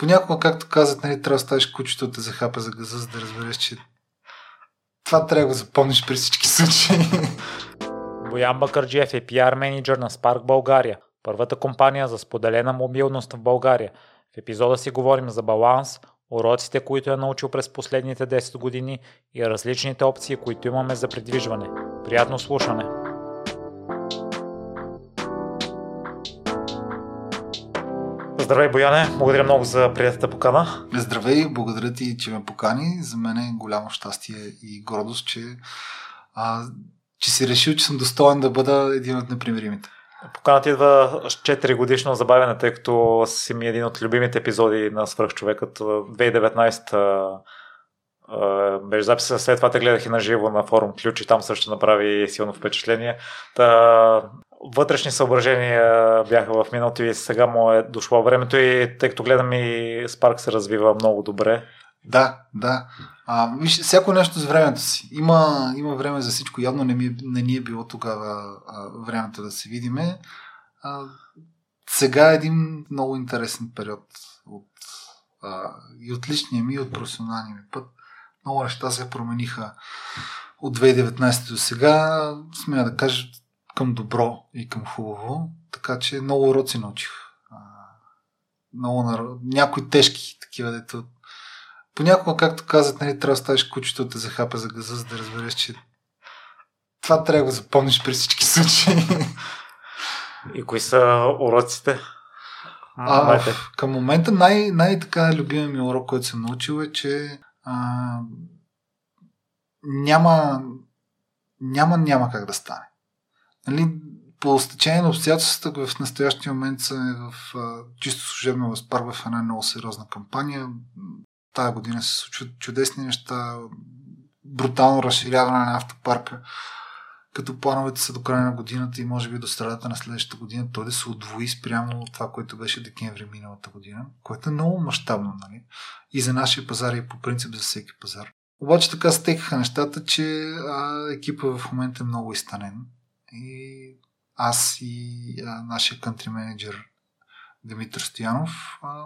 понякога, както казват, нали, трябва да ставиш кучето да захапа за газа, за да разбереш, че това трябва да го запомниш при всички случаи. Боян Бакърджиев е пиар менеджер на Spark България, първата компания за споделена мобилност в България. В епизода си говорим за баланс, уроците, които е научил през последните 10 години и различните опции, които имаме за придвижване. Приятно слушане! Здравей, Бояне! Благодаря много за приятата покана. Здравей, благодаря ти, че ме покани. За мен е голямо щастие и гордост, че, а, че си решил, че съм достоен да бъда един от непримиримите. Поканата идва с 4 годишно забавяне, тъй като си ми един от любимите епизоди на Свърхчовекът. 2019 беше записа, след това те гледах и на живо на форум Ключ и там също направи силно впечатление. Та, вътрешни съображения бяха в миналото и сега му е дошло времето и тъй като гледам и Спарк се развива много добре. Да, да. А, виж, всяко нещо с времето си. Има, има време за всичко. Явно не, ми, не ни е било тогава а, времето да се видиме. А, сега е един много интересен период от, а, и от личния ми, и от професионалния ми път. Много неща се промениха от 2019 до сега. Смея да кажа към добро и към хубаво. Така че много уроци научих. Много, някои тежки такива, дето понякога, както казват, нали, трябва да ставиш кучето да захапа за газа, за да разбереш, че това трябва да го запомниш при всички случаи. И кои са уроците? А, към момента най- най-така любимия ми урок, който съм научил е, че а, няма, няма, няма как да стане. Нали, по стечение на обстоятелствата в настоящия момент са в а, чисто служебно възпар в една много сериозна кампания Тая година се случват чудесни неща, брутално разширяване на автопарка, като плановете са до края на годината и може би до средата на следващата година той да се удвои спрямо това, което беше декември миналата година, което е много мащабно, нали? И за нашия пазар и по принцип за всеки пазар. Обаче така стекаха нещата, че а, екипа в момента е много изтанен. И аз и а, нашия кантри менеджер Димитър Стоянов а,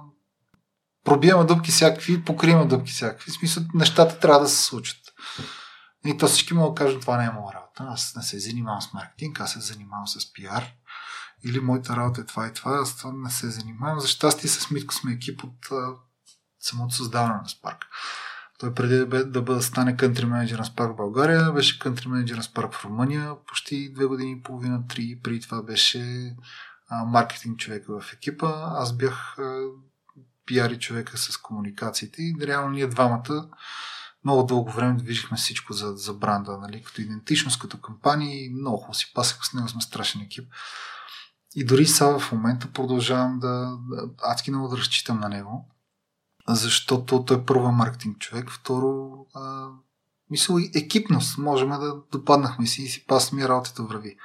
пробиваме дупки всякакви, покриваме дупки всякакви. В смисъл, нещата трябва да се случат. И то всички могат да кажат, това не е моя работа. Аз не се занимавам с маркетинг, аз се занимавам с пиар. Или моята работа е това и това, аз това не се занимавам. За щастие с Митко сме екип от а, самото създаване на Spark. Той преди да, бъде, да бъде стане кънтри менеджер на Spark в България, беше кънтри менеджер на Spark в Румъния почти две години и половина, три. Преди това беше а, маркетинг човека в екипа. Аз бях а, пиари човека с комуникациите и реално ние двамата много дълго време движихме всичко за, за бранда, нали, като идентичност, като кампании, много си пасах с него, сме страшен екип. И дори сега в момента продължавам да, да адски много да разчитам на него, защото той е първо маркетинг човек, второ а, мисля и екипност, можем да допаднахме си и си пасме работата върви.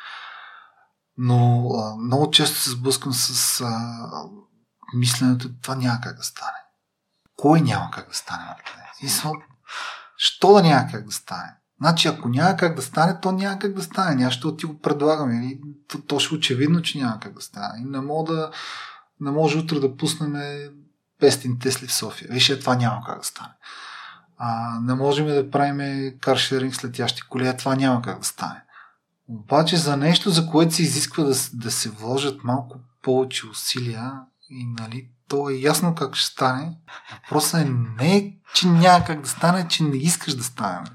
Но а, много често се сблъскам с а, мисленето, това няма как да стане. Кой няма как да стане? Смисъл, що да няма как да стане? Значи, ако няма как да стане, то няма как да стане. Няма, ще ти го предлагаме. И то, то ще е очевидно, че няма как да стане. И не мога да, не може утре да пуснем 500 Тесли в София. Виж, това няма как да стане. А, не можем да правим каршеринг с летящи коли, това няма как да стане. Обаче за нещо, за което се изисква да, да се вложат малко повече усилия, и нали, то е ясно как ще стане. Въпросът е не, че няма как да стане, че не искаш да стане.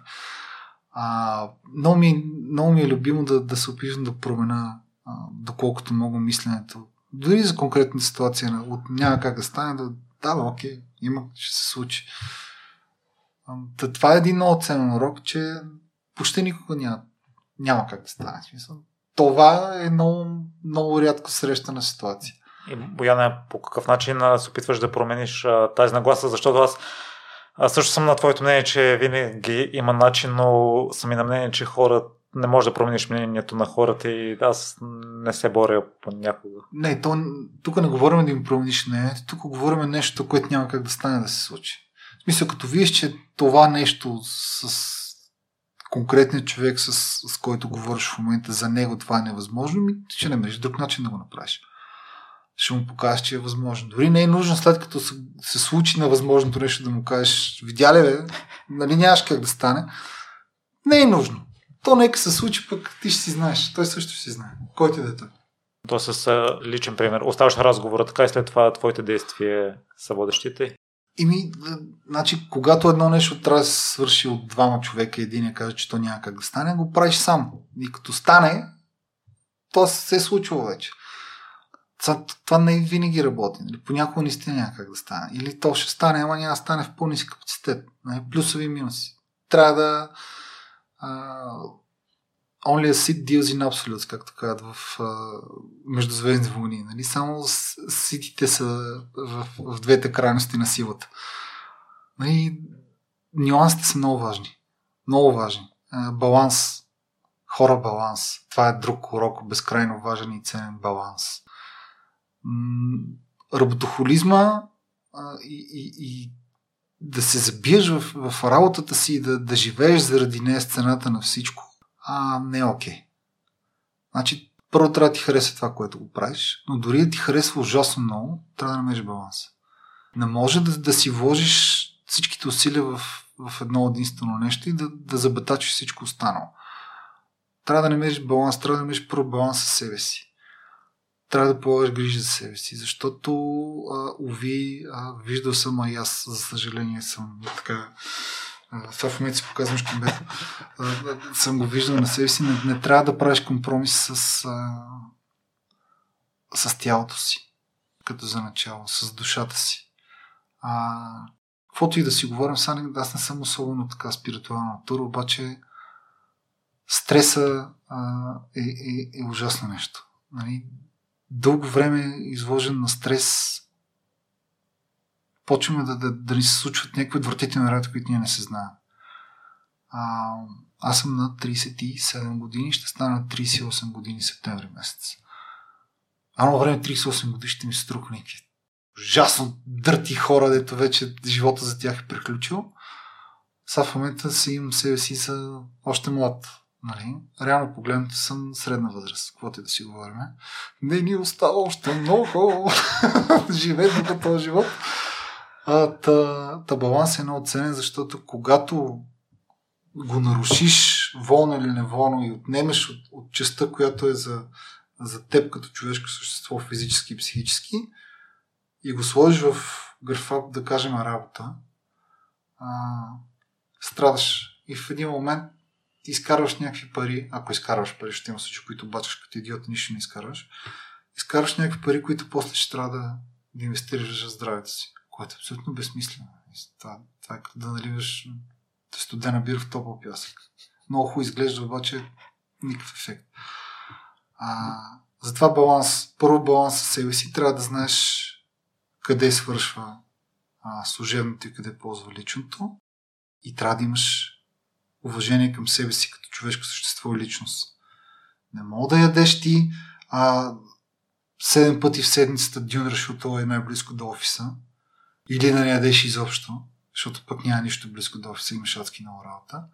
А, много, ми, много ми е любимо да, да се опитвам да променя а, доколкото много мисленето. Дори за конкретна ситуация, от няма как да стане, да, да, окей, има, ще се случи. А, това е един много ценен урок, че почти никога няма, няма как да стане. Смисъл. Това е много, много рядко срещана ситуация. И Бояна, по какъв начин се опитваш да промениш тази нагласа, защото аз, аз също съм на твоето мнение, че винаги има начин, но съм и на мнение, че хора не може да промениш мнението на хората и аз не се боря понякога. Не, то, тук не говорим да им промениш мнението, тук говорим нещо, което няма как да стане да се случи. В смисъл, като виж, че това нещо с конкретният човек, с, с който говориш в момента, за него това е невъзможно, ми ще намериш друг начин да го направиш. Ще му покажеш, че е възможно. Дори не е нужно след като се, се случи на възможното нещо да му кажеш, видя ли бе, нали нямаш как да стане. Не е нужно. То нека се случи, пък ти ще си знаеш. Той също ще си знае. Кой ти да е той? То с личен пример. Оставаш разговора така и след това твоите действия са водещите. Ими, значи, когато едно нещо трябва да се свърши от двама човека и един я каже, че то няма как да стане, го правиш сам. И като стане, то се е случило вече. Това, не винаги работи. Нали? Понякога наистина няма как да стане. Или то ще стане, ама няма да стане в пълни капацитет. Нали? Плюсови и минуси. Трябва да uh, only a seat deals in absolutes, както казват в Междузвездни войни. Нали? Само ситите са в, в двете крайности на силата. Нали? Нюансите са много важни. Много важни. Uh, баланс. Хора баланс. Това е друг урок, безкрайно важен и ценен баланс. Работохолизма и, и, и да се забиеш в, в работата си и да, да живееш заради нея сцената на всичко, а не е окей. Okay. Значи, първо трябва да ти хареса това, което го правиш, но дори да ти харесва ужасно много, трябва да намериш баланс. Не може да, да си вложиш всичките усилия в, в едно единствено нещо и да, да забатачиш всичко останало. Трябва да намериш баланс, трябва да намериш първо баланс със себе си трябва да полагаш грижи за себе си, защото, а, уви, а, виждал съм, а и аз, за съжаление, съм така. Това в момента си показвам шкембето. съм го виждал на себе си. Не, не трябва да правиш компромис с, а, с тялото си, като за начало, с душата си. А, каквото и да си говорим, сега аз не съм особено така спиритуална натура, обаче стреса а, е, е, е ужасно нещо. Нали? Дълго време изложен на стрес, почваме да, да, да ни се случват някакви отвратителни работи, които ние не се знаем. А, аз съм на 37 години, ще стана на 38 години септември месец. А на време 38 години ще ми се струха някакви ужасно дърти хора, дето вече живота за тях е приключил. Сега в момента си имам себе си за още млад. Нали? Реално погледнато съм средна възраст, каквото и да си говорим. Не ни остава още много. Живее до този живот. А, та, та баланс е много ценен, защото когато го нарушиш волно или неволно и отнемеш от, от частта, която е за, за теб като човешко същество, физически и психически, и го сложиш в графа, да кажем, работа, а, страдаш. И в един момент ти изкарваш някакви пари, ако изкарваш пари, ще има случаи, които бачаш като идиот, нищо не изкарваш, изкарваш някакви пари, които после ще трябва да, да инвестираш в здравето си, което е абсолютно безсмислено. Това, това е като да наливаш студена бира в топъл пясък. Много хубаво изглежда, обаче никакъв ефект. А, затова баланс, първо баланс със себе си, трябва да знаеш къде свършва а, служебното и къде ползва личното и трябва да имаш уважение към себе си като човешко същество и личност. Не мога да ядеш ти а, седем пъти в седмицата дюн, защото е най-близко до офиса. Или да не ядеш изобщо, защото пък няма нищо близко до офиса, имаш адски много работа.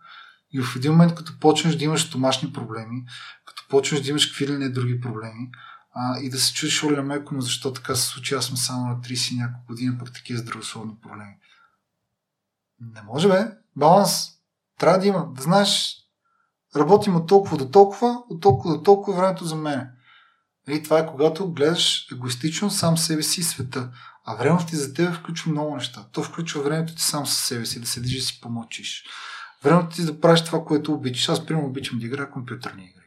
И в един момент, като почнеш да имаш домашни проблеми, като почнеш да имаш какви ли не други проблеми, а, и да се чудиш, оля меко, но защо така се случи, аз съм само на 30 няколко години, пък такива здравословни проблеми. Не може, бе. Баланс. Трябва да има. Да знаеш, работим от толкова до толкова, от толкова до толкова времето за мен. И нали, това е когато гледаш егоистично сам себе си и света. А времето ти за теб включва много неща. То включва времето ти сам със себе си, да седиш и си помълчиш. Времето ти да правиш това, което обичаш. Аз, примерно, обичам да играя компютърни игри.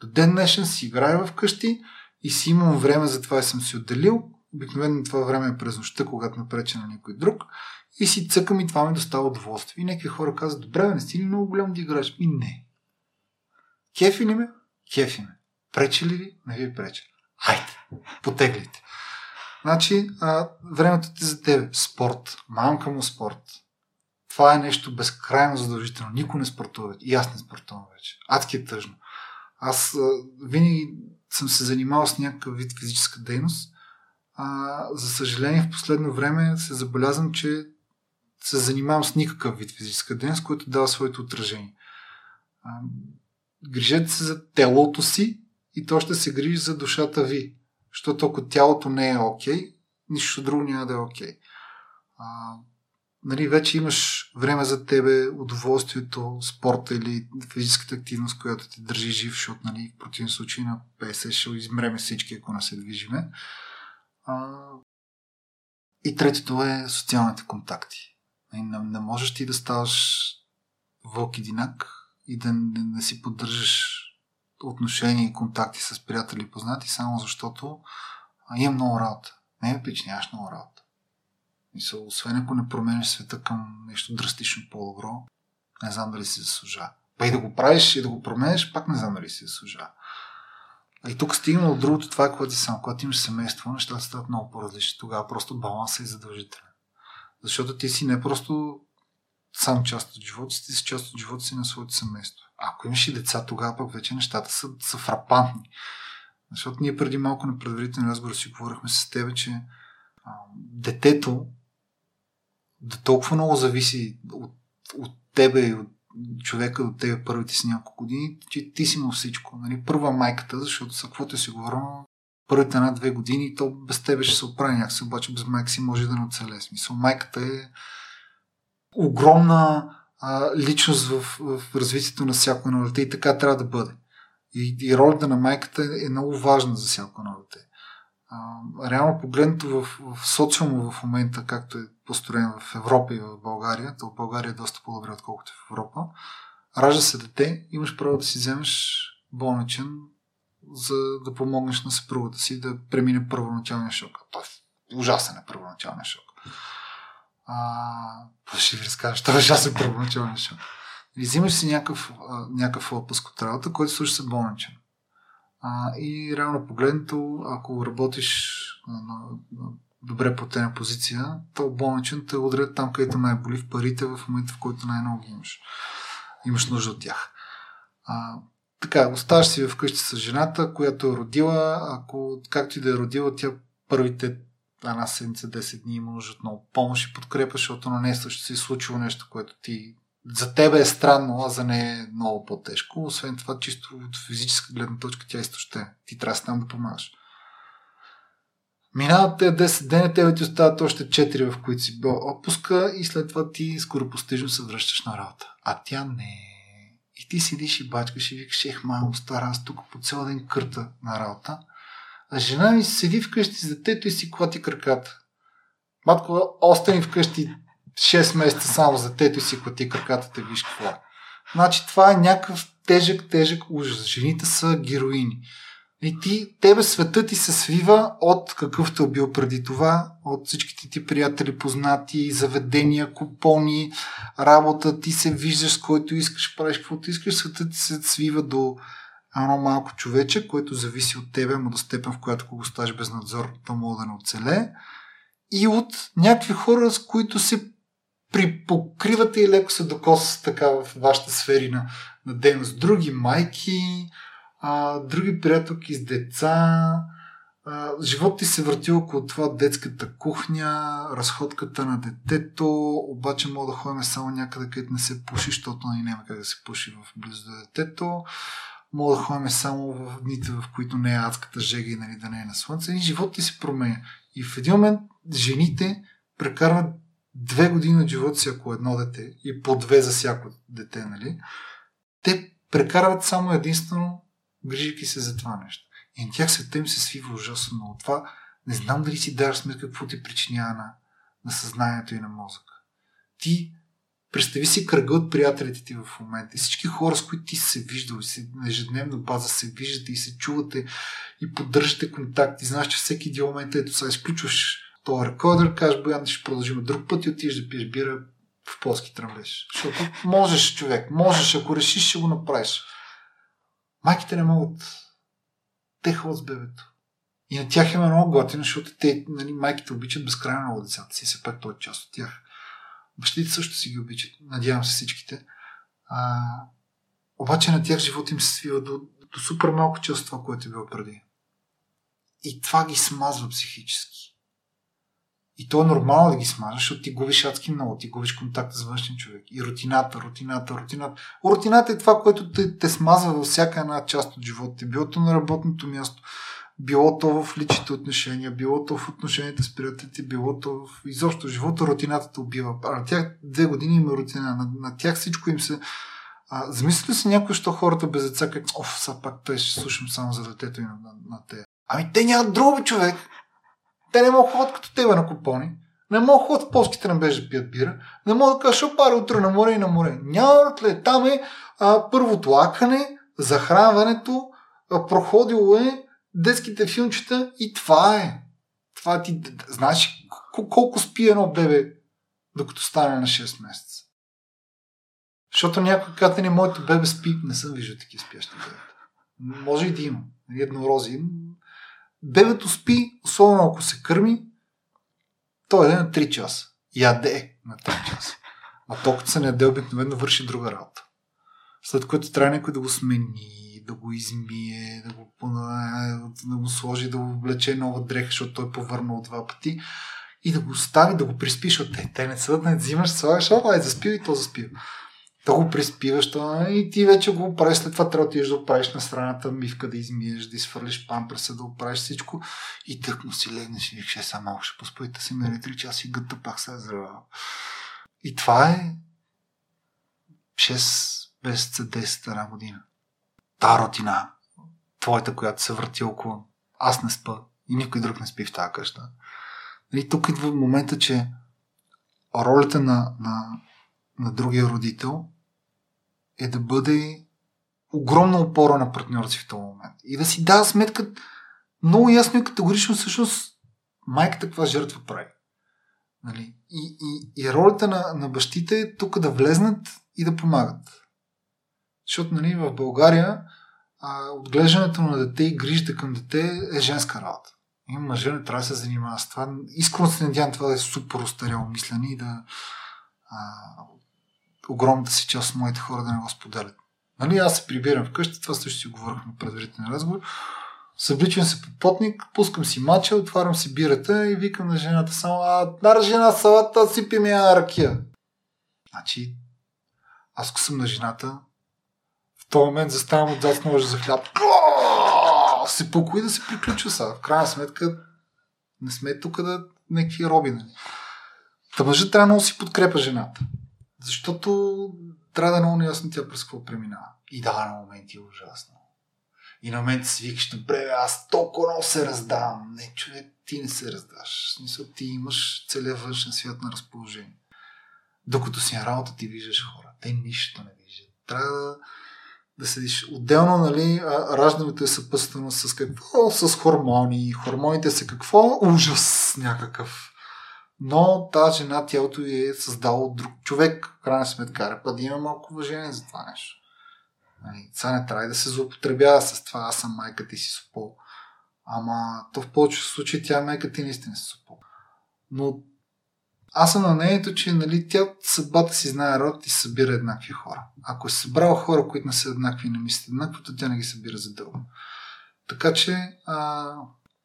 До ден днешен си играя вкъщи и си имам време, за това и съм си отделил. Обикновено това време е през нощта, когато напреча на някой друг и си цъкам и това ми достава удоволствие. И някакви хора казват, добре, не си ли много голям да играеш? Ми не. Кефи ли ме? Кефи ме. Пречи ли ви? Не ви преча. Хайде, потеглите. Значи, а, времето ти за тебе. Спорт. Мамка му спорт. Това е нещо безкрайно задължително. Никой не спортува. И аз не спортувам вече. Адски е тъжно. Аз а, винаги съм се занимавал с някакъв вид физическа дейност. А, за съжаление, в последно време се забелязвам, че се занимавам с никакъв вид физическа дейност, който дава своето отражение. Грижете се за телото си и то ще се грижи за душата ви. Защото ако тялото не е окей, okay, нищо друго няма да е окей. Okay. нали, вече имаш време за тебе, удоволствието, спорта или физическата активност, която те държи жив, защото нали, в противен случай на 50 ще измреме всички, ако не се движиме. А, и третото е социалните контакти. Не, не можеш ти да ставаш вълк и динак и да не, не си поддържаш отношения и контакти с приятели и познати, само защото а, имам много работа. Не е пич, нямаш много работа. Мисъл, освен ако не промениш света към нещо драстично по-добро, не знам дали си заслужава. Па и да го правиш и да го променеш, пак не знам дали си заслужава. И тук стигна от другото, това е което сам. Когато имаш семейство, нещата стават много по-различни. Тогава просто балансът е задължителен. Защото ти си не просто сам част от живота си, ти си част от живота си на своето семейство. Ако имаш и деца, тогава пък вече нещата са, са фрапантни. Защото ние преди малко на предварителен разговор си говорихме с теб, че а, детето да толкова много зависи от, от тебе и от човека до тебе първите си няколко години, че ти си му всичко. Нали? Първа майката, защото са каквото си говорим, първите една-две години, то без тебе ще се оправи някакси, обаче без майка си може да не оцеле. Смисъл, майката е огромна а, личност в, в развитието на всяко едно дете и така трябва да бъде. И, и ролята на майката е много важна за всяко едно дете. А, реално погледнато в, в социума в момента, както е построен в Европа и в България, то в България е доста по-добре, отколкото в Европа, ражда се дете, имаш право да си вземеш болничен, за да помогнеш на съпругата си да премине първоначалния шок. Той е ужасен е първоначалния шок. А, ще ви разкажа, това е ужасен първоначалния шок. И взимаш си някакъв, някакъв отпуск от работа, който служи се болничен. А, и реално погледнато, ако работиш на, на, на добре платена позиция, то болничен те удрят там, където най-боли в парите, в момента в който най-много ги имаш. Имаш нужда от тях. А, така, оставаш си вкъщи с жената, която е родила. Ако, както и да е родила, тя първите една седмица, 10 дни има нужда от много помощ и подкрепа, защото на нея също се е случило нещо, което ти за тебе е странно, а за нея е много по-тежко. Освен това, чисто от физическа гледна точка, тя е изтощена. Ти трябва да там да помагаш. Минават те 10 дни, тебе ти остават още 4, в които си бил отпуска и след това ти скоро постижно се връщаш на работа. А тя не. И ти седиш и бачкаш и викаш, ех, мамо, стара, аз тук по цял ден кърта на работа. А жена ми седи вкъщи с детето и си клати краката. Матко, остани вкъщи 6 месеца само за детето и си клати краката, те виж какво е. Значи това е някакъв тежък, тежък ужас. Жените са героини. И ти, тебе светът ти се свива от какъвто е бил преди това, от всичките ти приятели, познати, заведения, купони, работа, ти се виждаш с който искаш, правиш каквото искаш, светът ти се свива до едно малко човече, което зависи от тебе, но до степен, в която го ставаш без надзор, то мога да не оцеле. И от някакви хора, с които се припокривате и леко се докосвате така в вашата сфери на, на дейност. Други майки, а, други приятелки с деца. Живот ти се върти около това детската кухня, разходката на детето, обаче мога да ходим само някъде, където не се пуши, защото и няма как да се пуши в близо до детето. Мога да ходим само в дните, в които не е адската жега и нали, да не е на слънце. И живот ти се променя. И в един момент жените прекарват две години от живота си, ако едно дете, и по две за всяко дете, нали, те прекарват само единствено грижики се за това нещо. И на тях света им се свива ужасно много. Това не знам дали си даваш сметка какво ти причинява на, на съзнанието и на мозъка. Ти представи си кръга от приятелите ти в момента и всички хора, с които ти се виждал и се, на ежедневна база се виждате и се чувате и поддържате контакт и знаеш, че всеки един момент ето сега изключваш този рекордер, кажеш, Боян, ще продължим друг път и отидеш да пиеш бира в полски тръмбеш. Защото можеш, човек, можеш, ако решиш, ще го направиш. Майките не могат. Те с бебето. И на тях има много готино, защото те, нали, майките обичат безкрайно много децата си, все пак той е част от тях. Бащите също си ги обичат. Надявам се всичките. А, обаче на тях живота им се свива до, до супер малко част от това, което е било преди. И това ги смазва психически. И то е нормално да ги смажеш, защото ти губиш адски много, ти губиш контакт с външния човек. И рутината, рутината, рутината. Рутината е това, което те, те смазва във всяка една част от живота. Било то на работното място, било то в личните отношения, било то в отношенията с приятелите, било то в изобщо живота, рутината те убива. А на тях две години има рутина. На, на тях всичко им се... А, замисли се някой, що хората без деца, как, оф, са пак той ще слушам само за детето и на, на, на те. Ами те нямат друго човек. Те не могат ходят като тебе на купони. Не могат ходят в полските набежи да пият бира. Не могат да кажат, шо пари утре на море и на море. Няма ли? Там е а, първото лакане, захранването, а, проходило е детските филмчета и това е. Това ти, знаеш колко спи едно бебе, докато стане на 6 месеца. Защото някой казва, не, моето бебе спи. Не съм виждал такива спящи бебе. Може и да има. Еднорози. Бебето спи, особено ако се кърми, той е на 3 часа. Яде на 3 часа. А то като се не обикновено върши друга работа. След което трябва някой да го смени, да го измие, да го, да го сложи, да го облече нова дреха, защото той е повърнал два пъти и да го остави, да го приспи, защото те, те не са да не взимаш, слагаш, ай, заспива и то заспива. Да го приспиваш, то, и ти вече го правиш, след това трябва да отидеш да оправиш на страната мивка, да измиеш, да изфърлиш памперса, да оправиш всичко и тък му си легнеш и викаш, е, само малко ще поспойте си мере 3 часа и гъдта пак се е И това е 6 месеца, 10 една година. Та рутина, твоята, която се върти около аз не спа и никой друг не спи в тази къща. Нали, тук идва момента, че ролята на, на, на другия родител е да бъде огромна опора на партньора си в този момент. И да си дава сметка много ясно и категорично всъщност майката каква жертва прави. Нали? И, и, и ролята на, на бащите е тук да влезнат и да помагат. Защото нали, в България а, отглеждането на дете и грижата към дете е женска работа. И мъжа не трябва да се занимава с това. Искрено се надявам това да е супер устаряло мислене и да а, огромната си част от моите хора да не го споделят. Нали, аз се прибирам вкъщи, това също си говорихме предварителен разговор. Събличам се по потник, пускам си мача, отварям си бирата и викам на жената само, а, на жена салата, сипи ми ракия. Значи, аз ако съм на жената, този момент заставам отзад ножа за хляб. Се покои да се приключва сега. В крайна сметка не сме тук да някакви роби. Нали? Та мъжът трябва да си подкрепа жената. Защото трябва да е много неясно тя през какво преминава. И да, на моменти е ужасно. И на моменти си викаш, добре, аз толкова много се раздавам. Не, човек, ти не се раздаш. В смисъл, ти имаш целият външен свят на разположение. Докато си на работа ти виждаш хора. Те нищо не виждат. Трябва да да седиш. Отделно, нали, раждането е съпъствано с какво? С хормони. Хормоните са какво? Ужас някакъв. Но тази жена, тялото е създало друг човек. В крайна сметка, репа да има малко уважение за това нещо. Нали, сега не трябва да се злоупотребява с това, аз съм майка ти си супол. Ама то в повечето случаи тя е майка ти наистина си супол. Но аз съм на мнението, че нали, тя съдбата си знае род и събира еднакви хора. Ако е събрал хора, които не са еднакви и не мислят еднакво, то тя не ги събира за дълго. Така че а,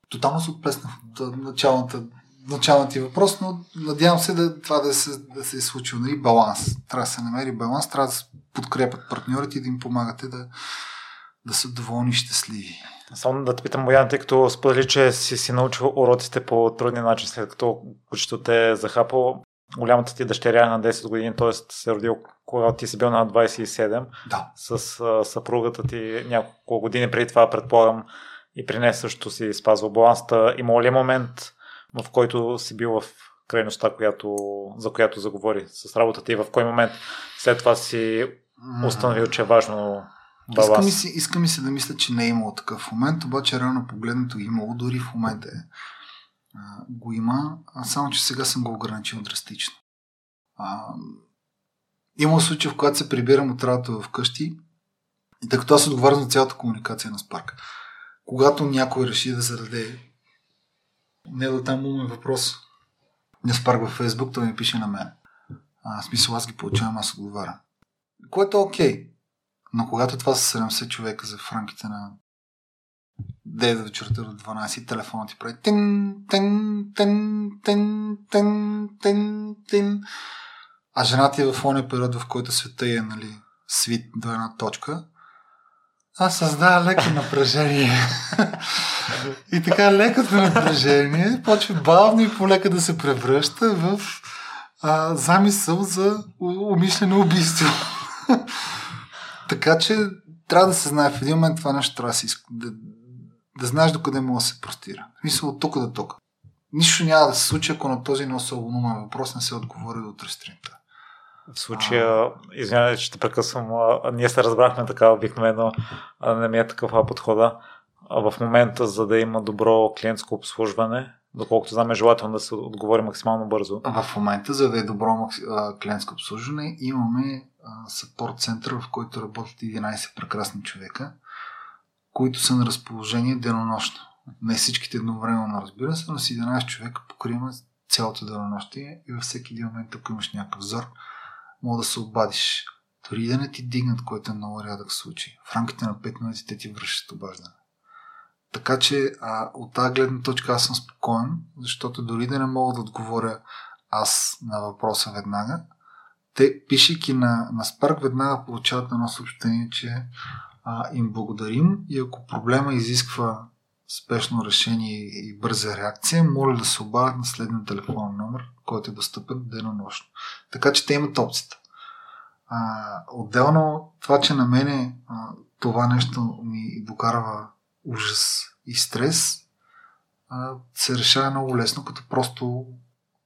тотално се отплеснах от началната, началната ти въпрос, но надявам се да, това да се, да се е случило. Нали, баланс. Трябва да се намери баланс, трябва да се подкрепят партньорите и да им помагате да, да са доволни и щастливи. Само да те питам, Боян, тъй като сподели, че си си научил уроците по трудния начин, след като кучето те е захапало. Голямата ти дъщеря е на 10 години, т.е. се е родил когато ти си бил на 27. Да. С а, съпругата ти няколко години преди това, предполагам, и при нея също си спазва баланста. Има ли момент, в който си бил в крайността, която, за която заговори с работата и в кой момент след това си установил, че е важно иска ми, си, иска ми се да мисля, че не е имало такъв момент, обаче реално погледнато имало, дори в момента е. А, го има, а само че сега съм го ограничил драстично. А, има случаи, в когато се прибирам от работа вкъщи и тъй като аз отговарям за цялата комуникация на Spark. Когато някой реши да зададе не да там му въпрос не Spark във Facebook, той ми пише на мен. А, смисъл аз ги получавам, аз отговарям. Което е окей. Но когато това са 70 човека за в рамките на 9 вечерта до 12 телефона ти прави тин, тин, тин, тин, тин, тин, тин. А жената е в ония период, в който света е нали, свит до една точка. Аз създава леко напрежение. и така лекото напрежение почва бавно и полека да се превръща в а, замисъл за умишлено убийство. така че трябва да се знае в един момент това нещо трябва да, си, да, да знаеш докъде може да се простира. Смисъл от тук до тук. Нищо няма да се случи, ако на този особено въпрос не се отговори до утре В случая, извинявай, че те прекъсвам, ние се разбрахме така обикновено, не ми е такъв подхода. В момента, за да има добро клиентско обслужване, доколкото знаме, желателно да се отговори максимално бързо. В момента, за да е добро клиентско обслужване, имаме съпорт център, в който работят 11 прекрасни човека, които са на разположение денонощно. Не всичките едновременно, разбира се, но с 11 човека покриваме цялото денонощие и във всеки един момент, ако имаш някакъв взор, мога да се обадиш. Дори да не ти дигнат, което е много рядък случай. В рамките на 5 минути те ти връщат обаждане. Така че а, от тази гледна точка аз съм спокоен, защото дори да не мога да отговоря аз на въпроса веднага, те, пишейки на, на Spark, веднага получават едно съобщение, че а, им благодарим и ако проблема изисква спешно решение и бърза реакция, моля да се обадят на следния телефонен номер, който е достъпен денонощно. Така че те имат опцията. А, отделно това, че на мене а, това нещо ми докарва ужас и стрес, а, се решава много лесно, като просто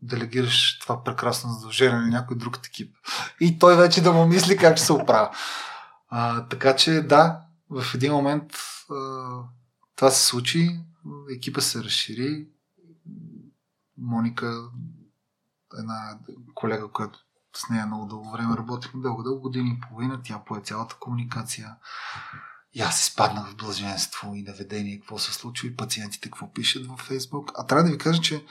делегираш това прекрасно задължение на някой друг екип. И той вече да му мисли как ще се оправя. А, така че да, в един момент а, това се случи, екипа се разшири. Моника, една колега, която с нея много дълго време работихме, дълго, дълго години и половина, тя пое цялата комуникация. И аз изпаднах в блаженство и наведение, какво се случва и пациентите какво пишат във Фейсбук. А трябва да ви кажа, че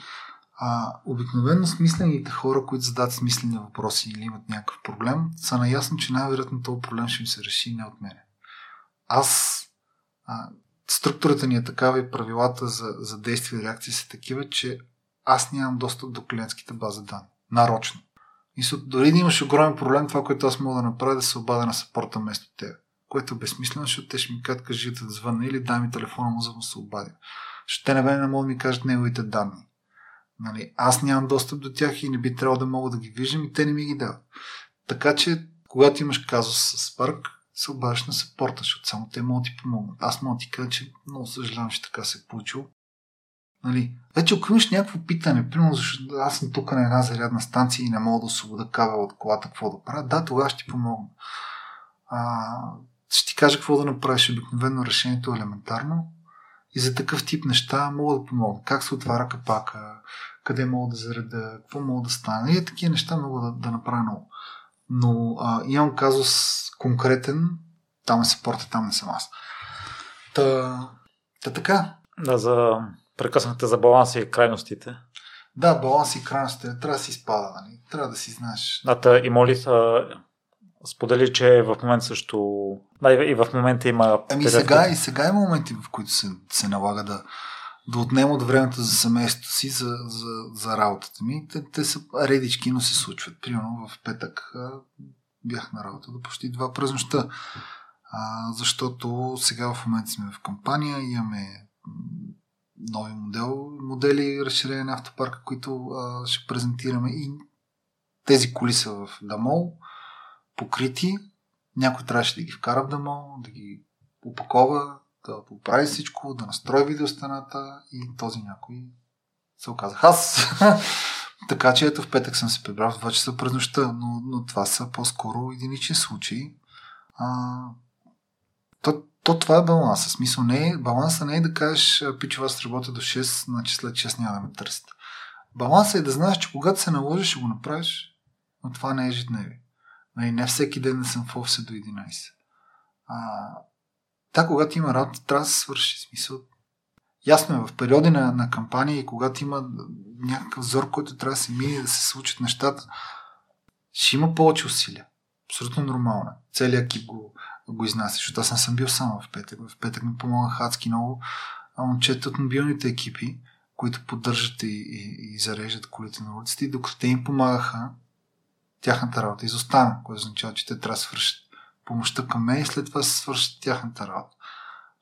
а, обикновено смислените хора, които задават смислени въпроси или имат някакъв проблем, са наясно, че най-вероятно този проблем ще им се реши не от мене. Аз а, структурата ни е такава и правилата за, за действие и реакции са такива, че аз нямам достъп до клиентските бази данни. Нарочно. И дори да имаш огромен проблем, това, което аз мога да направя, е да се обадя на сапорта вместо теб. Което е безсмислено, защото те ще ми кажат, кажи да звънна или дай ми телефона му, за да се обадя. Защото те не, не могат да ми кажат неговите данни. Нали, аз нямам достъп до тях и не би трябвало да мога да ги виждам и те не ми ги дават. Така че, когато имаш казус с Spark, се обадиш на съпорта, защото само те могат да ти помогнат. Аз мога ти кажа, че много съжалявам, че така се е получило. Нали? Вече ако имаш някакво питане, примерно защото аз съм тук на една зарядна станция и не мога да освобода кабел от колата, какво да правя, да, тогава ще ти помогна. А, ще ти кажа какво да направиш. Обикновено решението е елементарно. И за такъв тип неща мога да помогна. Как се отваря капака, къде мога да зареда, какво мога да стане. И такива неща мога да, да направя много. Но а, имам казус конкретен, там е съпорта, там не съм аз. Та, та така. Да, за прекъснахте за баланса и крайностите. Да, баланс и крайностите. Трябва да си спада, нали? Трябва да си знаеш. Да, та, и моли сподели, че в момента също... Да, и в момента има... Ами сега, и сега има моменти, в които се, се налага да, да отнема от времето за семейството си, за, за, за работата ми. Те, те са редички, но се случват. Примерно в петък бях на работа до почти два през нощта. А, защото сега в момента сме в кампания, имаме нови модел, модели разширение на автопарка, които а, ще презентираме и тези коли са в Дамол, покрити. Някой трябваше да ги вкара в Дамол, да ги опакова, да поправи всичко, да настрои видеостената и този някой се оказах аз. така че ето в петък съм се прибрал в 2 часа през нощта, но, но това са по-скоро единични случаи. А, то, то това е баланса. Смисъл не е, баланса не е да кажеш, пичо, аз работя до 6, значи след 6 няма да ме търсите. Балансът е да знаеш, че когато се наложиш, ще го направиш, но това не е ежедневие. Нали, не всеки ден не съм в офиса до 11. А, Та, когато има работа, трябва да се свърши смисъл. Ясно е, в периоди на, на кампания и когато има някакъв взор, който трябва да се мине, да се случат нещата, ще има повече усилия. Абсолютно нормално. Целият екип го, го изнася, защото аз не съм бил само в петък. В петък ми помогнаха адски много момчета от мобилните екипи, които поддържат и, и, и зареждат колите на улицата и докато те им помагаха, тяхната работа изостана, което означава, че те трябва да свършат помощта към мен и след това се свършат тяхната работа.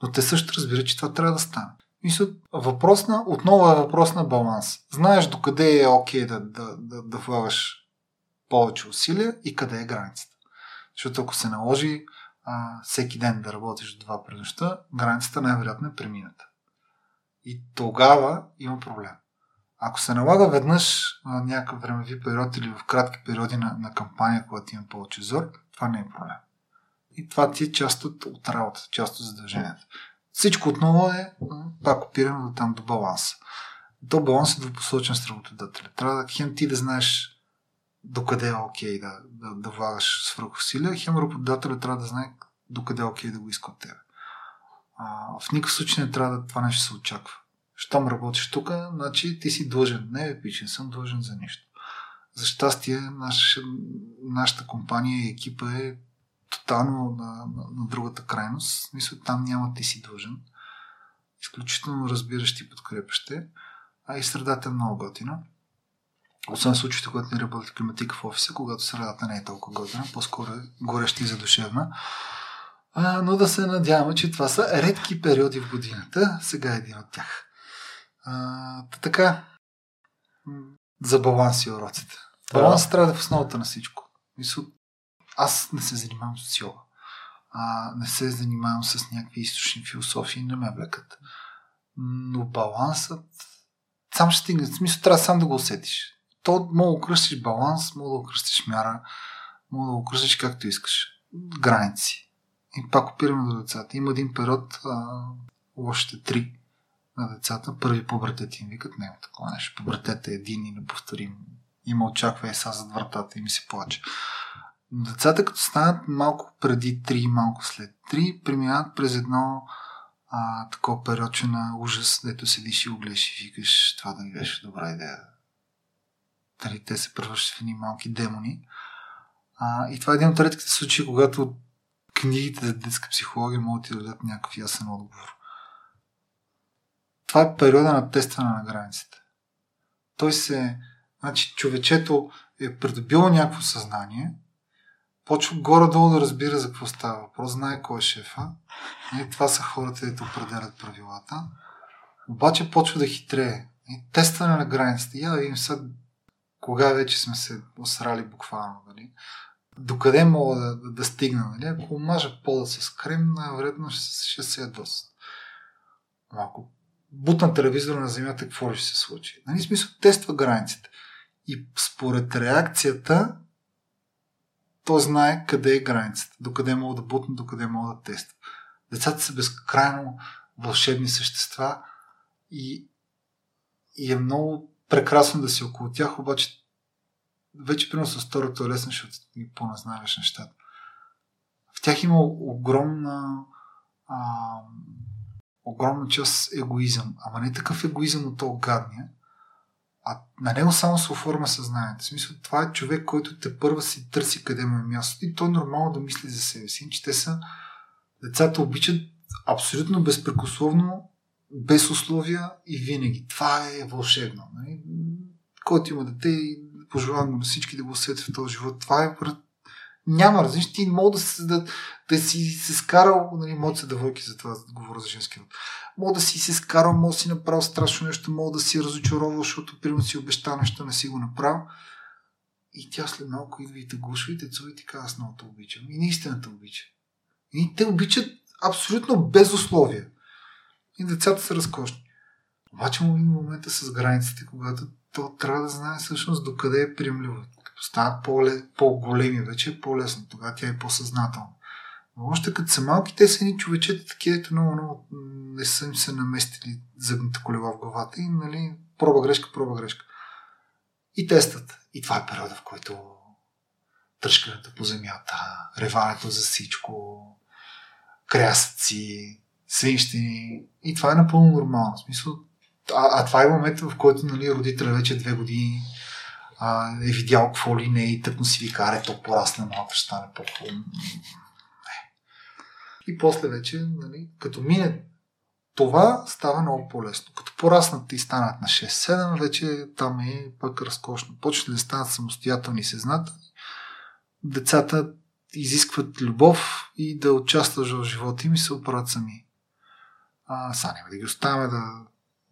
Но те също разбират, че това трябва да стане. Мисля, въпрос на, отново е въпрос на баланс. Знаеш докъде е окей да, да, да, да влагаш повече усилия и къде е границата. Защото ако се наложи а, всеки ден да работиш до два през нощта, границата най-вероятно е премината. И тогава има проблем. Ако се налага веднъж на някакъв времеви период или в кратки периоди на, на кампания, когато има повече зор, това не е проблем. И това ти е част от, от работата, част от задълженията. Всичко отново е, пак опираме до там до баланса. До баланс е двупосочен с работодателя. Трябва да хем ти да знаеш докъде е окей да, да, да влагаш свръхусилия, хем работодателя трябва да знае докъде е окей да го иска от тебе. А, в никакъв случай не трябва да това нещо се очаква. Щом работиш тук, значи ти си длъжен. Не, пич, не съм длъжен за нищо. За щастие, наш, нашата компания и екипа е тотално на, на, на другата крайност. Мисля, там няма ти си длъжен. Изключително разбиращи и подкрепящи. А и средата е много готина. Освен случаите, когато не работи климатика в офиса, когато средата не е толкова готина, по-скоро е гореща и задушевна. А, но да се надяваме, че това са редки периоди в годината. Сега е един от тях. А, така, за баланс и уроците. Баланс трябва да е в основата на всичко. Мисъл, аз не се занимавам с йога. А, не се занимавам с някакви източни философии, не ме влекат. Но балансът сам ще стигне. В смисъл, трябва сам да го усетиш. То мога да окръстиш баланс, мога да окръстиш мяра, мога да окръстиш както искаш. Граници. И пак опираме до децата. Има един период, а, още три, на децата. Първи пубертет им викат, няма такова нещо. Пубертет е един и неповторим. Има очаква са зад вратата и ми се плаче. Децата, като станат малко преди 3, малко след 3, преминават през едно а, такова периодче на ужас, дето седиш и оглеш и викаш, това да ми беше добра идея. Дали те се превръщат в едни малки демони. А, и това е един от редките случаи, когато книгите за детска психология могат да дадат някакъв ясен отговор. Това е периода на тестване на границите. Той се... Значи, човечето е придобило някакво съзнание, почва горе-долу да разбира за какво става въпрос, знае кой е шефа. И това са хората, които определят правилата. Обаче почва да хитрее. И тестване на границите. Я да видим сега кога вече сме се осрали буквално. Нали? Докъде мога да, да, да стигна. Нали? Ако мажа пода с крем, най-вероятно ще, ще се ядоса. Ако бутна телевизора на земята, какво ще се случи? Нали, смисъл, тества границите. И според реакцията, то знае къде е границата, докъде мога да бутна, докъде мога да тества. Децата са безкрайно вълшебни същества и, и е много прекрасно да си около тях, обаче вече примерно с второто е лесно, защото ни по-назнаваш нещата. В тях има огромна а, огромна част егоизъм. Ама не такъв егоизъм от то гадния, а на него само се оформя съзнанието. В смисъл, това е човек, който те първа си търси къде му е място и той е нормално да мисли за себе си. Че те са децата обичат абсолютно безпрекословно, без условия и винаги. Това е вълшебно. Нали? Който има дете пожелавам на всички да го усетят в този живот. Това е няма различни. Ти мога да, да, да си се скарал, нали, мога да се девойки за това, да говоря за женски род. Мога да си се скарал, мога да си направил страшно нещо, мога да си разочаровал, защото примерно си обеща нещо, не си го направил. И тя след малко идва и те гушва и те и ти казва, аз много те обичам. И наистина те обича. И те обичат абсолютно без условия. И децата са разкошни. Обаче му момента с границите, когато то трябва да знае всъщност докъде е приемливо стават по-големи вече, е по-лесно. Тогава тя е по-съзнателна. Но още като са малки, те са ни човечета, такива, много, много не са им се наместили зъбната колева в главата и, нали, проба грешка, проба грешка. И тестът. И това е периода, в който тръжкането по земята, реването за всичко, крясъци, свинщини. И това е напълно нормално. В смисъл, а, а това е момента, в който нали, родителя вече две години а, е видял какво ли не и тъкно си ви каре, то порасне малко, ще стане по-хубаво. И после вече, нали, като мине това, става много по-лесно. Като пораснат и станат на 6-7, вече там е пък разкошно. Почват да станат самостоятелни съзнателни. Децата изискват любов и да участваш в живота им и се оправят сами. А, са, няма да ги оставяме да,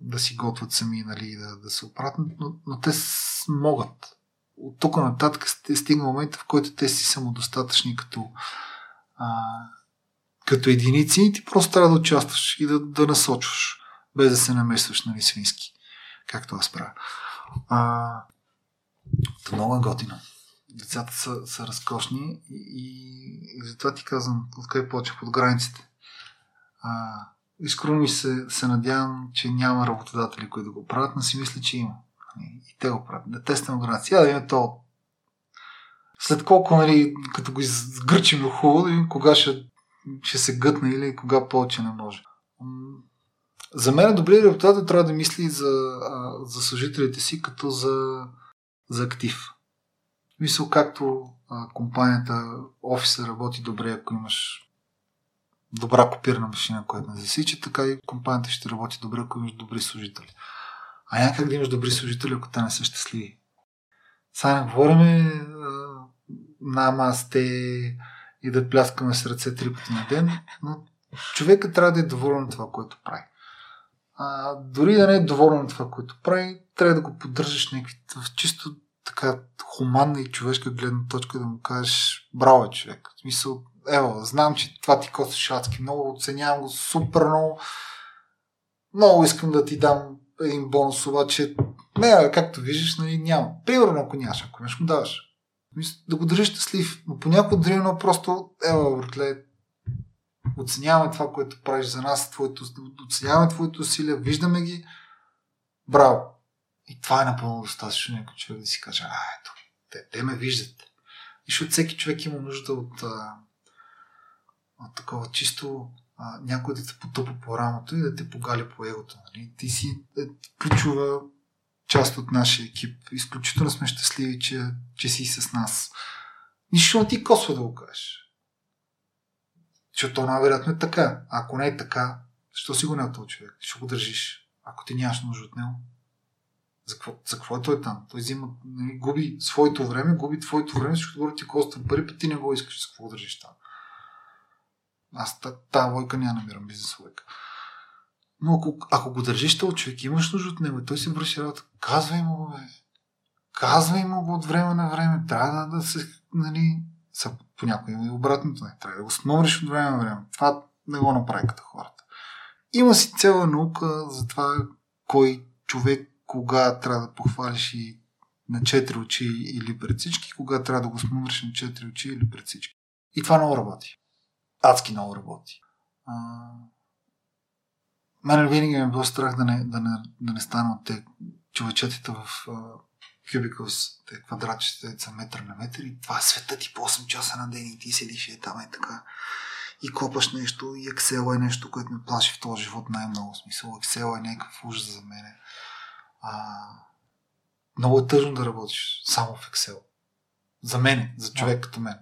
да си готвят сами, нали, да, да се оправят, но, но те могат. От тук нататък е стигна момента, в който те си самодостатъчни като, а, като единици и ти просто трябва да участваш и да, да насочваш, без да се намесваш, нали, свински, както аз правя. А, много е готино. Децата са, са разкошни и, и, затова ти казвам, откъде почвах от границите. А, искрено се, се надявам, че няма работодатели, които да го правят, но си мисля, че има. И те го правят. Да тестваме граници. Я да има то. След колко, нали, като го изгърчим хубаво, да видим кога ще, ще се гътне или кога повече не може. За мен добрият работодател трябва да мисли за, за служителите си като за, за актив. Мисъл, както компанията, офиса работи добре, ако имаш добра копирана машина, която не засича, така и компанията ще работи добре, ако имаш добри служители. А няма как да имаш добри служители, ако те не са щастливи. Сега не говорим намасте и да пляскаме с ръце три пъти на ден, но човека трябва да е доволен от това, което прави. А, дори да не е доволен от това, което прави, трябва да го поддържаш някакви, в чисто така хуманна и човешка гледна точка да му кажеш браво човек. В смисъл, ево, знам, че това ти костваш адски много, оценявам го супер много. Много искам да ти дам един бонус, обаче не, както виждаш, нали, няма. Примерно, ако нямаш, ако имаш, му даваш. Да го държиш щастлив. Но понякога дори едно просто, ева, братле, оценяваме това, което правиш за нас, твоето, оценяваме твоето усилия, виждаме ги. Браво! И това е напълно достатъчно някой човек да си каже, а, ето, те, те ме виждат. Защото всеки човек има нужда от, а, от такова чисто а, някой да те потъпа по рамото и да те погали по егото. Нали? Ти си е, ключова част от нашия екип. Изключително сме щастливи, че, че си с нас. Нищо не ти косва да го кажеш. Защото то най-вероятно е така. А ако не е така, защо си го не този човек? Ще го държиш. Ако ти нямаш нужда от него. За какво, за какво е той там? Той взима, нали, губи своето време, губи твоето време, защото ти коства пари, път ти не го искаш, за какво го държиш там. Аз тази лойка няма намирам бизнес лойка. Но ако, ако го държиш този човек, имаш нужда от него той си върши работа, казвай му го, бе. Казвай му го от време на време. Трябва да, да се, нали, са, понякога има и обратното. Не, трябва да го смогнеш от време на време. Това не го направи като хората. Има си цяла наука за това кой човек кога трябва да похвалиш и на четири очи или пред всички, кога трябва да го смъмриш на четири очи или пред всички. И това много работи. Адски много работи. А... Мене винаги ми е било страх да не, да не, да не стана от те човечетите в кубикълс, те квадратчета са метър на метър и това е света ти по 8 часа на ден и ти седиш и там е така и копаш нещо и Excel е нещо, което ме плаши в този живот най-много смисъл. Excel е някакъв ужас за мене а, много е тъжно да работиш само в Excel. За мен, за човек като мен.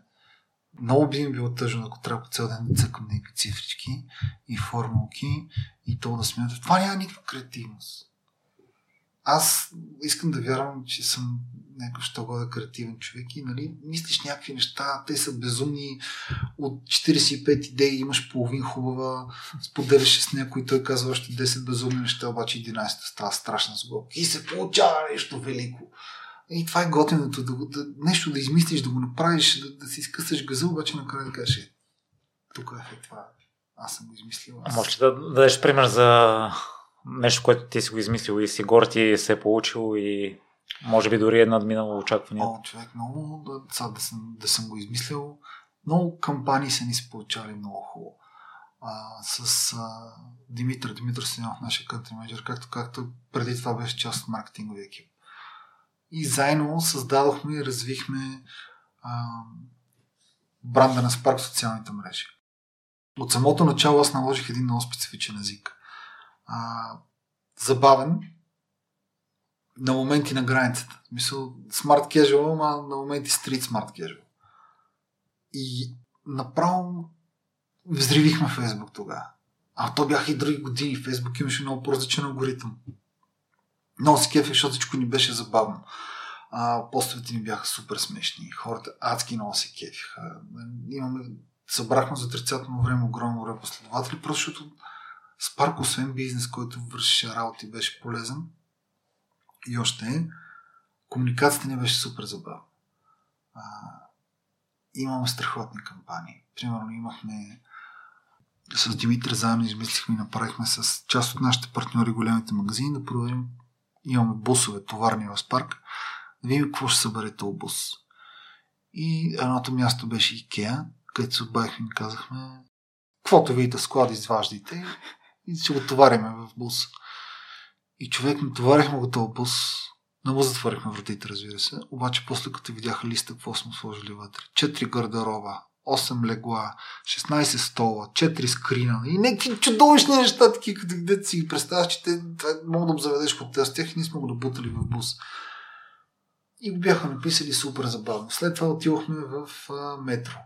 Много би ми било тъжно, ако трябва по цял ден да цъкам някакви цифрички и формулки и то да смятам. Това няма никаква креативност аз искам да вярвам, че съм някакъв що года креативен човек и нали, мислиш някакви неща, те са безумни, от 45 идеи имаш половин хубава, споделяш с някой, той казва още 10 безумни неща, обаче 11 става страшна сглобка и се получава нещо велико. И това е готиното, да, да, нещо да измислиш, да го направиш, да, да си изкъсаш газа, обаче накрая да кажеш, «Е, тук е това, аз съм го измислил. Аз... Може да дадеш пример за нещо, което ти си го измислил и си гор ти се е получил и може би дори е надминало очаквания. О, човек, много да, да, съм, да съм го измислил. Много кампании са ни се получали много хубаво. А, с а, Димитър, Димитър Синов, нашия кънтри менеджер, както, както преди това беше част от маркетинговия екип. И заедно създадохме и развихме а, бранда на Spark в социалните мрежи. От самото начало аз наложих един много специфичен език а, забавен на моменти на границата. Мисъл, смарт casual, ама на моменти стрит смарт casual. И направо взривихме Фейсбук тогава. А то бяха и други години. Фейсбук имаше много по-различен алгоритъм. Много се кефе, защото всичко ни беше забавно. А, постовете ни бяха супер смешни. Хората адски много се кефиха. Имаме, събрахме за отрицателно време огромно време последователи, просто защото Спарк, освен бизнес, който вършеше и беше полезен, и още е, комуникацията ни беше супер забавна. А, имаме страхотни кампании. Примерно имахме с Димитър заедно измислихме и направихме с част от нашите партньори големите магазини да проверим. Имаме бусове, товарни в Спарк, да какво ще събере този бус. И едното място беше Икеа, където се отбавихме и казахме каквото видите склад изваждайте и ще го товариме в бус. И човек натоварихме го този бус, не му затворихме вратите, разбира се, обаче после като видяха листа, какво сме сложили вътре. Четири гардероба, 8 легла, 16 стола, 4 скрина и някакви чудовищни неща, такива, като да си ги представяш, че те могат да заведеш под с тях и ние сме го добутали в бус. И го бяха написали супер забавно. След това отивахме в а, метро.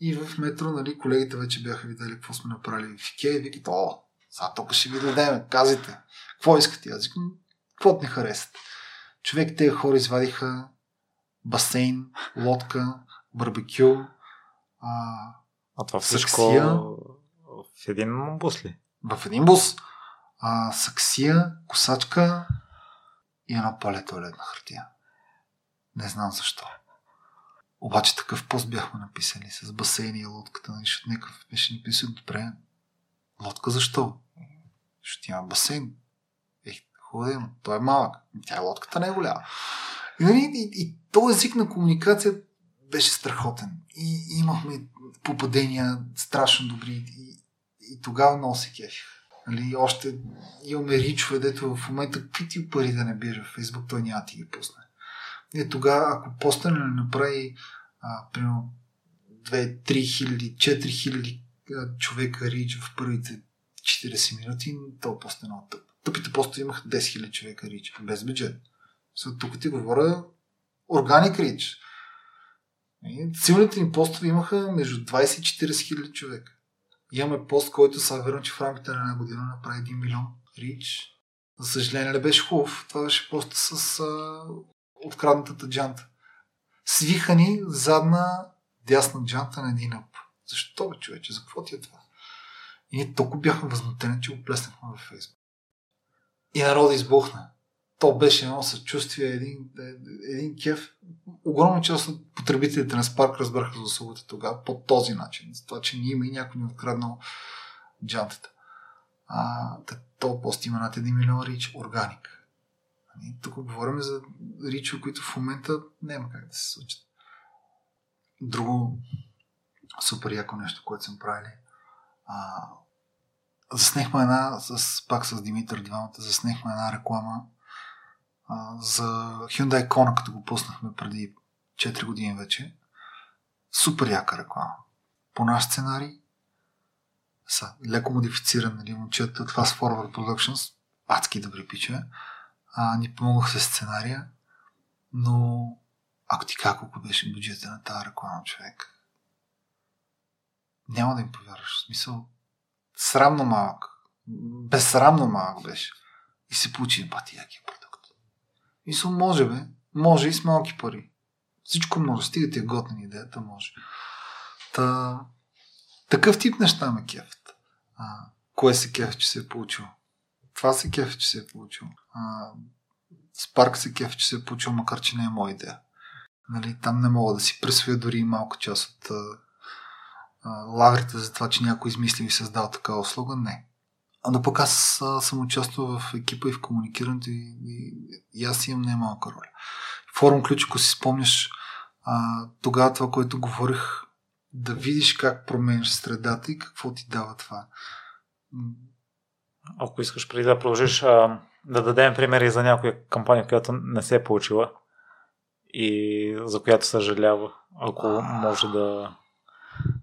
И в метро, нали, колегите вече бяха видели какво сме направили в Икея и викат, о, сега тук ще ви дадем, казите, какво искате? Аз викам, какво не харесат. Човек, тези хора извадиха басейн, лодка, барбекю, а, а това всичко саксия, в един бус ли? В един бус. А, саксия, косачка и едно пале туалетна хартия. Не знам защо. Обаче такъв пост бяхме написали с басейни и лодката, защото някакъв беше написан добре. Лодка защо? Защото има басейн. Ех, хубаво, той е малък. Тя е лодката не е голяма. И, и, и, и този език на комуникация беше страхотен. И, имахме попадения страшно добри. И, и тогава много се кефих. Нали, още имаме ричове, дето в момента какви пари да не бира в Фейсбук, той няма ти ги пусне. И тогава, ако постане не направи а, примерно 2, 3 хиляди, 4 хиляди човека рич в първите 40 минути, то пост е много тъп. Тъпите поста имаха 10 хиляди човека рич, без бюджет. тук ти говоря органик рич. Силните ни постове имаха между 20 и 40 хиляди човека. Имаме пост, който са верно, че в рамките на една година направи 1 милион рич. За съжаление не беше хубав. Това беше поста с а, откраднатата джанта. Свихани задна дясна джанта на един ъп. Защо бе, човече? За какво ти е това? И ние толкова бяхме възмутени, че го плеснахме във Фейсбук. И народа избухна то беше едно съчувствие, един, един кеф. Огромна част от потребителите на Spark разбраха за услугата тогава по този начин. За това, че не има и някой ни откраднал джантата. А, то пост има над 1 милион рич органик. Ами, тук говорим за ричо, които в момента няма как да се случат. Друго супер яко нещо, което съм правили. А, заснехме една, с, пак с Димитър двамата, заснехме една реклама за Hyundai Kona, като го пуснахме преди 4 години вече. Супер яка реклама. По наш сценарий са леко модифициран, нали, момчета от Fast Forward Productions, адски добри пичове, а, ни помогнах с сценария, но ако ти колко беше бюджета на тази реклама, човек, няма да им повярваш. В смисъл, срамно малък. Безсрамно малък беше. И се получи пати якия Мисля, може бе. Може и с малки пари. Всичко може. Стига ти е готна идеята, може. Та, такъв тип неща ме кефят. А, кое се кеф, че се е получил? Това се кеф, че се е получил. А, Спарк се кеф, че се е получил, макар че не е моя идея. Нали, там не мога да си присвоя дори и малка част от а, а, лаврите за това, че някой измисли и създал такава услуга. Не. Да пък аз съм участвал в екипа и в комуникирането и, и, и аз имам немалка роля. Форум ключ, ако си спомняш, а, тогава това, което говорих, да видиш как променяш средата и какво ти дава това. Ако искаш преди да продължиш, а, да дадем примери за някоя кампания, която не се е получила и за която съжалява, ако а... може да,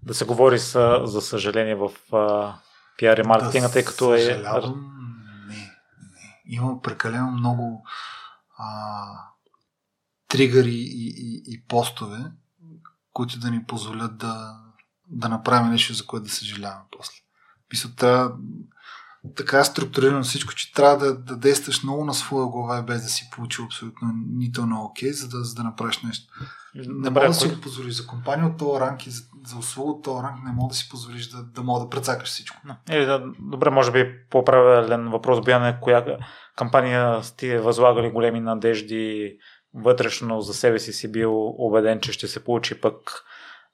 да се говори с, за съжаление в а, пиар и маркетинга, да, тъй като е... Не, не. Има прекалено много а, тригъри и, и, и постове, които да ни позволят да, да направим нещо, за което да съжаляваме после. Мисля, трябва така структурирано всичко, че трябва да, да действаш много на своя глава, без да си получил абсолютно нито на окей, за да, за да направиш нещо. Не мога да си го позволиш за компания от този ранг и за, за услуга от този ранг, не мога да си позволиш да, да мога да прецакаш всичко. Е, да, добре, може би по-правилен въпрос би на коя кампания сте възлагали големи надежди вътрешно за себе си си бил убеден, че ще се получи, пък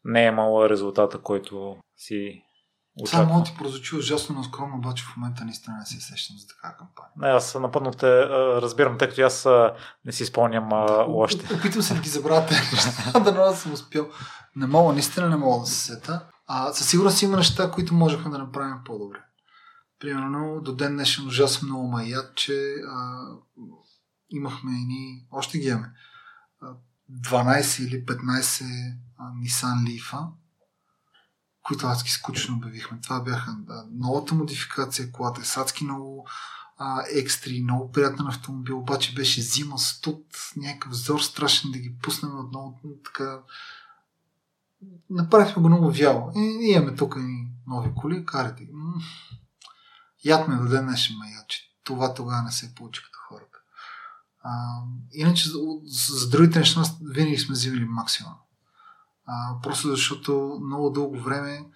не е имала резултата, който си Това може да ти прозвучи ужасно наскромно, обаче в момента наистина не се сещам за такава кампания. Не, аз напълно те разбирам, тъй като аз не си спомням да, още. Опитвам се да ги забравя неща, да не съм успял. Не мога, наистина не мога да се сета. А със сигурност има неща, които можехме да направим по-добре. Примерно, до ден днешен ужасно много маят, че а, имахме ни, още ги имаме, 12 или 15 Nissan Leaf, които адски скучно обявихме. Това бяха да, новата модификация, колата е садски много а, екстри, много приятен автомобил, обаче беше зима, студ, някакъв взор страшен да ги пуснем отново така. Направихме го много вяло. И, и имаме тук и нови коли, карате. Яд ме до ден днешен ме яд, че това тогава не се получи като хората. А, иначе за, за другите неща винаги сме взимали максимум. А, просто защото много дълго време,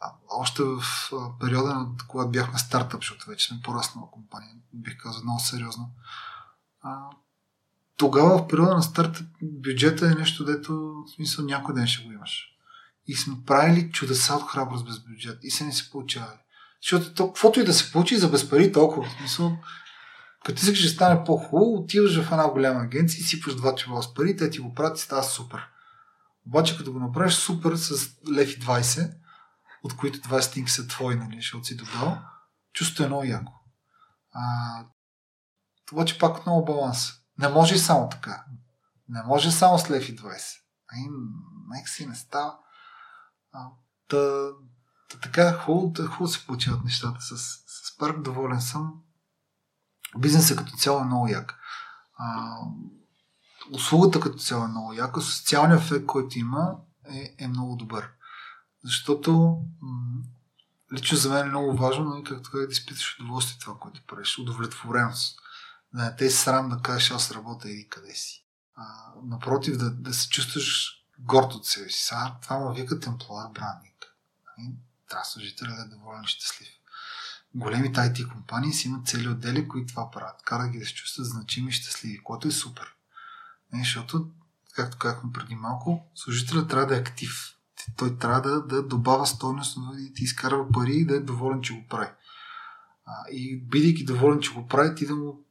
а, още в а, периода, на когато бяхме стартъп, защото вече сме пораснала компания, бих казал много сериозно. А, тогава в периода на стартъп бюджета е нещо, дето в смисъл някой ден ще го имаш. И сме правили чудеса от храброст без бюджет и се не се получавали. Защото то, каквото и да се получи за без пари, толкова. В смисъл, като искаш да стане по-хубаво, отиваш в една голяма агенция и сипваш два чела с пари, те ти го правят и става супер. Обаче като го направиш супер с лев и 20, от които 20 стинки са твои, нали, защото си додал, чувството е много яко. А, обаче пак отново баланс. Не може и само така. Не може само с лев и 20. Ай, нека си не става. А, та, та, така хубаво, хубаво се получават нещата. С, с парк доволен съм. Бизнесът като цяло е много як. А, услугата като цяло е много яка, социалният ефект, който има е, е много добър. Защото м- лично за мен е много важно, нали, както как да изпиташ удоволствие това, което правиш, удовлетвореност. Да не те е срам да кажеш аз работя и къде си. А, напротив, да, да се чувстваш горд от себе си. Сега това му вика темплуар брандинг. Нали? Трябва служителя да е доволен и щастлив. Големите IT компании си имат цели отдели, които това правят. Кара ги да се чувстват значими и щастливи, което е супер. Не, защото, както казахме преди малко, служителят трябва да е актив. Той трябва да, да добавя стойност, да ти изкарва пари и да е доволен, че го прави. А, и бидейки доволен, че го прави, ти да му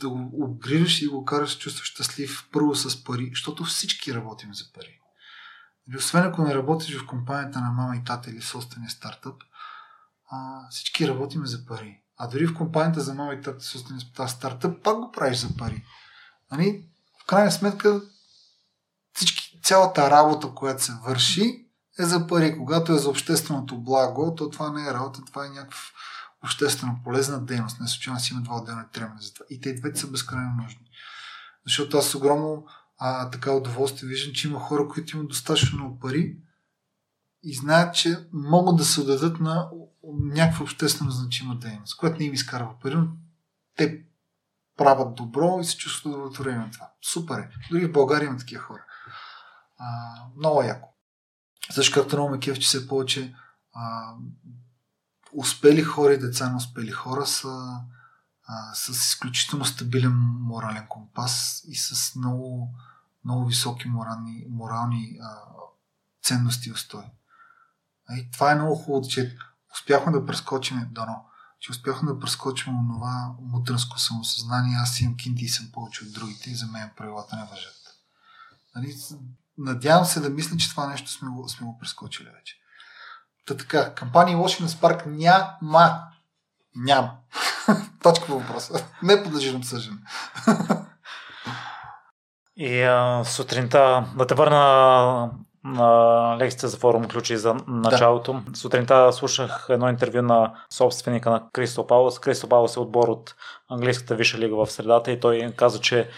да го обгрижаш и го караш да чувстваш щастлив първо с пари, защото всички работим за пари. И нали, освен ако не работиш в компанията на мама и тата или собствения стартъп, а, всички работим за пари. А дори в компанията за мама и тата собствения стартъп, пак го правиш за пари. Нали? Крайна сметка всички, цялата работа, която се върши, е за пари. Когато е за общественото благо, то това не е работа, това е някаква обществено полезна дейност. Не случайно си има два отделни термина за това. И те двете са безкрайно нужни. Защото аз с огромно а, така удоволствие виждам, че има хора, които имат достатъчно много пари и знаят, че могат да се отдадат на някаква обществено значима дейност, която не им изкарва пари, но те правят добро и се чувстват удовлетворени от това. Супер е. Дори в България има такива хора. А, много яко. Също както много ме кеф, че се повече а, успели хора и деца на успели хора са а, с изключително стабилен морален компас и с много, много високи морални, морални а, ценности и устои. И това е много хубаво, че успяхме да прескочим дано че успяхме да прескочим това мутранско самосъзнание. Аз имам кинти и съм повече от другите и за мен правилата не въжат. Нали? Надявам се да мисля, че това нещо сме го, сме го прескочили вече. Та така, кампания лоши на Спарк няма. Няма. Точка по въпроса. Не подлежи на обсъждане. И а, сутринта да те върна на лекцията за форум ключи за началото. Да. Сутринта слушах едно интервю на собственика на Кристо Паулос. Кристо Паулос е отбор от английската виша лига в средата и той каза, че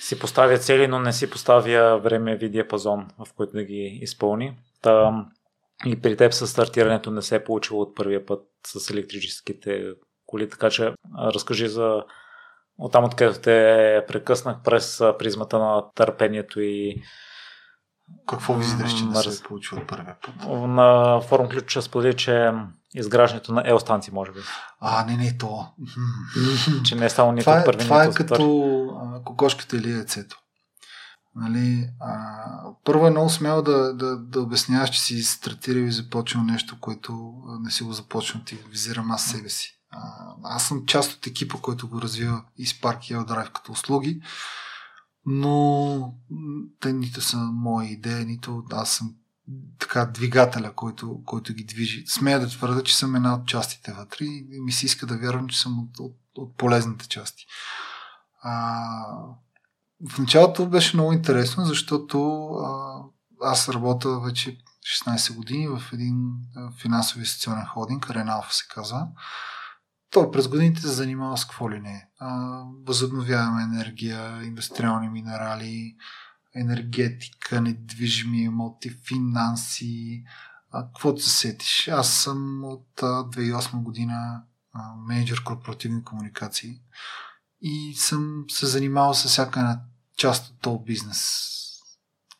си поставя цели, но не си поставя времеви диапазон, в който да ги изпълни. Та, И при теб с стартирането не се е получило от първия път с електрическите коли, така че разкажи за оттам откъдето те прекъснах през призмата на търпението и какво визираш, че не се е получил от първия път? На форум ключ сподели, че изграждането на ел станции, може би. А, не, не, то. че не е само нито това е, първи, Това е като а, кокошката или яйцето. Нали, а, първо е много смело да, да, да обясняваш, че си стартирал и започнал нещо, което не си го започнал, ти визирам аз себе си. А, аз съм част от екипа, който го развива и Spark и L-Drive като услуги, но те нито са мои идеи, нито аз съм така двигателя, който, който ги движи. Смея да твърда, че съм една от частите вътре и ми се иска да вярвам, че съм от, от, от полезните части. А, в началото беше много интересно, защото а, аз работя вече 16 години в един финансов инвестиционен холдинг, Реналфа се казва. Той през годините се занимава с какво ли не. възобновяема енергия, индустриални минерали, енергетика, недвижими имоти, финанси, а, каквото се сетиш. Аз съм от 2008 година менеджер корпоративни комуникации и съм се занимавал с всяка една част от този бизнес,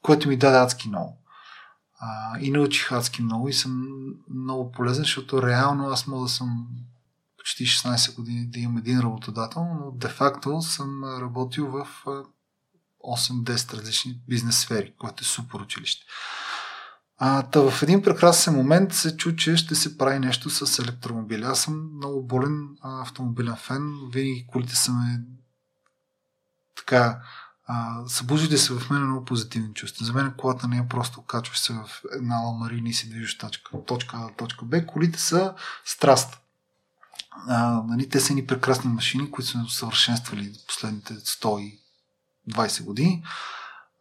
което ми даде адски много. А, и научих адски много и съм много полезен, защото реално аз мога да съм почти 16 години да имам един работодател, но де-факто съм работил в 8-10 различни бизнес сфери, което е супер училище. А, та в един прекрасен момент се чу, че ще се прави нещо с електромобили. Аз съм много болен а, автомобилен фен. Винаги колите са ме така събужили се в мен много позитивни чувства. За мен колата не е просто качваш се в една ламарина и се движиш точка, точка А, точка Б. Колите са страст. А, нали, те са ни прекрасни машини, които сме усъвършенствали последните 120 години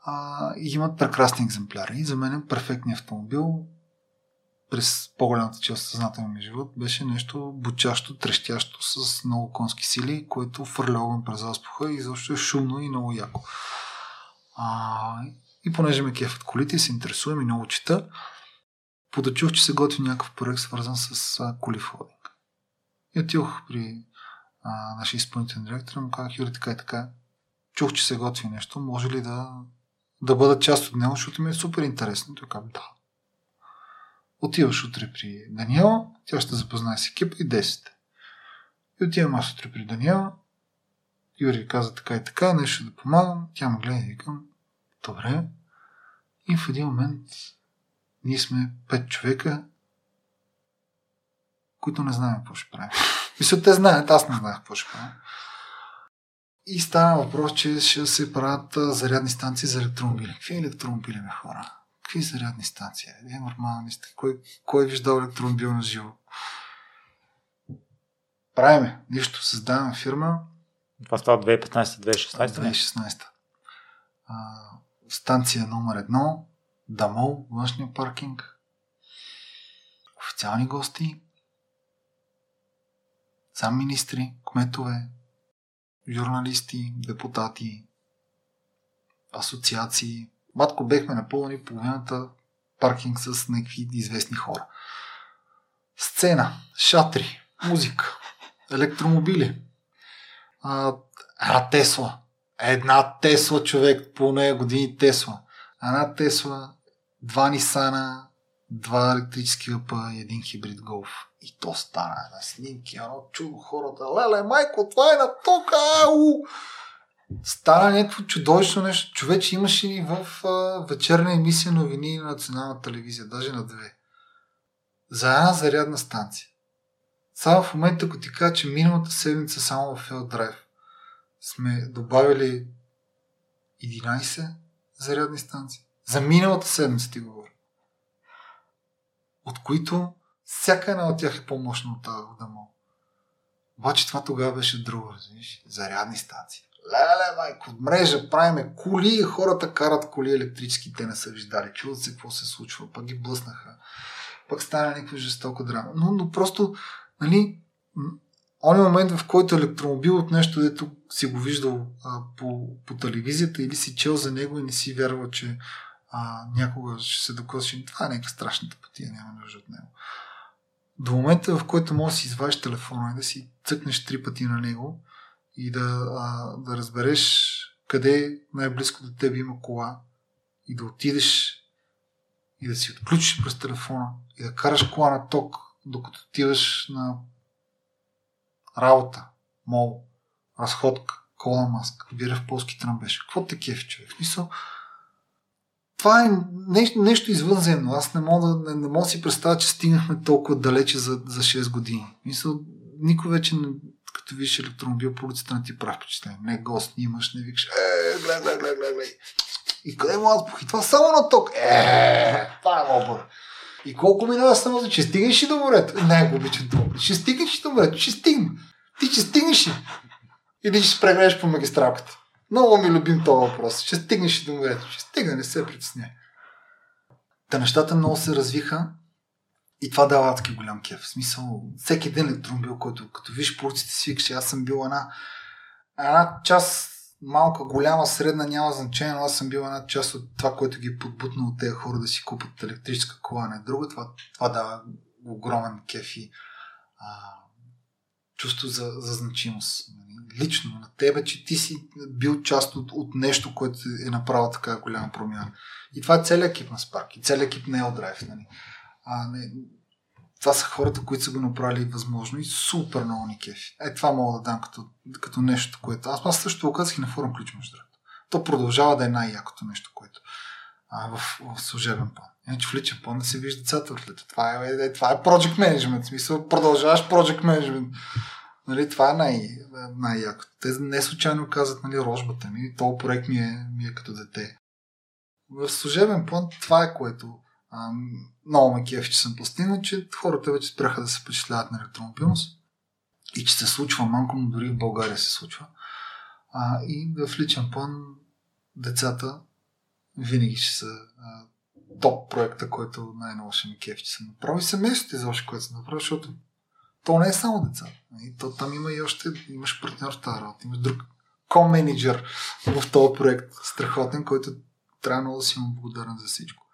а, и имат прекрасни екземпляри. За мен перфектният автомобил през по-голямата част от съзнателния ми живот беше нещо бучащо, трещящо с много конски сили, което фърля огън през аспуха и защо е шумно и много яко. А, и понеже ме кефът колите се интересувам и много чета, подачух, че се готви някакъв проект свързан с коли в холдинг. И отидох при а, нашия изпълнителен директор и му казах, Юри, така и така, чух, че се готви нещо, може ли да, да бъда част от него, защото ми е супер интересно. Той каза, да, Отиваш утре при Даниела, тя ще запознае с екипа и 10. И отивам аз утре при Даниела. Юрий каза така и така, нещо да помагам. Тя ме гледа и викам, добре. И в един момент ние сме пет човека, които не знаем какво ще правим. Мисля, те знаят, аз не знаех какво ще правим. И стана въпрос, че ще се правят зарядни станции за електромобили. Какви електромобили, ме хора? Какви зарядни станции? Е, нормални сте. Кой, кой е виждал електромобил на живо? Правиме. Нищо. Създаваме фирма. Това става 2015-2016. 2016. А, станция номер едно. Дамол, външния паркинг. Официални гости. Сам министри, кметове, журналисти, депутати, асоциации, Матко бехме напълнени половината паркинг с някакви известни хора. Сцена, шатри, музика, електромобили. А, една Тесла. Една Тесла, човек, по нея години Тесла. Една Тесла, два Нисана, два електрически ВП и един хибрид Голф. И то стана на снимки. Едно чудо хората. Леле, майко, това е на тока! Ау! стана някакво чудовищно нещо. Човече имаше и в а, вечерна емисия новини на национална телевизия, даже на две. За една зарядна станция. Само в момента, ако ти кажа, че миналата седмица само в Field Drive сме добавили 11 зарядни станции. За миналата седмица ти говоря. От които всяка една от тях е по-мощна от тази вода Обаче това тогава беше друго, разбираш? Зарядни станции леле, майко, мрежа, правиме коли, хората карат коли електрически, те не са виждали, чуват се какво се случва, пък ги блъснаха, пък стана някаква жестока драма. Но, но просто, нали, оня момент, в който електромобил от нещо, дето си го виждал а, по, по телевизията или си чел за него и не си вярва, че а, някога ще се докосиш, това е някаква страшната пътия, няма нужда от него. До момента, в който можеш да си извадиш телефона и да си цъкнеш три пъти на него и да, а, да разбереш къде най-близко до теб има кола и да отидеш и да си отключиш през телефона и да караш кола на ток, докато отиваш на работа, мол, разходка, кола маска, бира в полски тръмбеш. Какво те кефи, човек? В смисъл, това е нещо, нещо извънземно. Аз не мога, не, не мога да си представя, че стигнахме толкова далече за, за 6 години. Мисъл, никой вече, не, като видиш електромобил по улицата, не ти прави впечатление. Не го снимаш, не викаш, е, гледай, гледай, гледай, гледай. И къде му аз похитва само на ток? Е, това е много И колко минава само, че стигнеш и до морето? Не, го обичам това. Ще стигнеш и до морето. Ще стигна. Ти ще стигнеш ли? Или ще спрегнеш по магистралката? Много ми любим този въпрос. Ще стигнеш и до морето. Ще стигна, не се притесня. Та нещата много се развиха и това дава адски голям кеф. В смисъл, всеки ден електромобил, който като виж по улиците си викаш, аз съм бил една, една част малка, голяма, средна, няма значение, но аз съм бил една част от това, което ги е подбутна от тези хора да си купат електрическа кола, не друга. Това, това дава огромен кеф и а, чувство за, за значимост. Лично на тебе, че ти си бил част от, от нещо, което е направило така голяма промяна. И това е целият екип на Spark и целият екип на Eldrive. Нали? А, не, това са хората, които са го направили възможно и супер много ни кефи. Е, това мога да дам като, като нещо, което... Аз, аз също го казах и на форум ключ, между другото. То продължава да е най-якото нещо, което а, в, в служебен план. Иначе в личен план да се вижда децата в лето. Това е, е, това е project management. В смисъл, продължаваш project management. Нали, това е най- най-якото. Те не случайно казват нали, рожбата ми. Този проект ми е, ми е като дете. В служебен план това е което а, много ме кефи, че съм постигнал, че хората вече спряха да се впечатляват на електромобилност и че се случва малко, но дори в България се случва. А, и в личен план децата винаги ще са а, топ проекта, който най-много ще ми кефи, че съм направил. И семейството изобщо, което съм направил, защото то не е само деца. И то, там има и още, имаш партньор в тази работа, имаш друг ко-менеджер в този проект, страхотен, който трябва много да си му благодарен за всичко.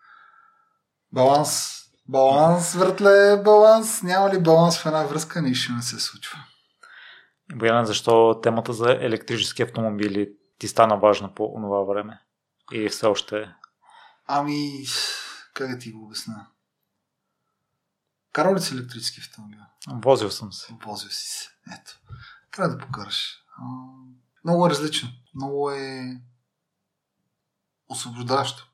Баланс. Баланс, въртле, баланс. Няма ли баланс в една връзка, нищо не се случва. Бояна, защо темата за електрически автомобили ти стана важна по това време? И все още Ами, как да ти го обясна? Карал ли си електрически автомобил? Возил съм се. Возил си се. Ето. Трябва да покараш. Много е различно. Много е освобождаващо.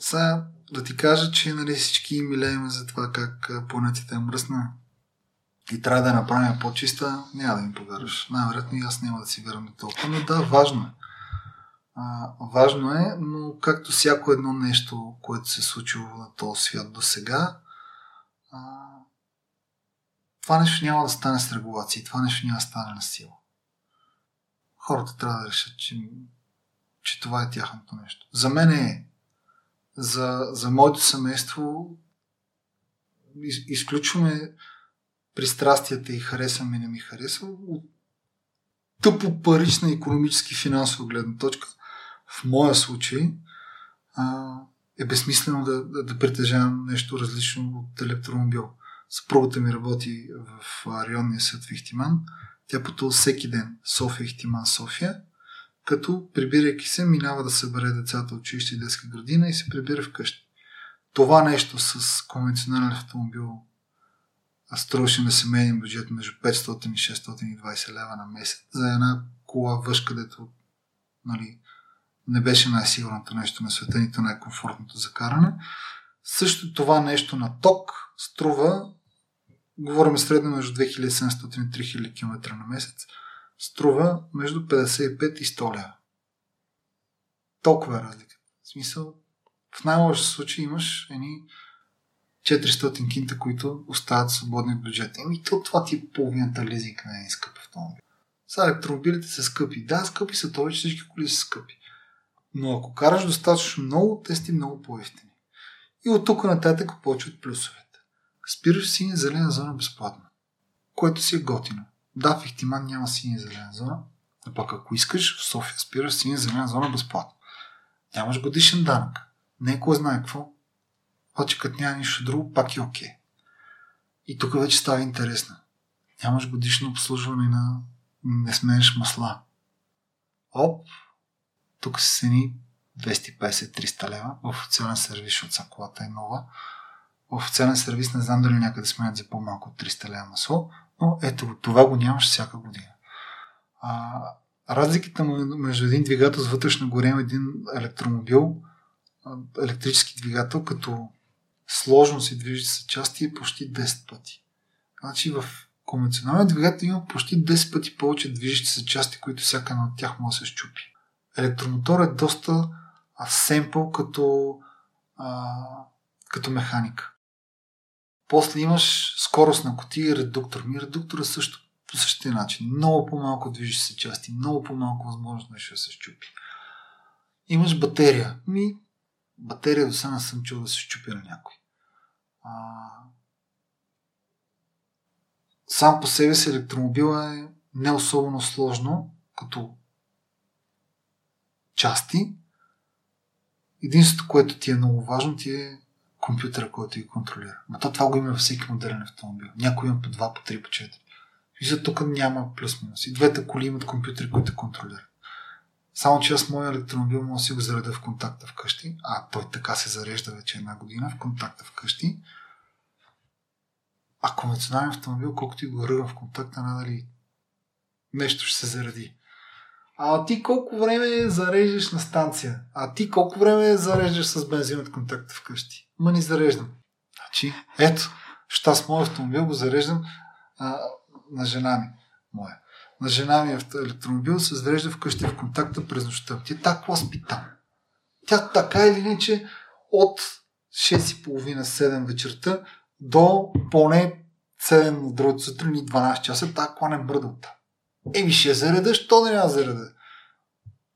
Сега да ти кажа, че нали, всички милеем за това как планетата е мръсна и трябва да я направим по-чиста, няма да ми повярваш. Най-вероятно и аз няма да си вярвам толкова, но да, важно е. А, важно е, но както всяко едно нещо, което се е случило на този свят до сега, това нещо няма да стане с регулации, това нещо няма да стане на сила. Хората трябва да решат, че, че това е тяхното нещо. За мен е за, за моето семейство из, изключваме пристрастията и харесваме, не ми харесва от тъпо парична, економически, финансова гледна точка. В моя случай а, е безсмислено да, да, да притежавам нещо различно от електромобил. Съпругата ми работи в районния съд в Ихтиман. Тя пътува всеки ден София, Ихтиман, София като прибирайки се, минава да събере децата от училище и детска градина и се прибира вкъщи. Това нещо с конвенционален автомобил струваше на семейен бюджет между 500 и 620 лева на месец за една кола въж, където нали, не беше най-сигурното нещо на света, нито най-комфортното за каране. Също това нещо на ток струва, говорим средно между 2700 и 3000 км на месец, струва между 55 и 100 лева. Толкова е разлика. В смисъл, в най-лошия случай имаш едни 400 кинта, които остават свободни от бюджета. Еми, то това ти е половината лизинг на един скъп автомобил. Сега електромобилите са скъпи. Да, скъпи са, това всички коли са скъпи. Но ако караш достатъчно много, те сте много по-ефтини. И от тук нататък почват плюсовете. Спираш си зелена зона безплатно, което си е готино. Да, в Ихтиман няма синя зелена зона, а пък ако искаш, в София спираш синя зелена зона безплатно. Нямаш годишен данък. Не кой знае какво. Обаче като няма нищо друго, пак е окей. И тук вече става интересно. Нямаш годишно обслужване на не сменеш масла. Оп, тук са цени 250-300 лева. Официален сервис, защото са колата е нова. Официален сервис не знам дали някъде сменят за по-малко от 300 лева масло, но ето това го нямаш всяка година. А, разликата между един двигател с вътрешно горене и един електромобил, електрически двигател, като сложно се движи с части е почти 10 пъти. Значи в конвенционалния двигател има почти 10 пъти повече движещи се части, които всяка една от тях може да се щупи. Електромотор е доста семпъл като, а, като механика. После имаш скорост на котия и редуктор. Ми редуктора също по същия начин. Много по-малко движи се части, много по-малко възможност нещо да се щупи. Имаш батерия. Ми, батерия до сега не съм чул да се щупи на някой. А... Сам по себе си електромобила е не особено сложно, като части. Единството, което ти е много важно, ти е компютъра, който ги контролира. Но то това го има във всеки модерен автомобил. Някой има по два, по три, по четири. Вижда, тук няма плюс-минус. И двете коли имат компютри, които контролират. Само че аз моят електромобил мога да си го зареда в контакта вкъщи, а той така се зарежда вече една година в контакта вкъщи. А конвенционален автомобил, колкото и го ръгам в контакта, надали нещо ще се заради. А ти колко време зареждаш на станция? А ти колко време зареждаш с бензин от контакта вкъщи? Ма ни зареждам. Значи, ето, ще с моят автомобил го зареждам а, на жена ми. Моя. На жена ми електромобил се зарежда вкъщи в контакта през нощта. Ти така спи там. Тя така или иначе от 6.30-7 вечерта до поне 7 от другата сутрин и 12 часа, така кола не мръда от Еми ще зареда, що да няма зареда?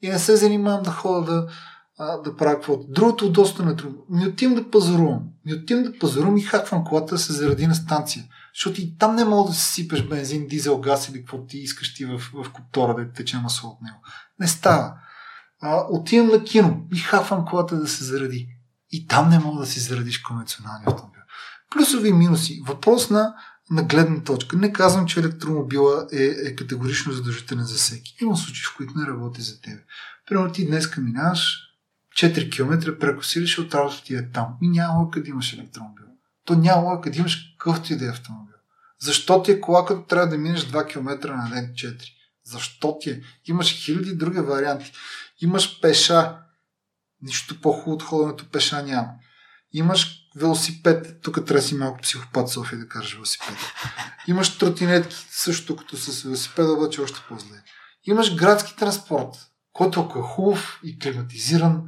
И не се занимавам да ходя да, а, да правя каквото. Другото удобство на друго. Ми отивам да пазарувам. Ми отивам да пазарувам и хаквам колата да се заради на станция. Защото и там не мога да си сипеш бензин, дизел, газ или какво ти искаш ти в, в коптора да тече масло от него. Не става. А, отивам на кино и хаквам колата да се заради. И там не мога да си зарадиш конвенционалния автомобил. Плюсови и минуси. Въпрос на, на гледна точка. Не казвам, че електромобила е, е категорично задължителен за всеки. Има случаи, в които не работи за теб. Примерно ти днес минаваш 4 км, прекосилиш от работата ти е там. И няма къде имаш електромобил. То няма къде имаш какъвто и да е автомобил. Защо ти е кола, като трябва да минеш 2 км на ден 4? Защо ти е? Имаш хиляди други варианти. Имаш пеша. Нищо по-хубаво от ходенето пеша няма. Имаш велосипед. Тук трябва си малко психопат София да кажеш велосипед. Имаш тротинетки, също като с велосипеда, обаче още по-зле. Имаш градски транспорт, който ако е хубав и климатизиран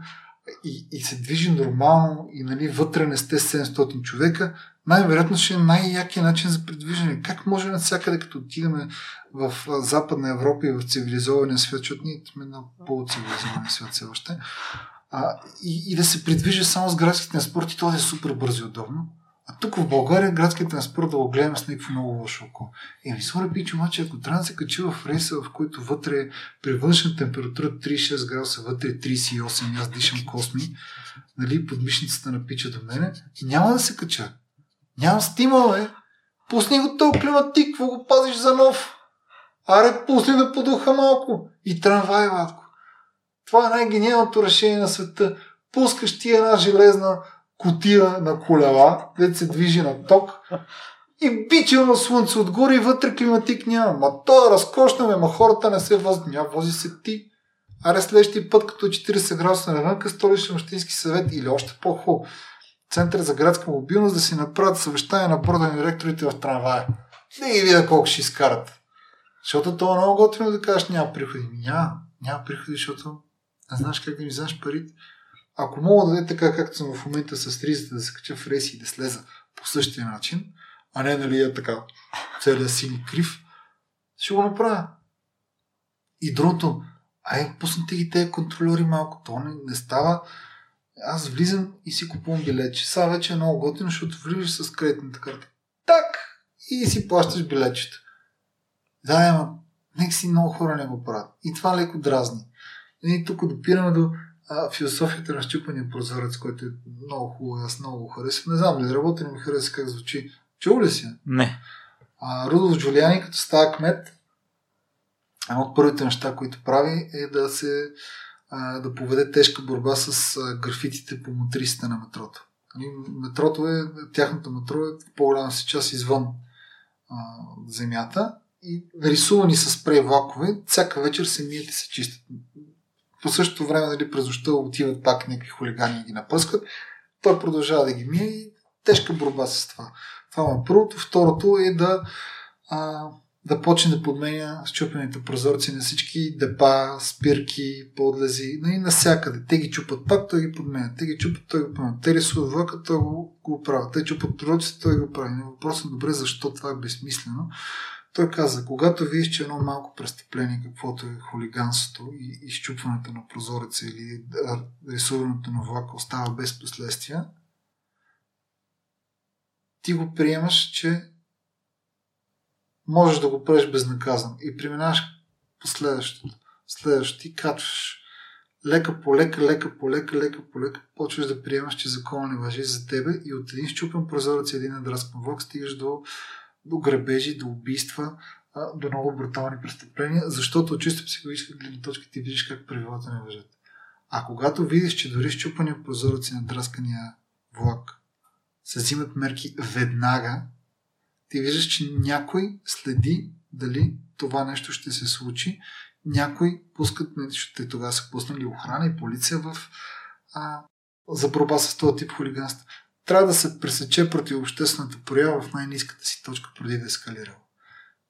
и, и се движи нормално и нали, вътре не сте 700 човека, най-вероятно ще е най-якият начин за придвижване. Как може навсякъде, като отидем в Западна Европа и в цивилизования свят, защото ние сме на по-цивилизования свят все още, а, и, и да се придвижи само с градски транспорт и то да е супер бързо и удобно. А тук в България градския транспорт да го гледаме с някакво много лошо око. Еми, сори пич, обаче, ако трябва да се качи в рейса, в който вътре при външна температура 36 градуса, вътре 38, аз дишам косми, нали, подмишницата на пича до мене, няма да се кача. Няма стимул, е. Пусни го този климатик, какво го пазиш за нов? Аре, пусни да подуха малко. И трамвай, ватко. Това е най-гениалното решение на света. Пускаш ти една железна котия на колела, където се движи на ток и бича на слънце отгоре и вътре климатик няма. Ма то е разкошно, ма хората не се. Няма, вози се ти. Аре следващия път, като 40 градуса навънка, столичен общински съвет или още по-хубаво. Център за градска мобилност да си направят съвещание на борда на директорите в трамвая. Да ги видя колко ще изкарат. Защото това е много готино да кажеш няма приходи. Няма, няма приходи, защото не знаеш как да ми вземеш парите. Ако мога да е така, както съм в момента с ризата, да се кача в рейси и да слеза по същия начин, а не нали е така целият син крив, ще го направя. И другото, ай, пуснете ги тези контролери малко. То не, не става. Аз влизам и си купувам билетче. Сега вече е много готино, защото влизаш с кредитната карта. Так! И си плащаш билетчето. Да, ама, нека си много хора не го правят. И това леко дразни. И тук допираме до а, философията на щупания прозорец, който е много хубаво, аз много го харесвам. Не знам, ли работи, не ми хареса как звучи. Чул ли си? Не. А, Рудолф Джулиани, като става кмет, едно от първите неща, които прави е да се а, да поведе тежка борба с а, графитите по мотрисите на метрото. Нали, метрото е, тяхното метро е в по-голяма си част извън а, земята и нарисувани с спрей влакове, всяка вечер се мият и се чистят. По същото време, нали, през нощта отиват пак някакви хулигани и ги напъскат. Той продължава да ги мие и тежка борба с това. Това е първото. Второто е да а, да почне да подменя щупените прозорци на всички депа, спирки, подлези, нали, навсякъде. Те ги чупат пак, той ги подменя. Те ги чупат, той го подменя. Те рисуват влака, той го, го прави. Те чупат прозорците, той го прави. Въпросът е добре, защо това е безсмислено. Той каза, когато видиш, че едно малко престъпление, каквото е хулиганството и изчупването на прозореца или рисуването на влака остава без последствия, ти го приемаш, че можеш да го правиш безнаказан и преминаваш по. Следващото ти качваш лека по лека, лека по лека, лека по лека, почваш да приемаш, че закона не въжи за тебе и от един щупен прозорец и един надраскан влак стигаш до, до грабежи, до убийства, до много брутални престъпления, защото от чисто психологическа гледна точка ти виждаш как правилата не въжат. А когато видиш, че дори щупания прозорец и надраскания влак се взимат мерки веднага, ти виждаш, че някой следи дали това нещо ще се случи. Някой пускат, те тогава са пуснали охрана и полиция в, а, за борба с този тип хулиганство. Трябва да се пресече против обществената проява в най-низката си точка преди да е ескалирала.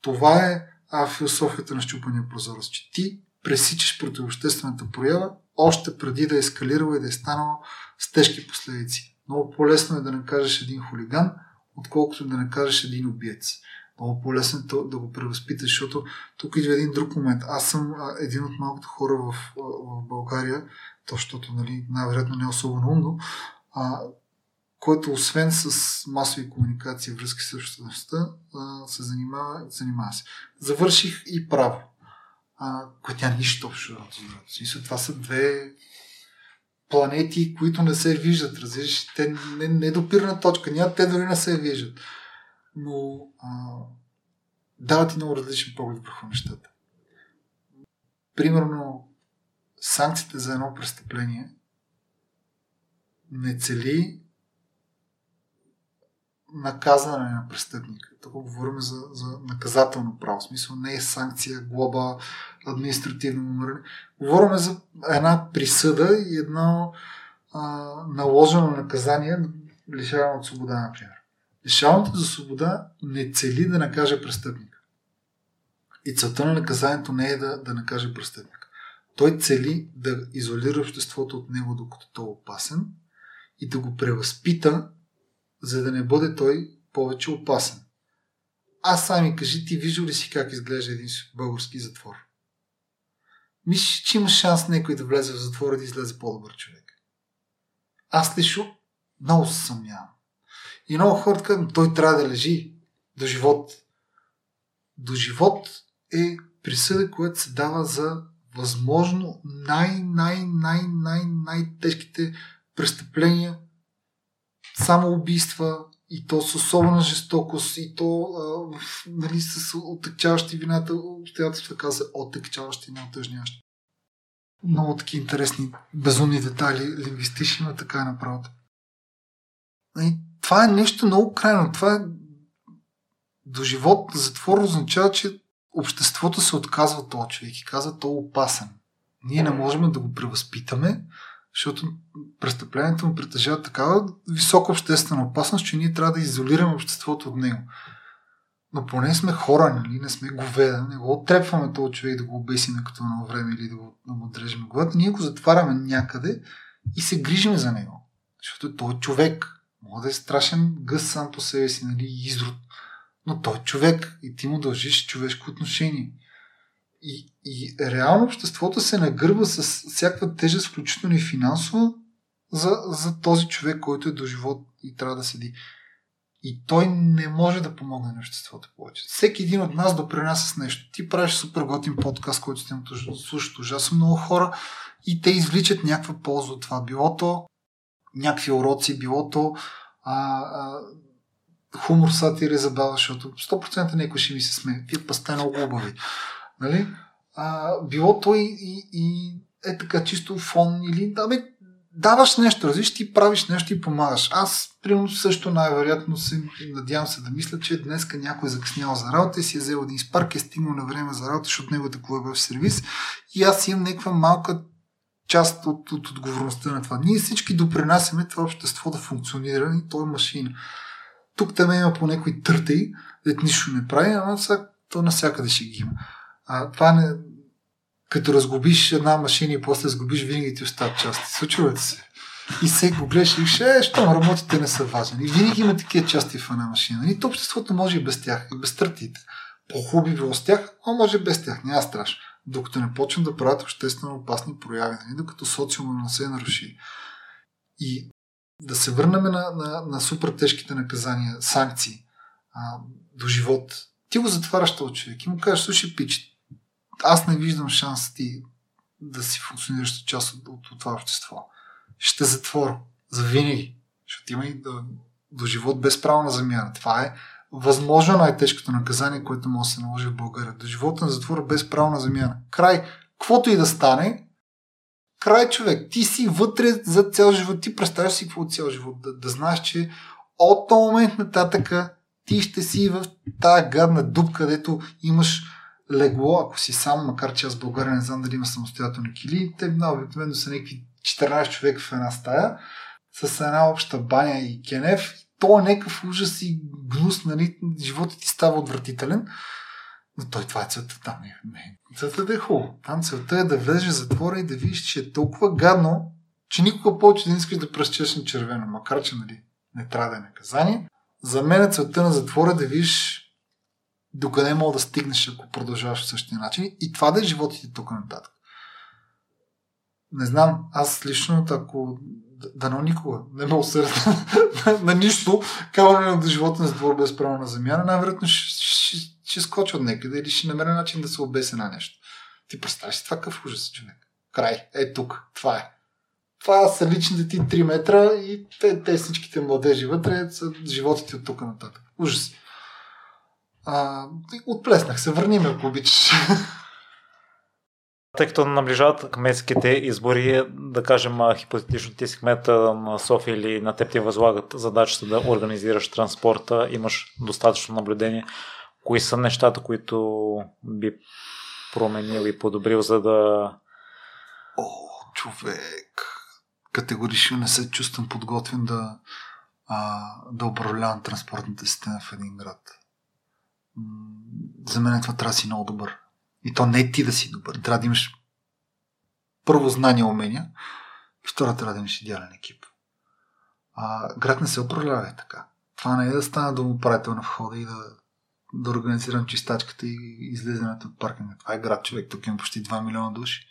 Това е а, философията на щупания прозорец, че ти пресичаш против обществената проява още преди да е ескалирала и да е станала с тежки последици. Много по-лесно е да накажеш един хулиган, отколкото да накажеш един убиец. Много по-лесно е да го превъзпиташ, защото тук идва един друг момент. Аз съм един от малкото хора в, в България, то, защото нали, най-вероятно не е особено умно, а, който освен с масови комуникации, връзки с обществеността, се занимава, занимава се. Завърших и право, което няма нищо общо. Смисъл, това са две планети, които не се виждат. Разбираш, те не, не допирна точка, няма, те дори не се виждат. Но а, дават ти много различен поглед върху нещата. Примерно, санкциите за едно престъпление не цели наказване на престъпника. Тук говорим за, за наказателно право. В смисъл не е санкция, глоба, административно умиране. Говорим за една присъда и едно а, наложено наказание, лишаване от свобода, например. Лишаването за свобода не цели да накаже престъпника. И целта на наказанието не е да, да накаже престъпника. Той цели да изолира обществото от него, докато той е опасен и да го превъзпита за да не бъде той повече опасен. Аз сами кажи, ти виждал ли си как изглежда един български затвор? Мислиш, че има шанс някой да влезе в затвора и да излезе по-добър човек. Аз лично много се съмнявам. И много хора той трябва да лежи до живот. До живот е присъда, която се дава за възможно най-най-най-най-най-тежките престъпления, само убийства и то с особена жестокост и то а, нали, с отекчаващи вината обстоятелства каза отекчаващи и неотъжняващи. Много таки интересни, безумни детайли, лингвистични, но така е направо. И това е нещо много крайно. Това е до живот затвор означава, че обществото се отказва от този човек и казва, то е опасен. Ние не можем да го превъзпитаме, защото престъплението му притежава такава висока обществена опасност, че ние трябва да изолираме обществото от него. Но поне сме хора, нали? не сме говеда, не го оттрепваме този човек да го обесиме като на време или да, го, да му отрежем главата. Ние го затваряме някъде и се грижим за него. Защото той е човек. Може да е страшен гъс сам по себе си, нали, изрод. Но той е човек и ти му дължиш човешко отношение. И, и реално обществото се нагърва с всякаква тежест, включително и финансова, за, за този човек, който е до живот и трябва да седи. И той не може да помогне на обществото повече. Всеки един от нас допринася с нещо. Ти правиш супер готин подкаст, който сте слушат ужасно много хора и те извличат някаква полза от това. Било то някакви уроци, било то а, а, хумор, сатира и забава, защото 100% някой ще ми се смее. Вие па сте много хубави. Нали? А, било то и, и, е така чисто фон или да, бе, даваш нещо, разлиш, ти правиш нещо и помагаш. Аз, примерно, също най-вероятно се надявам се да мисля, че днеска някой е закъснял за работа и си е взел един спарк, е стигнал на време за работа, защото неговата кола е в сервис и аз имам някаква малка част от, от отговорността на това. Ние всички допринасяме това общество да функционира и то е машина. Тук там има по някои търтей, дет нищо не прави, ама сега то навсякъде ще ги има. А, това не, като разгубиш една машина и после разгубиш, винаги ти остават части. Случва се. И се го гледаш и ще, е, що работите не са важни. И винаги има такива части в една машина. И то обществото може и без тях, и без търтите. По-хубаво било с тях, а може без тях. Няма страшно докато не почнат да правят обществено опасни прояви, нали? докато социума не се наруши. И да се върнем на, на, на супер тежките наказания, санкции, а, до живот. Ти го затваряш този човек и му кажеш, слушай, пич, аз не виждам шанс ти да си функционираш част от, от, от това общество. Ще затворя. За. Защото има и до, до живот без право на замяна. Това е възможно най-тежкото наказание, което може да се наложи в България. До живота на затвора без право на замяна. Край. Каквото и да стане, край човек. Ти си вътре за цял живот. Ти представяш си какво цял живот. Да, да знаеш, че от този момент нататъка ти ще си в тази гадна дупка, където имаш легло, ако си сам, макар че аз в България не знам дали има самостоятелни кили, те много обикновено са някакви 14 човека в една стая, с една обща баня и кенев то е някакъв ужас и гнус, нали, животът ти става отвратителен. Но той това е целта там. Не, не. Целта е хубаво. Там целта е да влезеш в затвора и да видиш, че е толкова гадно, че никога повече не искаш да пръщеш на червено, макар че нали, не трябва да е наказание. За мен е целта на затвора е да видиш докъде мога да стигнеш, ако продължаваш в същия начин. И това да е животът ти тук нататък. Не знам, аз лично, ако дано никога не ме усърда на, на нищо, камо до живота на затвор без право на замяна, най-вероятно ще, ще, ще скоча от някъде или ще намеря начин да се обесе на нещо. Ти представяш си това какъв ужас, човек. Край. Е тук. Това е. Това са личните ти 3 метра и те, те всичките младежи вътре са живота ти от тук нататък. Ужас. А, отплеснах се. Върни ме, ако обичаш. Тъй като наближават кметските избори, да кажем хипотетично ти си кмета на София или на теб ти възлагат задачата да организираш транспорта, имаш достатъчно наблюдение. Кои са нещата, които би променил и подобрил, за да... О, човек! Категорично не се чувствам подготвен да, а, да управлявам транспортната система в един град. За мен това трябва да си много добър и то не ти да си добър. Трябва да имаш първо знание, умения и второ трябва да имаш идеален екип. А, град не се управлява е така. Това не е да стана домоправител на входа и да, да организирам чистачката и излизането от паркинга. Това е град, човек. Тук има почти 2 милиона души.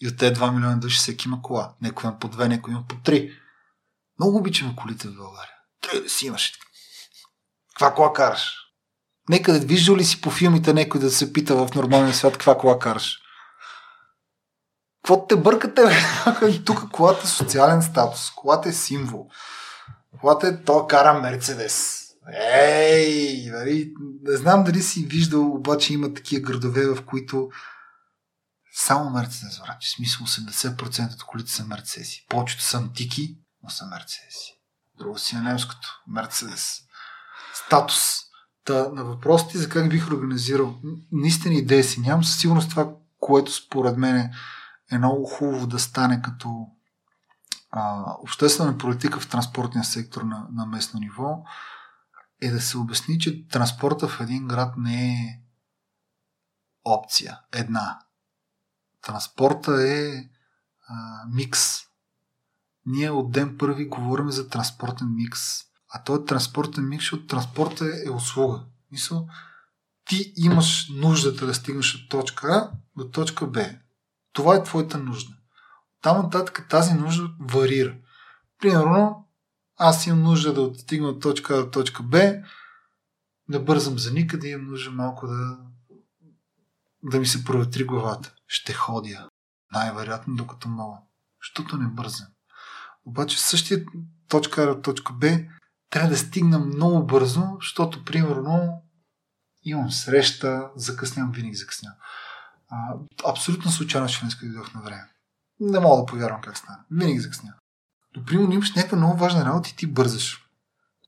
И от тези 2 милиона души всеки има кола. Некои има по 2, некои има по 3. Много обичаме колите в България. Трябва да си имаш. Каква кола караш? Нека да виждал ли си по филмите някой да се пита в нормалния свят каква кола караш? Какво те бъркате? Тук колата е социален статус. Колата е символ. Колата е то кара Мерцедес. Ей, нали? Не знам дали си виждал, обаче има такива градове, в които само Мерцедес врачи. В смисъл 80% от колите са Мерцедеси. Повечето са антики, но са Мерцедеси. Друго си е немското. Мерцедес. Статус. Та, на въпросите за как бих организирал, наистина идея си нямам. Със сигурност това, което според мен е много хубаво да стане като а, обществена политика в транспортния сектор на, на местно ниво, е да се обясни, че транспорта в един град не е опция. Една. Транспорта е а, микс. Ние от ден първи говорим за транспортен микс а той е транспортен микс, защото транспорта е услуга. Мисъл, ти имаш нуждата да стигнеш от точка А до точка Б. Това е твоята нужда. Там нататък тази нужда варира. Примерно, Аз имам нужда да отстигна от точка А до точка Б, да бързам за никъде, имам нужда малко да, да ми се проветри главата. Ще ходя. Най-вероятно, докато мога. Защото не бързам. Обаче същия точка А до точка Б трябва да стигна много бързо, защото, примерно, имам среща, закъснявам, винаги закъснявам. А, абсолютно случайно, днес дойдох на време. Не мога да повярвам как стана. Винаги закъснявам. Но, примерно, имаш някаква много важна работа и ти бързаш.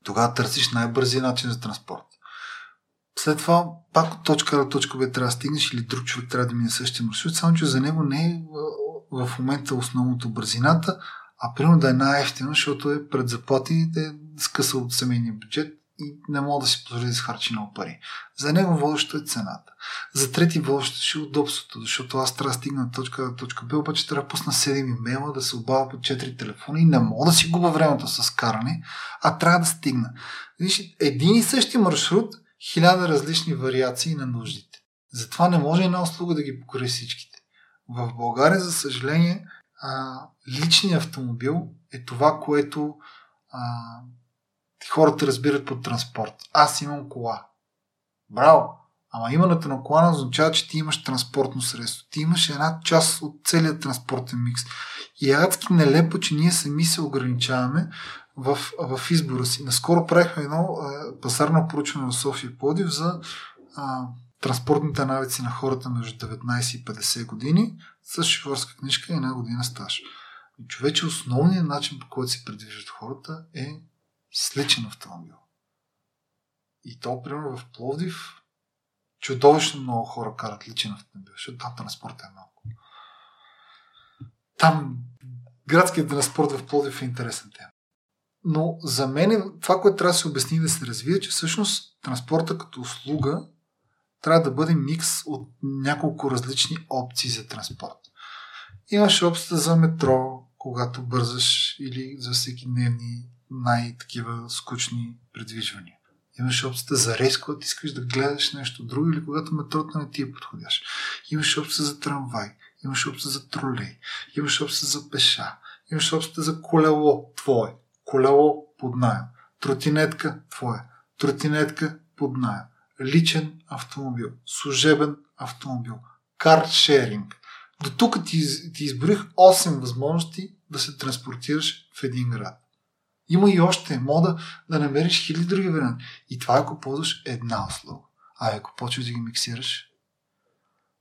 Тогава търсиш най-бързия начин за транспорт. След това, пак от точка до точка Б трябва да стигнеш или друг човек трябва да мине същия маршрут, само че за него не е в момента основното бързината, а примерно да е най-ефтино, защото е пред заплати скъсал от семейния бюджет и не мога да си позволи да изхарчи много пари. За него водещо е цената. За трети водещо ще е удобството, защото аз трябва да стигна точка до точка Б, обаче трябва да пусна 7 имейла, да се обава по 4 телефона и не мога да си губа времето с каране, а трябва да стигна. Виж, един и същи маршрут, хиляда различни вариации на нуждите. Затова не може една услуга да ги покори всичките. В България, за съжаление, а, личният автомобил е това, което а, хората разбират под транспорт. Аз имам кола. Браво! Ама имането на кола означава, че ти имаш транспортно средство. Ти имаш една част от целият транспортен микс. И е адски нелепо, че ние сами се ограничаваме в, в избора си. Наскоро правихме едно е, пазарно поручване в София Плодив за а, транспортните навици на хората между 19 и 50 години с шофьорска книжка и една година стаж. И човече основният начин по който се придвижват хората е с личен автомобил. И то, примерно, в Пловдив чудовищно много хора карат личен автомобил, защото там транспорт е малко. Там градският транспорт в Пловдив е интересен тема. Но за мен това, което трябва да се обясни да се развие, че всъщност транспорта като услуга трябва да бъде микс от няколко различни опции за транспорт. Имаш опцията за метро, когато бързаш или за всеки дневни най-такива скучни предвижвания. Имаш опцията за рейс, когато искаш да гледаш нещо друго или когато метрото не ти е подходящ. Имаш опция за трамвай, имаш опция за тролей, имаш опция за пеша, имаш опция за колело твое, колело под найем, тротинетка твоя, тротинетка под найем, личен автомобил, служебен автомобил, каршеринг. До тук ти, ти изборих 8 възможности да се транспортираш в един град. Има и още. Мода да намериш хиляди други варианти. И това ако ползваш една услуга. А ако почваш да ги миксираш,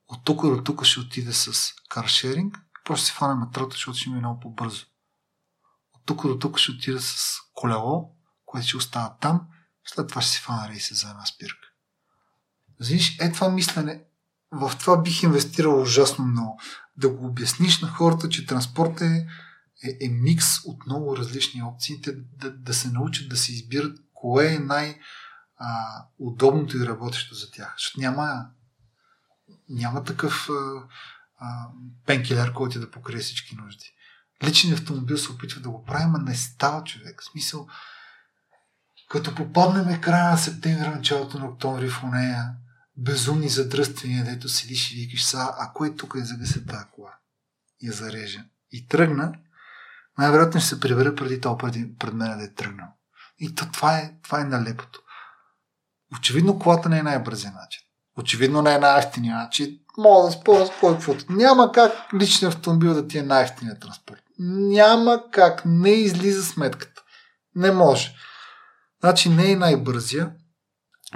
от тук до тук ще отиде с каршеринг, ще се фане метрото, защото ще ми е много по-бързо. От тук до тук ще отида с колело, което ще остава там, след това ще си фана рейса за една спирка. Знаеш, е това мислене, в това бих инвестирал ужасно много. Да го обясниш на хората, че транспорт е е, е микс от много различни опции, те да, да се научат да се избират кое е най-удобното и работещо за тях. Защото няма, няма такъв а, а, пенкилер, който да покрие всички нужди. Личният автомобил се опитва да го прави, но не става човек. В смисъл, като попаднем края на септември, началото на октомври в нея, безумни задръствания, дето седиш и викаш са, а кой тук е загаси тази кола? Я зарежа. И тръгна, най-вероятно ще се прибера преди това преди, пред мен да е тръгнал. И то, това, е, това е налепото. Очевидно колата не е най-бързия начин. Очевидно не е най-ефтиния начин. Мога да споря с кой каквото. Няма как личният автомобил да ти е най-ефтиният транспорт. Няма как. Не излиза сметката. Не може. Значи не е най-бързия,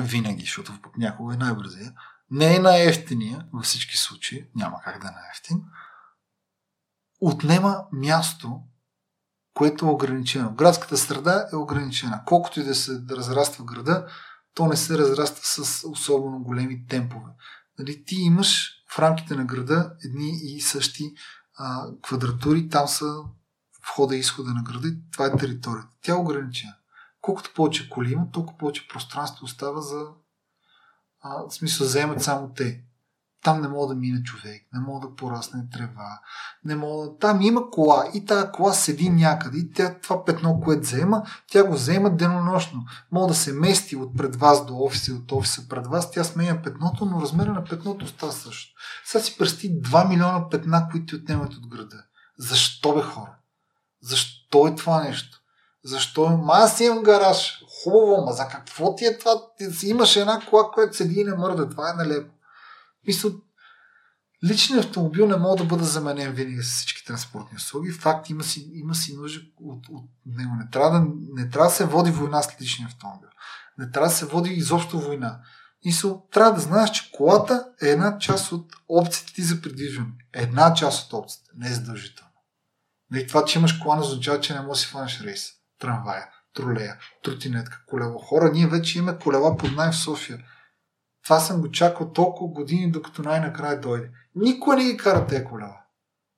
винаги, защото някога е най-бързия. Не е най-ефтиния във всички случаи. Няма как да е най-ефтин. Отнема място което е ограничено. Градската среда е ограничена. Колкото и да се разраства града, то не се разраства с особено големи темпове. Нали, ти имаш в рамките на града едни и същи а, квадратури, там са входа и изхода на града и това е територията. Тя е ограничена. Колкото повече коли има, толкова повече пространство остава за а, в смисъл заемат само те. Там не мога да мине човек, не мога да порасне трева, не мога Там има кола и тази кола седи някъде и тя, това петно, което взема, тя го взема денонощно. Мога да се мести от пред вас до офиса и от офиса пред вас, тя сменя петното, но размера на петното става също. Сега си пръсти 2 милиона петна, които ти отнемат от града. Защо бе хора? Защо е това нещо? Защо? Ма аз имам гараж. Хубаво, ма за какво ти е това? Имаш една кола, която седи и не мърда. Това е нелепо. Мисля, личният автомобил не може да бъде заменен винаги с всички транспортни услуги. Факт има си, има си нужда от, от него. Не трябва, да, не трябва да се води война с личния автомобил. Не трябва да се води изобщо война. Мисъл, трябва да знаеш, че колата е една част от опциите ти за придвижване. Една част от опциите, не е задължително. Не това, че имаш кола, не означава, че не можеш да си фанеш рейс. Трамвая, тролея, тротинетка, колело. Хора, ние вече имаме колела под най в София. Това съм го чакал толкова години, докато най-накрая дойде. Никой не ги кара тези колела.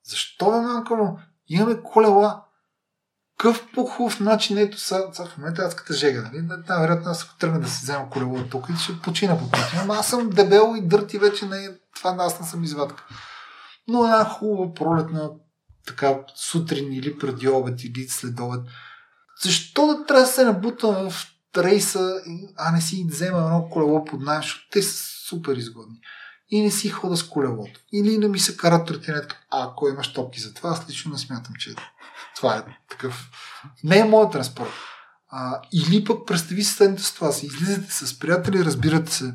Защо бе, мамка му? Имаме колела. Къв по-хубав начин, ето сега, сега в момента адската жега, нали? Най-вероятно аз ако тръгна да си взема колело тук и ще почина по пътя. Ама аз съм дебел и дърти вече не е, това аз не съм извадка. Но една хубава пролетна така сутрин или преди обед или след обед. Защо да трябва да се набутам в рейса, а не си взема едно колело под найем, защото те са супер изгодни. И не си хода с колелото. Или не ми се карат тротинетка. А ако имаш топки за това, аз лично не смятам, че това е такъв. Не е моят транспорт. А, или пък представи се следната ситуация. Излизате с приятели, разбирате се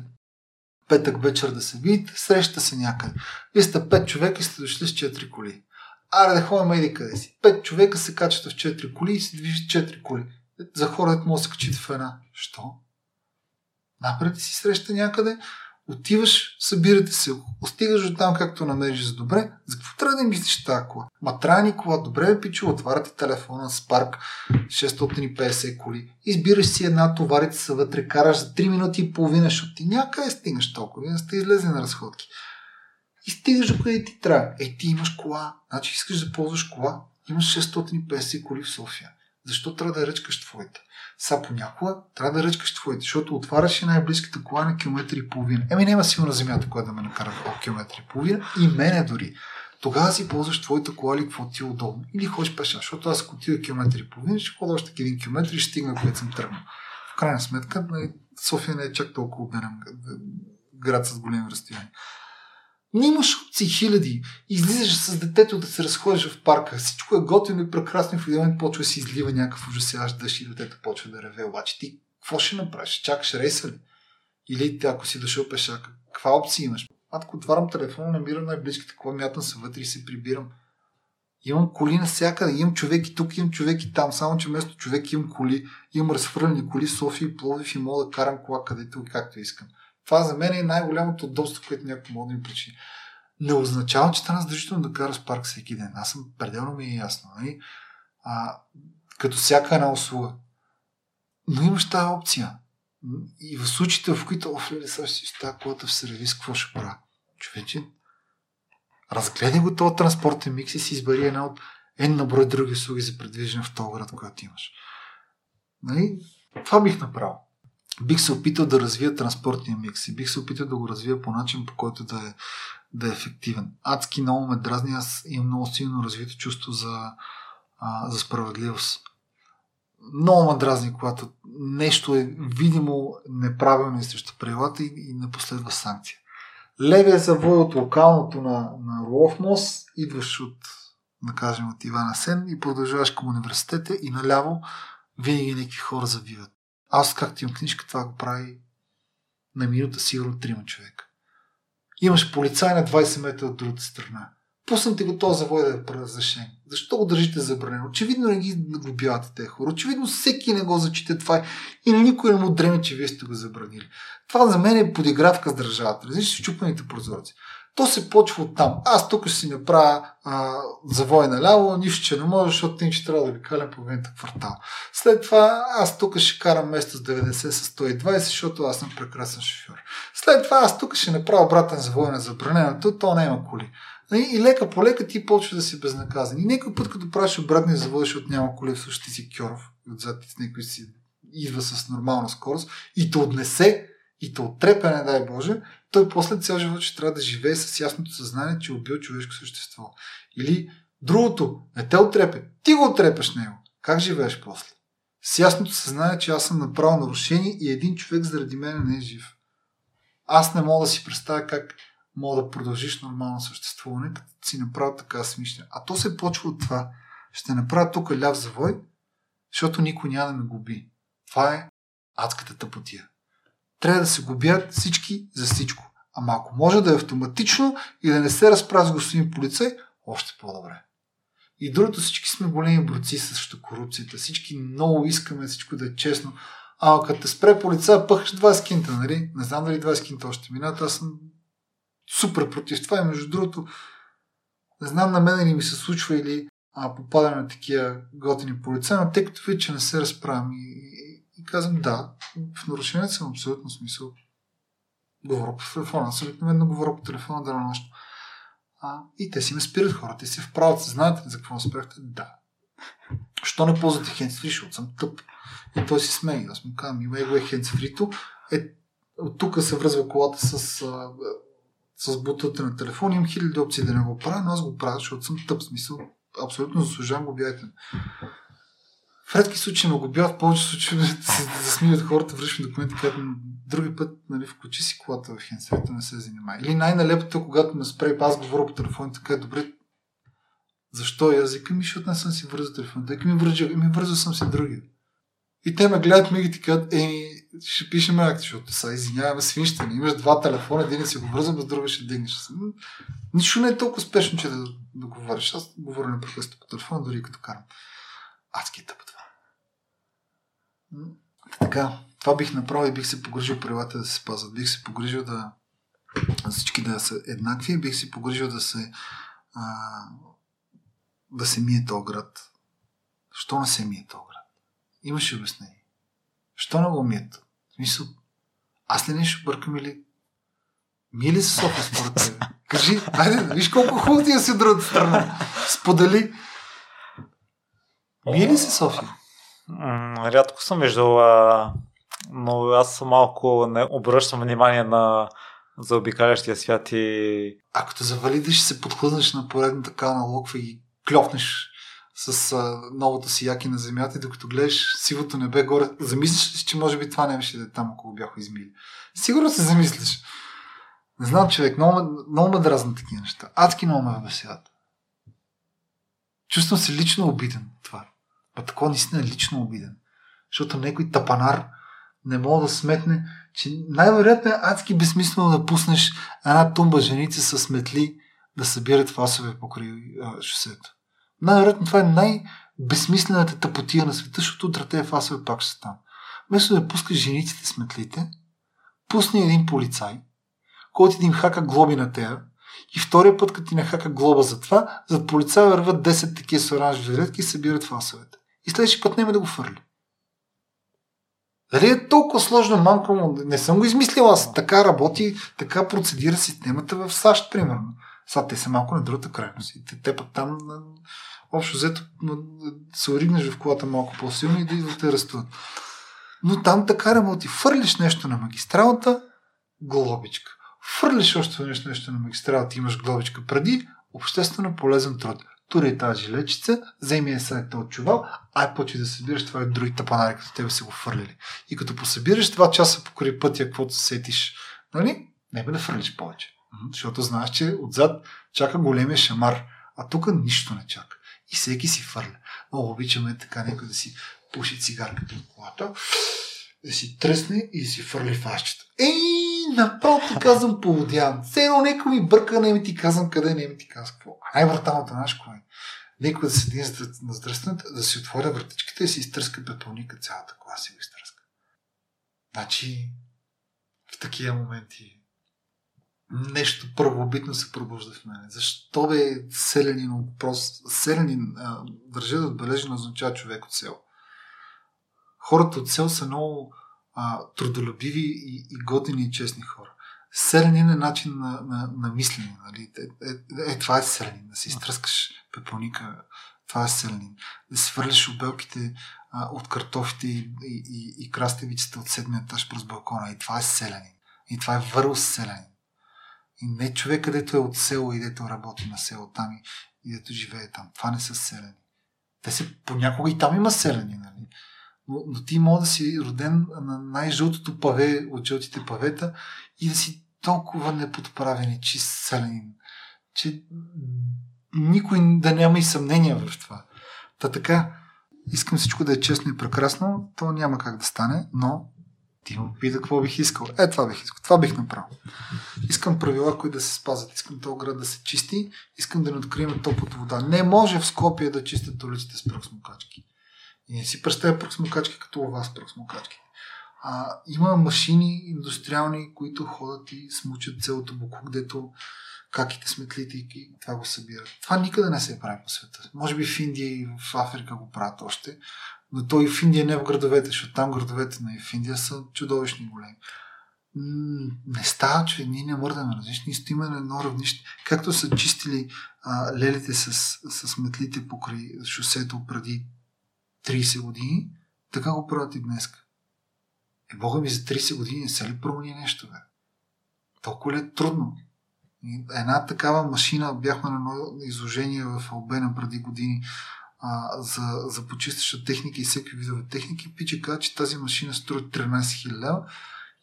петък вечер да се видите, среща се някъде. Вие сте пет човека и сте дошли с четири коли. Аре да ходим еди къде си. Пет човека се качат в четири коли и се движат четири коли. За хората може да се качите в една. Що? Напред си среща някъде, Отиваш, събирате се, остигаш от там както намериш за добре. За какво трябва да им мислиш тази кола? Ма трябва ни кола, добре бе пичу, отваряте телефона с парк 650 коли, избираш си една, товарите са вътре, караш за 3 минути и половина, защото ти някъде стигнеш толкова, не сте излезли на разходки. И стигаш до къде ти трябва. Е, ти имаш кола, значи искаш да ползваш кола, имаш 650 коли в София. Защо трябва да ръчкаш твоите? Са понякога трябва да ръчкаш твоите, защото отваряш и най-близката кола на километри и половина. Еми няма силна земята, която да ме накара в километри и половина и мене дори. Тогава си ползваш твоята кола или какво ти е удобно. Или ходиш пеша, защото аз ако отида километри и половина, ще ходя още един километр и ще стигна, където съм тръгнал. В крайна сметка, нали, София не е чак толкова обменен град с големи разстояния. Не имаш опции хиляди. Излизаш с детето да се разходиш в парка. Всичко е готино и прекрасно. В един момент почва да се излива някакъв ужасяващ дъжд и детето почва да реве. Обаче ти какво ще направиш? Чакаш рейса ли? Или ти, ако си дошъл пешака, каква опция имаш? Ако отварям телефона, намирам най-близките кола, мятам се вътре и се прибирам. Имам коли навсякъде, имам човек и тук, имам човек и там, само че вместо човек имам коли, имам разхвърлени коли, София и Пловдив и мога да карам кола където и както искам. Това за мен е най-голямото удобство, което някой може да ми причини. Не означава, че трябва задължително да кара с парк всеки ден. Аз съм пределно ми е ясно. Нали? А, като всяка една услуга. Но имаш тази опция. И в случаите, в които, оф, ли, сега ще си оставя колата в сервис, какво ще правя? Човече, разгледай го този транспортен микс и си избери една от една на брой други услуги за предвиждане в този град, който имаш. Нали? Това бих направил бих се опитал да развия транспортния микс и бих се опитал да го развия по начин, по който да е, да е ефективен. Адски много ме дразни, аз имам много силно развито чувство за, а, за справедливост. Много ме дразни, когато нещо е видимо неправилно и срещу правилата и, и не последва санкция. Левия завой от локалното на, на Рулов идваш от, да кажем, от Ивана Сен и продължаваш към университета и наляво винаги някакви хора завиват. Аз, както имам книжка, това го прави на минута сигурно трима човека. Имаш полицай на 20 метра от другата страна. Пуснете го този завой да е разрешен. Защо го държите забранено? Очевидно не ги наглобявате тези хора. Очевидно всеки не го зачита това и никой не му дреме, че вие сте го забранили. Това за мен е подигравка с държавата. Различни щупаните прозорци. То се почва от там. Аз тук ще си направя а, завой наляво, нищо, че не може, защото ти ще трябва да ви калям половината квартал. След това аз тук ще карам место с 90 с 120, защото аз съм прекрасен шофьор. След това аз тук ще направя обратен завой на забраненото, то няма коли. И лека по лека ти почва да си безнаказан. И някой път, като правиш обратния завой, защото няма коли, всъщност ти си кьоров, отзад ти с някой си идва с нормална скорост и те отнесе и те оттрепе, не дай Боже, той после цял живот ще трябва да живее с ясното съзнание, че е убил човешко същество. Или другото, не те отрепе, ти го отрепеш него. Как живееш после? С ясното съзнание, че аз съм направил нарушение и един човек заради мен не е жив. Аз не мога да си представя как мога да продължиш нормално съществуване, като си направя така смишля. А то се почва от това. Ще направя тук ляв завой, защото никой няма да ме губи. Това е адската тъпотия. Трябва да се губят всички за всичко. Ама ако може да е автоматично и да не се разправя с господин полицай, още по-добре. И другото, всички сме големи борци срещу корупцията. Всички много искаме всичко да е честно. А като те спре полица, пъхаш 20 кинта, нали? Не знам дали 20 кинта още минат. Аз съм супер против това. И между другото, не знам на мен ли ми се случва или а, попадаме на такива готини полица, но тъй като вече не се разправям и казвам да, в нарушение съм абсолютно смисъл. Говоря по телефона. Аз обикновено говоря по телефона да на нещо. А, и те си ме спират хората. Те си вправят. Знаете ли за какво спряхте? Да. Що не ползвате хендсфри, защото съм тъп. И той си смее. Аз му казвам, има его е хендсфрито. Е, от тук се връзва колата с, с бутата на телефон. Имам хиляди опции да не го правя, но аз го правя, защото съм тъп. Смисъл, абсолютно заслужавам, го бяйте. В редки случаи ме го в повече случаи се засмиват хората, връщам документи, като други път, нали, включи си колата в хендсфрито, не се занимава. Или най-налепото, когато ме спре, аз говоря по телефон, така е добре. Защо? И аз викам, защото не съм си вързал телефон. Дека ми върза, ми вързал съм си другия. И те ме гледат ми и ти казват, еми, ще пишем акт, защото са, извиняваме, свинщане. Имаш два телефона, един си го вързвам, с друга ще дигнеш. Нищо не е толкова спешно, че да, да говориш. Аз говоря непрекъснато по телефона, дори като карам. Адски е тъпо това. Така, това бих направил и бих се погрижил правилата да се спазват. Бих се погрижил да всички да са еднакви, бих се погрижил да се а, да се мие този град. Що не се мие този град? Имаше обяснение. Що не го мият? В смисъл, аз ли нещо бъркам или Мие ли се София според теб? Кажи, айде, виж колко хубаво ти е си другата страна. Сподели. Мие ли се София? Рядко съм виждал, но аз малко не обръщам внимание на заобикалящия свят и... Ако те ще се подхлъзнеш на поредната кална локва и клёпнеш с а, новата си яки на земята и докато гледаш сивото небе горе, замислиш ли, че може би това не беше да е там, ако го бяха измили. Сигурно се замислиш. Не знам, човек, много, много ме дразна такива неща. Адски много ме. Чувствам се лично обиден това. А такова наистина лично обиден. Защото някой тапанар не мога да сметне, че най-вероятно е адски безсмислено да пуснеш една тумба женица с метли да събират фасове покрай а, шосето. Най-вероятно това е най-безсмислената тъпотия на света, защото утре фасове пак ще там. Вместо да пускаш жениците с метлите, пусни един полицай, който ти им хака глоби на тея, и втория път, като ти не хака глоба за това, зад полицая върват 10 такива с оранжеви редки и събират фасовете. И следващия път няма да го фърли. Дали е толкова сложно, мамко Не съм го измислил аз. Така работи, така процедира системата в САЩ, примерно. Сега те са малко на другата крайност. Те, те пък там общо взето се оригнеш в колата малко по-силно и да, да те растат. Но там така работи. Фърлиш нещо на магистралата, глобичка. Фърлиш още нещо, нещо на магистралата, имаш глобичка преди, обществено полезен труд. Тури тази жилечица, вземи е сега този чувал, ай почи да събираш това и други тапанари, като тебе са го фърлили. И като посъбираш два часа покрай пътя, каквото сетиш, нали? Не да фърлиш повече. Защото знаеш, че отзад чака големия шамар, а тук нищо не чака. И всеки си фърля. Много обичаме така някой да си пуши цигарката от колата, да си тръсне и си фърли фащата. Ей, направо ти казвам поводявам. Все едно нека ми бърка, не ми ти казвам къде, не ми ти казвам какво. А най-враталната знаеш кое? Некой да седи на здръстването, да си отворя вратичката и си изтръска пепелника цялата кола си го изтръска. Значи, в такива моменти нещо първобитно се пробужда в мене. Защо бе селянин въпрос? Селянин, държа да отбележи, означава човек от село. Хората от село са много а, трудолюбиви и, и готини и честни хора. Селянин е начин на, на, на мислене. Нали? Е, е, е, това е селянин. Да си изтръскаш пепелника, това е селянин. Да си свърляш обелките а, от картофите и, и, и, и краставиците от седмия етаж през балкона. И това е селянин. И това е върл селянин. И не човек, където е от село и дето работи на село там и, и дето живее там. Това не са селени. Те се понякога и там има селени, нали? Но, но ти може да си роден на най-жълтото паве от жълтите павета и да си толкова неподправен и чист селенин, че никой да няма и съмнение в това. Та така, искам всичко да е честно и прекрасно, то няма как да стане, но ти ме попита какво бих искал. Е, това бих искал. Това бих направил. Искам правила, които да се спазват. Искам този град да се чисти. Искам да не открием топлата вода. Не може в Скопия да чистят улиците с пръхсмокачки. И не си представя пръхсмокачки като у вас пръхсмокачки. А, има машини индустриални, които ходят и смучат цялото буклук, дето каките сметлите и това го събират. Това никъде не се прави по света. Може би в Индия и в Африка го правят още, но той в Индия не в градовете, защото там градовете на в Индия са чудовищни големи. Не става, че ние не мърдаме различни, стоиме на едно равнище. Както са чистили а, лелите с, с метлите покрай шосето преди 30 години, така го правят и днес. Е, Бога ми за 30 години не се ли промени нещо, бе? Толкова ли е трудно? Една такава машина, бяхме на изложение в Албена преди години а, за, за почистваща техника и всеки видове техники. Пиче каза, че тази машина струва 13 000 лева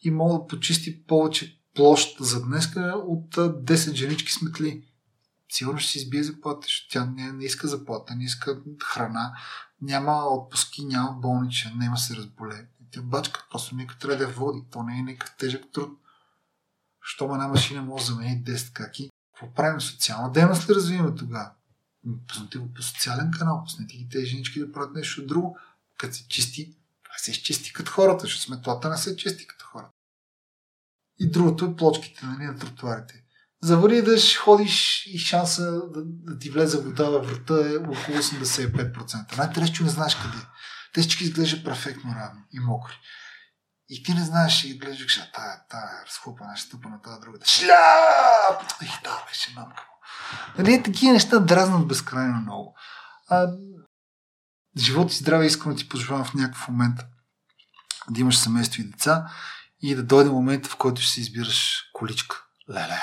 и мога да почисти повече площ за днеска от 10 женички сметли. Сигурно ще си избие заплата, тя не, не иска заплата, не иска храна, няма отпуски, няма болничен, няма се разболе. Тя бачка, просто нека трябва да я води. То не е някакъв тежък труд. Щом една машина може да замени 10 каки, какво правим? Социална дейност ли развиваме тогава? Пуснете го по социален канал, пуснете ги тези женички да правят нещо друго. Като се чисти, това се изчисти като хората, защото сметлата не се чисти като хората. И другото е плочките нали, на тротуарите. Завали да ще ходиш и шанса да, да ти влезе вода във врата е около 85%. Най-интересно, че не знаеш къде. Те всички изглеждат перфектно равни и мокри. И ти не знаеш и гледаш, а тая, тая разхлупана, ще стъпа на тази другата. Шляп! Ех, да, беше мамка Нали, такива неща дразнат безкрайно много. А, живот и здраве искам да ти пожелавам в някакъв момент да имаш семейство и деца и да дойде момента, в който ще си избираш количка. Леле,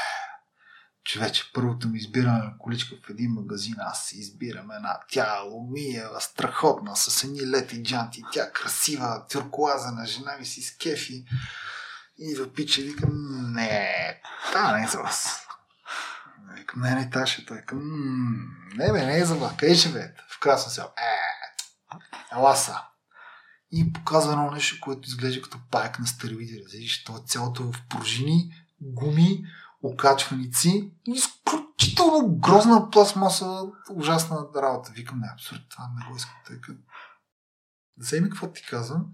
човече, първото ми избиране на количка в един магазин, аз избирам една. Тя алумиева, страхотна, с едни лети джанти, тя красива, тюркуазена, жена ми си с кефи. И да пича, викам, не, та не е за вас. Викам, не, не, таше. Той викам, не, бе, не е за вас. Къде живеете? В Красно село. Е, ела са. И показва едно нещо, което изглежда като паяк на старовидео. Видиш, то е цялото в пружини, гуми, окачваници изключително грозна пластмаса, ужасна работа. Викам, не, абсурд, това не го искам. Тъй като... Вземи какво ти казвам.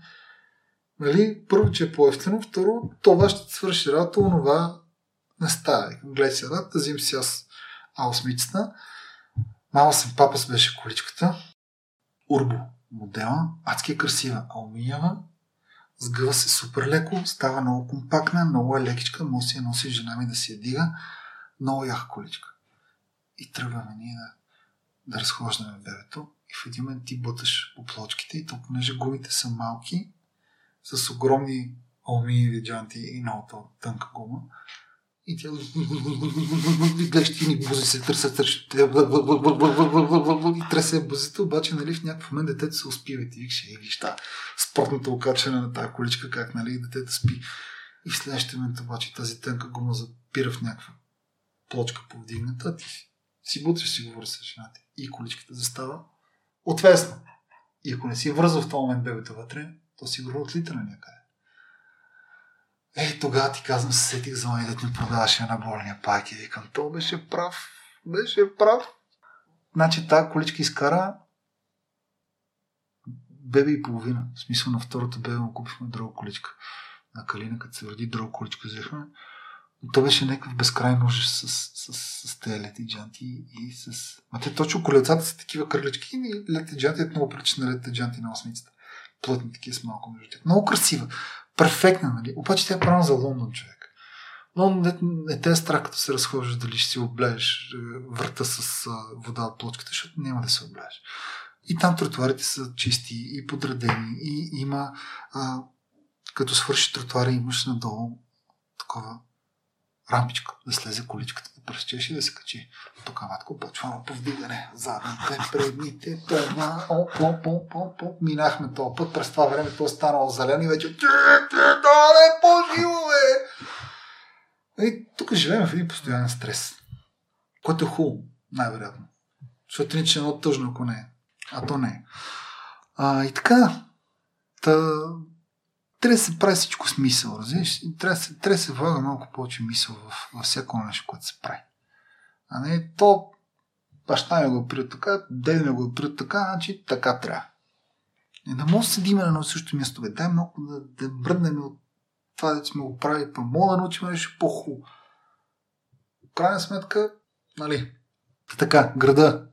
Нали, първо, че е по-ефтино, второ, това ще свърши работа, онова не става. Викам, гледай си да взим си аз А8-цата. Мама съм папа беше количката. Урбо модела. Адски е красива. Алуминиева, Сгъва се супер леко, става много компактна, много е лекичка, може да си я носи жена ми да си я дига. Много яха количка. И тръгваме ние да, да разхождаме бебето. И в един момент ти буташ по плочките и то, понеже гумите са малки, с огромни алуминиеви джанти и много тънка гума, и тя гледаш ти бузи се търсят, и тресе бузите, обаче нали, в някакъв момент детето се успива и ти викаш, е, виж спортната окачване на тази количка, как нали, детето спи. И в следващия момент обаче тази тънка гума запира в някаква плочка повдигната, ти си бутваш си говори с жената и количката застава отвесно. И ако не си вързал в този момент бебето вътре, то сигурно отлита на някъде. Е, тогава ти казвам, се сетих за да ми продаваше на болния пак и викам, то беше прав, беше прав. Значи тази количка изкара бебе и половина. В смисъл на втората бебе му купихме друга количка. На Калина, като се роди, друга количка взехме. То беше някакъв безкрайен ужас с, с, с, с тези лети джанти и с... А те точно колецата са такива кърлички и лети джанти е много прилича на лети джанти на осмицата. Плътни такива с малко между тях. Много красива перфектна, нали? Обаче тя е правилна за Лондон, човек. Лондон не, не те е страх, като се разхождаш, дали ще си облееш е, врата с вода от плочката, защото няма да се облееш. И там тротуарите са чисти и подредени и има, а, като свърши тротуара, имаш надолу такова рампичка, да слезе количката, да пръщеш и да се качи. Тук матко почва повдигане. Задните, предните, това, оп, оп, оп, оп, оп. Минахме този път, през това време то е станало зелено и вече да, е по-живо, бе! И тук живеем в един постоянен стрес, който е хубаво, най-вероятно. Защото иначе е много тъжно, ако не е. А то не е. А, и така, та, трябва да се прави всичко с мисъл, разбираш? Трябва, да трябва да се влага малко повече мисъл в, във всяко нещо, което се прави. А не то баща ми го прият така, дед ми го прият така, значи така трябва. Не да може да седим на едно също място. Бе. Дай малко да, да бръднем от това, да сме го прави, па мога да научим нещо по-хубаво. В крайна сметка, нали, така, града,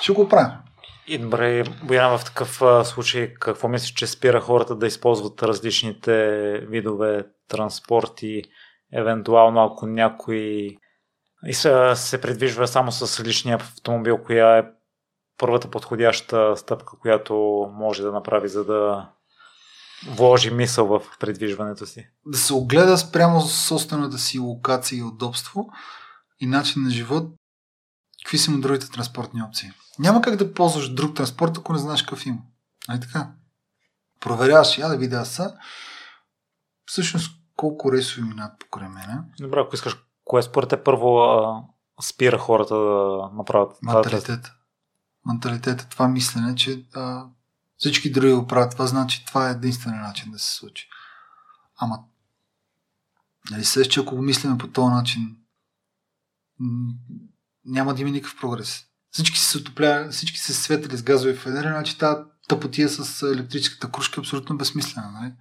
ще го правим. И добре, Боян, в такъв случай какво мислиш, че спира хората да използват различните видове транспорти, евентуално ако някой и се, се придвижва само с личния автомобил, коя е първата подходяща стъпка, която може да направи, за да вложи мисъл в придвижването си? Да се огледа спрямо собствената си локация и удобство и начин на живот, какви са му другите транспортни опции. Няма как да ползваш друг транспорт, ако не знаеш какъв има. Ай така. Проверяваш, я да видя са. Всъщност колко рейсови минат покрай мене. Добре, ако искаш, кое според те първо а, спира хората да направят Менталитет. Менталитет, това мислене, че а, всички други го правят това, значи това е единствения начин да се случи. Ама, нали се, че ако го мислиме по този начин, няма да има никакъв прогрес. Всички се отопля, всички се светили с газови фенери, значи тази тъпотия с електрическата кружка е абсолютно безсмислена. Нали?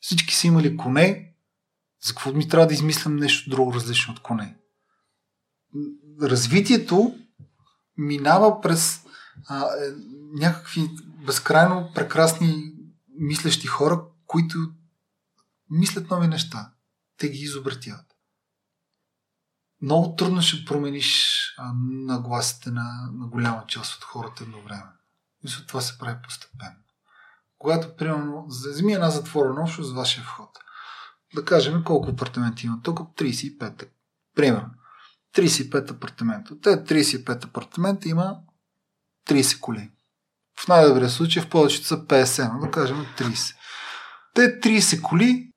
Всички са имали коне, за какво ми трябва да измислям нещо друго различно от коне? Развитието минава през а, е, някакви безкрайно прекрасни мислещи хора, които мислят нови неща. Те ги изобретяват. Много трудно ще промениш а, нагласите на, на голяма част от хората едно време. Мисля, това се прави постепенно. Когато, примерно, вземи една затворена общност с вашия вход. Да кажем колко апартаменти има. Тук 35. Примерно. 35 апартамента. Тези 35 апартамента има 30 коли. В най-добрия случай в повечето са 50, но да кажем 30. Те 30 коли,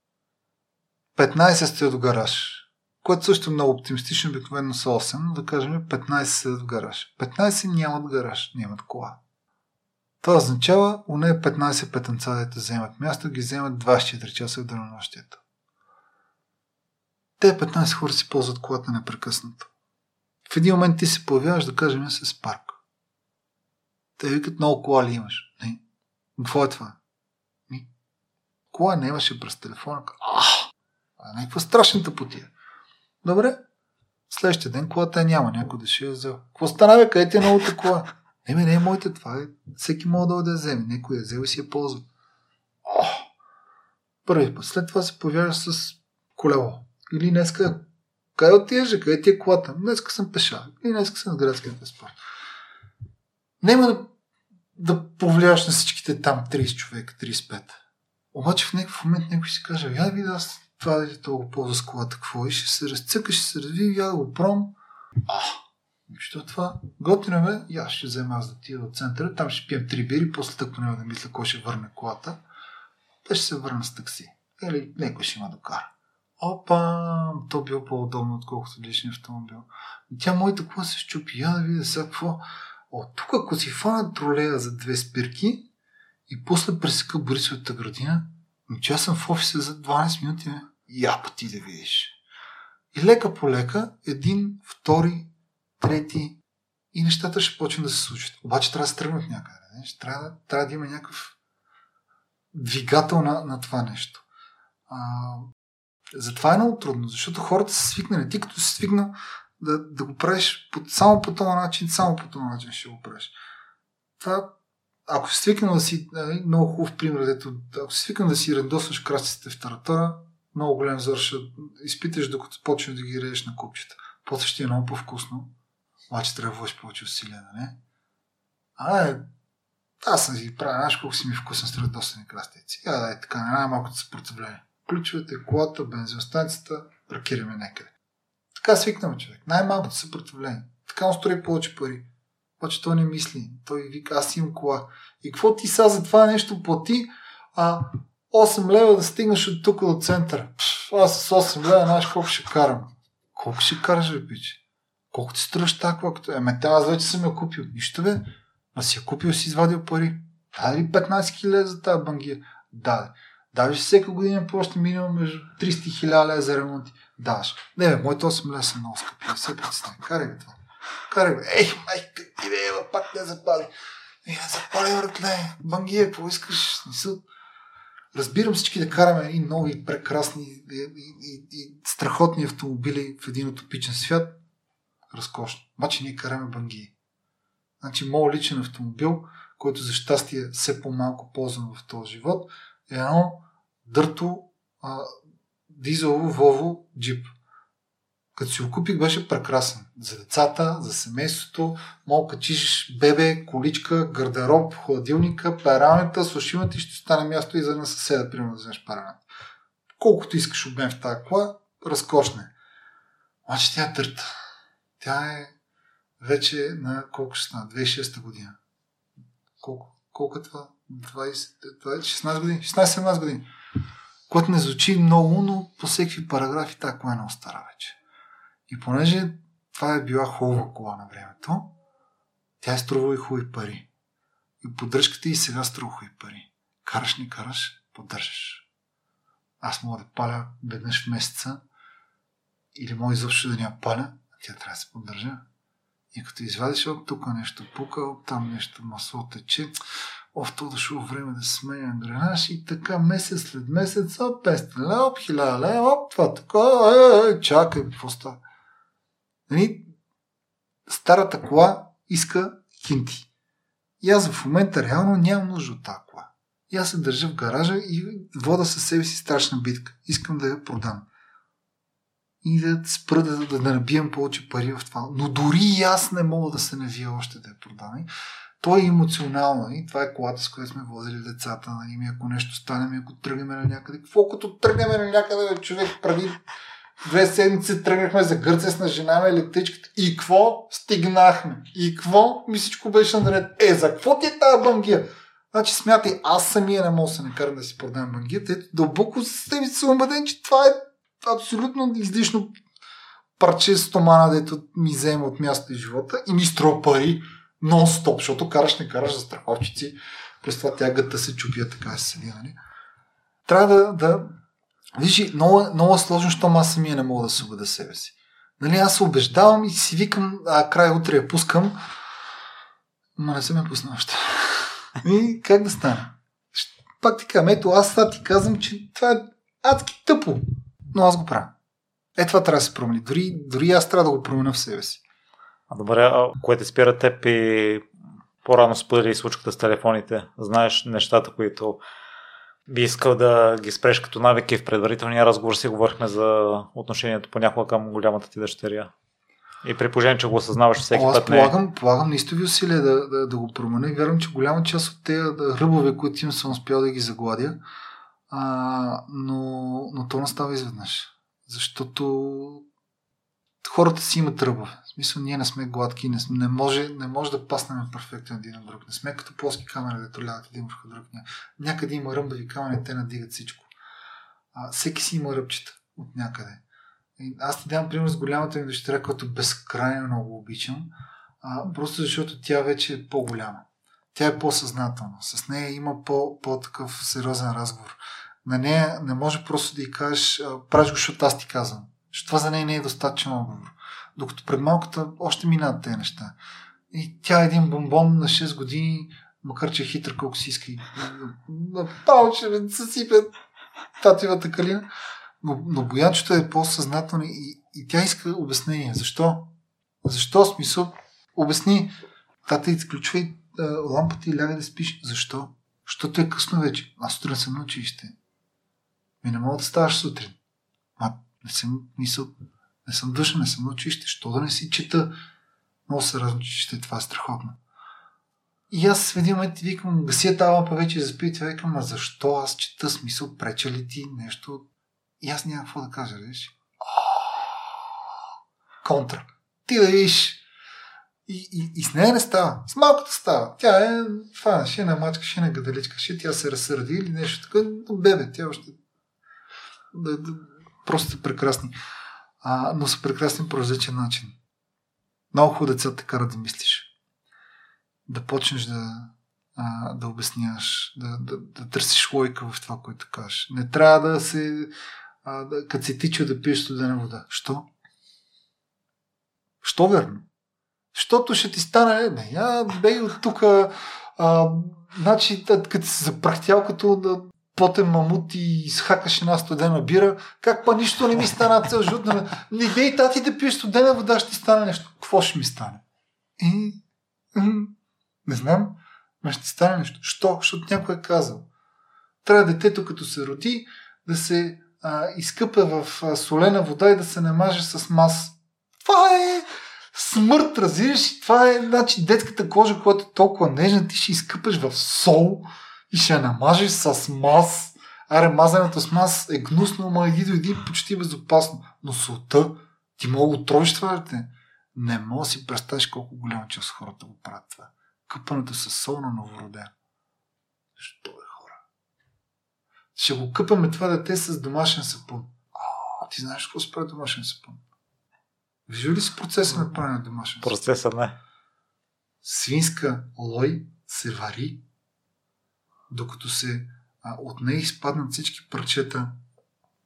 15 стоят в гараж. Което също е много оптимистично, обикновено са 8, но да кажем 15 седят в гараж. 15 нямат гараж, нямат кола. Това означава, у нея 15 петънца да вземат място, ги вземат 24 часа в денонощието. Те 15 хора си ползват колата непрекъснато. В един момент ти се появяваш, да кажем, с парк. Те викат, много кола ли имаш? Не. Какво е това? Не. Кола не имаше през телефона. Ах! А, е някаква страшната потия. Добре. Следващия ден колата е няма, някой да ще я взел. Какво стана, бе? Къде ти е новата кола? Не, не е моите, това е. Всеки може да я вземе. Някой я взел и си я ползва. О! Първи път. След това се появяваш с колело. Или днеска къде отиваш? Къде ти е колата? Днеска съм пеша. Или днеска съм с градския транспорт. Няма да, да повлияш на всичките там 30 човека, 35. Обаче в някакъв момент някой си каже, я ви да аз това да толкова ползва с колата, какво и ще се разцъка, ще се разви, я да го пром. А, що това? Готино ме, аз ще взема аз да тия до центъра, там ще пием три бири, после тъкво няма да мисля кой ще върне колата. Те ще се върна с такси. Или някой ще има докара. Опа, то било по-удобно, отколкото личния автомобил. Тя моята кола се щупи. Я да видя сега какво. От тук, ако си фана тролея за две спирки и после пресека Борисовата градина, че аз съм в офиса за 12 минути, бе. Я ти да видиш. И лека по лека, един, втори, трети и нещата ще почнат да се случат. Обаче трябва да се тръгнат някъде. Не? Трябва, да, трябва да има някакъв двигател на, на това нещо. А, затова е много трудно, защото хората са свикнали. Ти като си свикнал да, да го правиш по, само по този начин, само по този начин ще го правиш. Това, ако си свикнал да си, нали, много хубав пример, ако си свикнал да си рендосваш красиците в таратора, много голям зор ще изпиташ, докато почнеш да ги рееш на купчета. После ще е много по-вкусно. Обаче трябва да повече усилия, нали? А, е, аз съм си правя, знаеш колко си ми вкусен с редосани крастици. Я да е така, най-малко да се съпротивление. Ключовете, колата, бензиностанцията, паркираме някъде. Така свикнаме човек. Най-малкото съпротивление. Така он строи повече пари. Обаче той не мисли. Той вика, аз имам кола. И какво ти са за това нещо плати? А 8 лева да стигнеш от тук до центъра. Пш, аз с 8 лева, знаеш колко ще карам. Колко ще караш, бе? Колко ти струваш такова? Като... Еме, аз вече съм я купил. Нищо, бе. А си я купил, си извадил пари. Даде ли 15 хиляди за тази бангия? Даде. Даваш всека година площа минимум между 300 и 1000 лева за ремонти. Даваш. Не, бе, моите 8 лева са много скъпи. Не се притесняй. Карай го това. Карай го. Ей, майка, ти бе, пак не запали. Не запали, братле. Бангия, какво искаш? Не са... Разбирам всички да караме и нови, прекрасни и, и, и, и страхотни автомобили в един утопичен свят. Разкошно. Обаче ние караме бангии. Значи, моят личен автомобил, който за щастие все по-малко ползвам в този живот, е едно дърто а, дизелово Volvo джип. Като си го купих, беше прекрасен. За децата, за семейството, мога качиш бебе, количка, гардероб, хладилника, параметра, сушилната и ще стане място и за на съседа, примерно, да вземеш параметра. Колкото искаш обем в тази кола, разкошна е. Обаче тя е дърта. Тя е вече на колко ще стана? 2006 година. Колко? Колко е това? 20, 20, 16 години? 16-17 години. Което не звучи много, но по всеки параграфи тази кола е много стара вече. И понеже това е била хубава кола на времето, тя е струва и хубави пари. И поддръжката и сега струва хубави пари. Караш, не караш, поддържаш. Аз мога да паля веднъж в месеца или мога изобщо да няма паля, тя трябва да се поддържа. И като извадиш от тук нещо пука, от там нещо масло тече, Оф, то дошло време да сменя гранаш и така месец след месец, оп, 500 лева, оп, 1000 лева, оп, това така, е, е, чакай, какво става? Нали, старата кола иска кинти. И аз в момента реално нямам нужда от тази кола. И аз се държа в гаража и вода със себе си страшна битка. Искам да я продам. И да спра да, да, да набивам повече пари в това. Но дори и аз не мога да се навия още да я продам. То е емоционално. И това е колата, с която сме возили децата. Нали? Ако нещо стане, ако тръгнем на някъде. Какво тръгнем на някъде, човек преди две седмици тръгнахме за Гърция с на жена ми електричката. И какво? Стигнахме. И какво? Ми всичко беше наред. Е, за какво ти е тази бангия? Значи смятай, аз самия не мога да се накарам да си продам бангията. Ето, дълбоко с себе си съм убеден, че това е абсолютно излишно парче стомана, дето ми взема от място и живота и ми струва пари нон-стоп, защото караш, не караш за страховчици. През това тягата се чупя, така се седи, нали? Трябва да, да Виж, много, много сложно, защото аз самия не мога да се убеда себе си. Нали, аз се убеждавам и си викам, а край утре я пускам, но не съм я пуснал още. И как да стане? Пак ти казвам, ето аз сега ти казвам, че това е адски тъпо, но аз го правя. Е, това трябва да се промени. Дори, дори аз трябва да го променя в себе си. А добре, а което спира теб и по-рано сподели случката с телефоните. Знаеш нещата, които би искал да ги спреш като навики в предварителния разговор си говорихме за отношението понякога към голямата ти дъщеря. И при положение, че го осъзнаваш всеки О, път. Полагам, не... полагам наистови усилия да, да, да го променя вярвам, че голяма част от тези ръбове, които им съм успял да ги загладя, а, но, но то не става изведнъж. Защото хората си имат ръбове. В смисъл, ние не сме гладки, не, не, може, не може да паснем перфектно един на друг. Не сме като плоски камери, дето лягат един върху друг. Някъде има ръмбави камери, те надигат всичко. А, всеки си има ръбчета от някъде. И аз ти дам пример с голямата ми дъщеря, която безкрайно много обичам, а, просто защото тя вече е по-голяма. Тя е по-съзнателна. С нея има по, по-такъв сериозен разговор. На нея не може просто да й кажеш, правиш го, защото аз ти казвам. Защото това за нея не е достатъчен отговор. Докато пред малката още минават тези неща. И тя е един бомбон на 6 години, макар че е хитър колко си иска. Направо, че ме съсипе тативата калина. Но, но боянчето е по-съзнателно и, и тя иска обяснение. Защо? Защо? Смисъл, обясни. Тата изключвай лампата и лягай да спиш. Защо? Защото е късно вече. Аз сутрин съм на училище. Ми не мога да ставаш сутрин. Не съм мисъл, не съм дъжен, не съм на училище. Що да не си чета? Много се радвам, че ще това е страхотно. И аз в един момент викам, гася тази лампа вече тя викам, а защо аз чета смисъл, преча ли ти нещо? И аз нямам какво да кажа, видиш? Контра. Ти да видиш. И, и, и с нея не става. С малката става. Тя е, това, ще е на мачка, ще е на гадаличка, ще тя се разсърди или нещо така. Бебе, тя още просто са прекрасни. А, но са прекрасни по различен начин. Много хубаво деца те карат да мислиш. Да почнеш да, а, да обясняваш, да, да, да търсиш лойка в това, което кажеш. Не трябва да се. А, да, като се тича да пиеш студена вода. Що? Що верно? Защото ще ти стане. Не, я бей от тук. Значи, като се запрахтял като да потен мамут и изхакаш една студена бира, как па нищо не ми стана цел живот. Не дей тати да пиеш студена вода, ще стане нещо. Какво ще ми стане? И, не знам, но ще стане нещо. Що? Защото някой е казал. Трябва детето, като се роди, да се а, изкъпе в а, солена вода и да се намаже с мас. Това е смърт, разбираш? Това е значи, детската кожа, която е толкова нежна, ти ще изкъпеш в сол и ще я намажеш с мас. Аре, мазането с мас е гнусно, ма иди дойди почти безопасно. Но солта, ти мога отровиш това, те. Не мога да си представиш колко голяма част хората го правят това. Къпането с сол на новороден. Що е хора? Ще го къпаме това дете с домашен сапун. А, ти знаеш какво се прави домашен сапун? Вижда ли си процеса на правене на домашен сапун? Процеса не. Свинска лой се вари, докато се а, от нея изпаднат всички парчета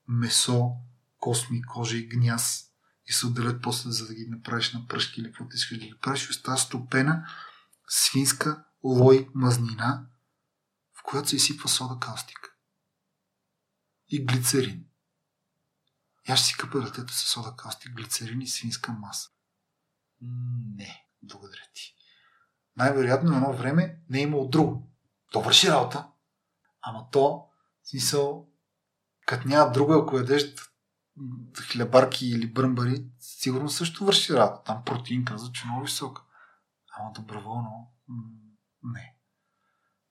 месо, косми, кожа и гняз и се отделят после, за да ги направиш на пръшки или каквото искаш да ги правиш, и остава стопена свинска лой мазнина, в която се изсипва сода каустик и глицерин. И аз ще си къпа детето с сода каустик, глицерин и свинска маса. Не, благодаря ти. Най-вероятно едно време не е имало друго. То върши работа, ама то, в смисъл, като няма друго, ако ядеш хлебарки или бръмбари, сигурно също върши работа. Там протеин каза, че е много висока. Ама доброволно не.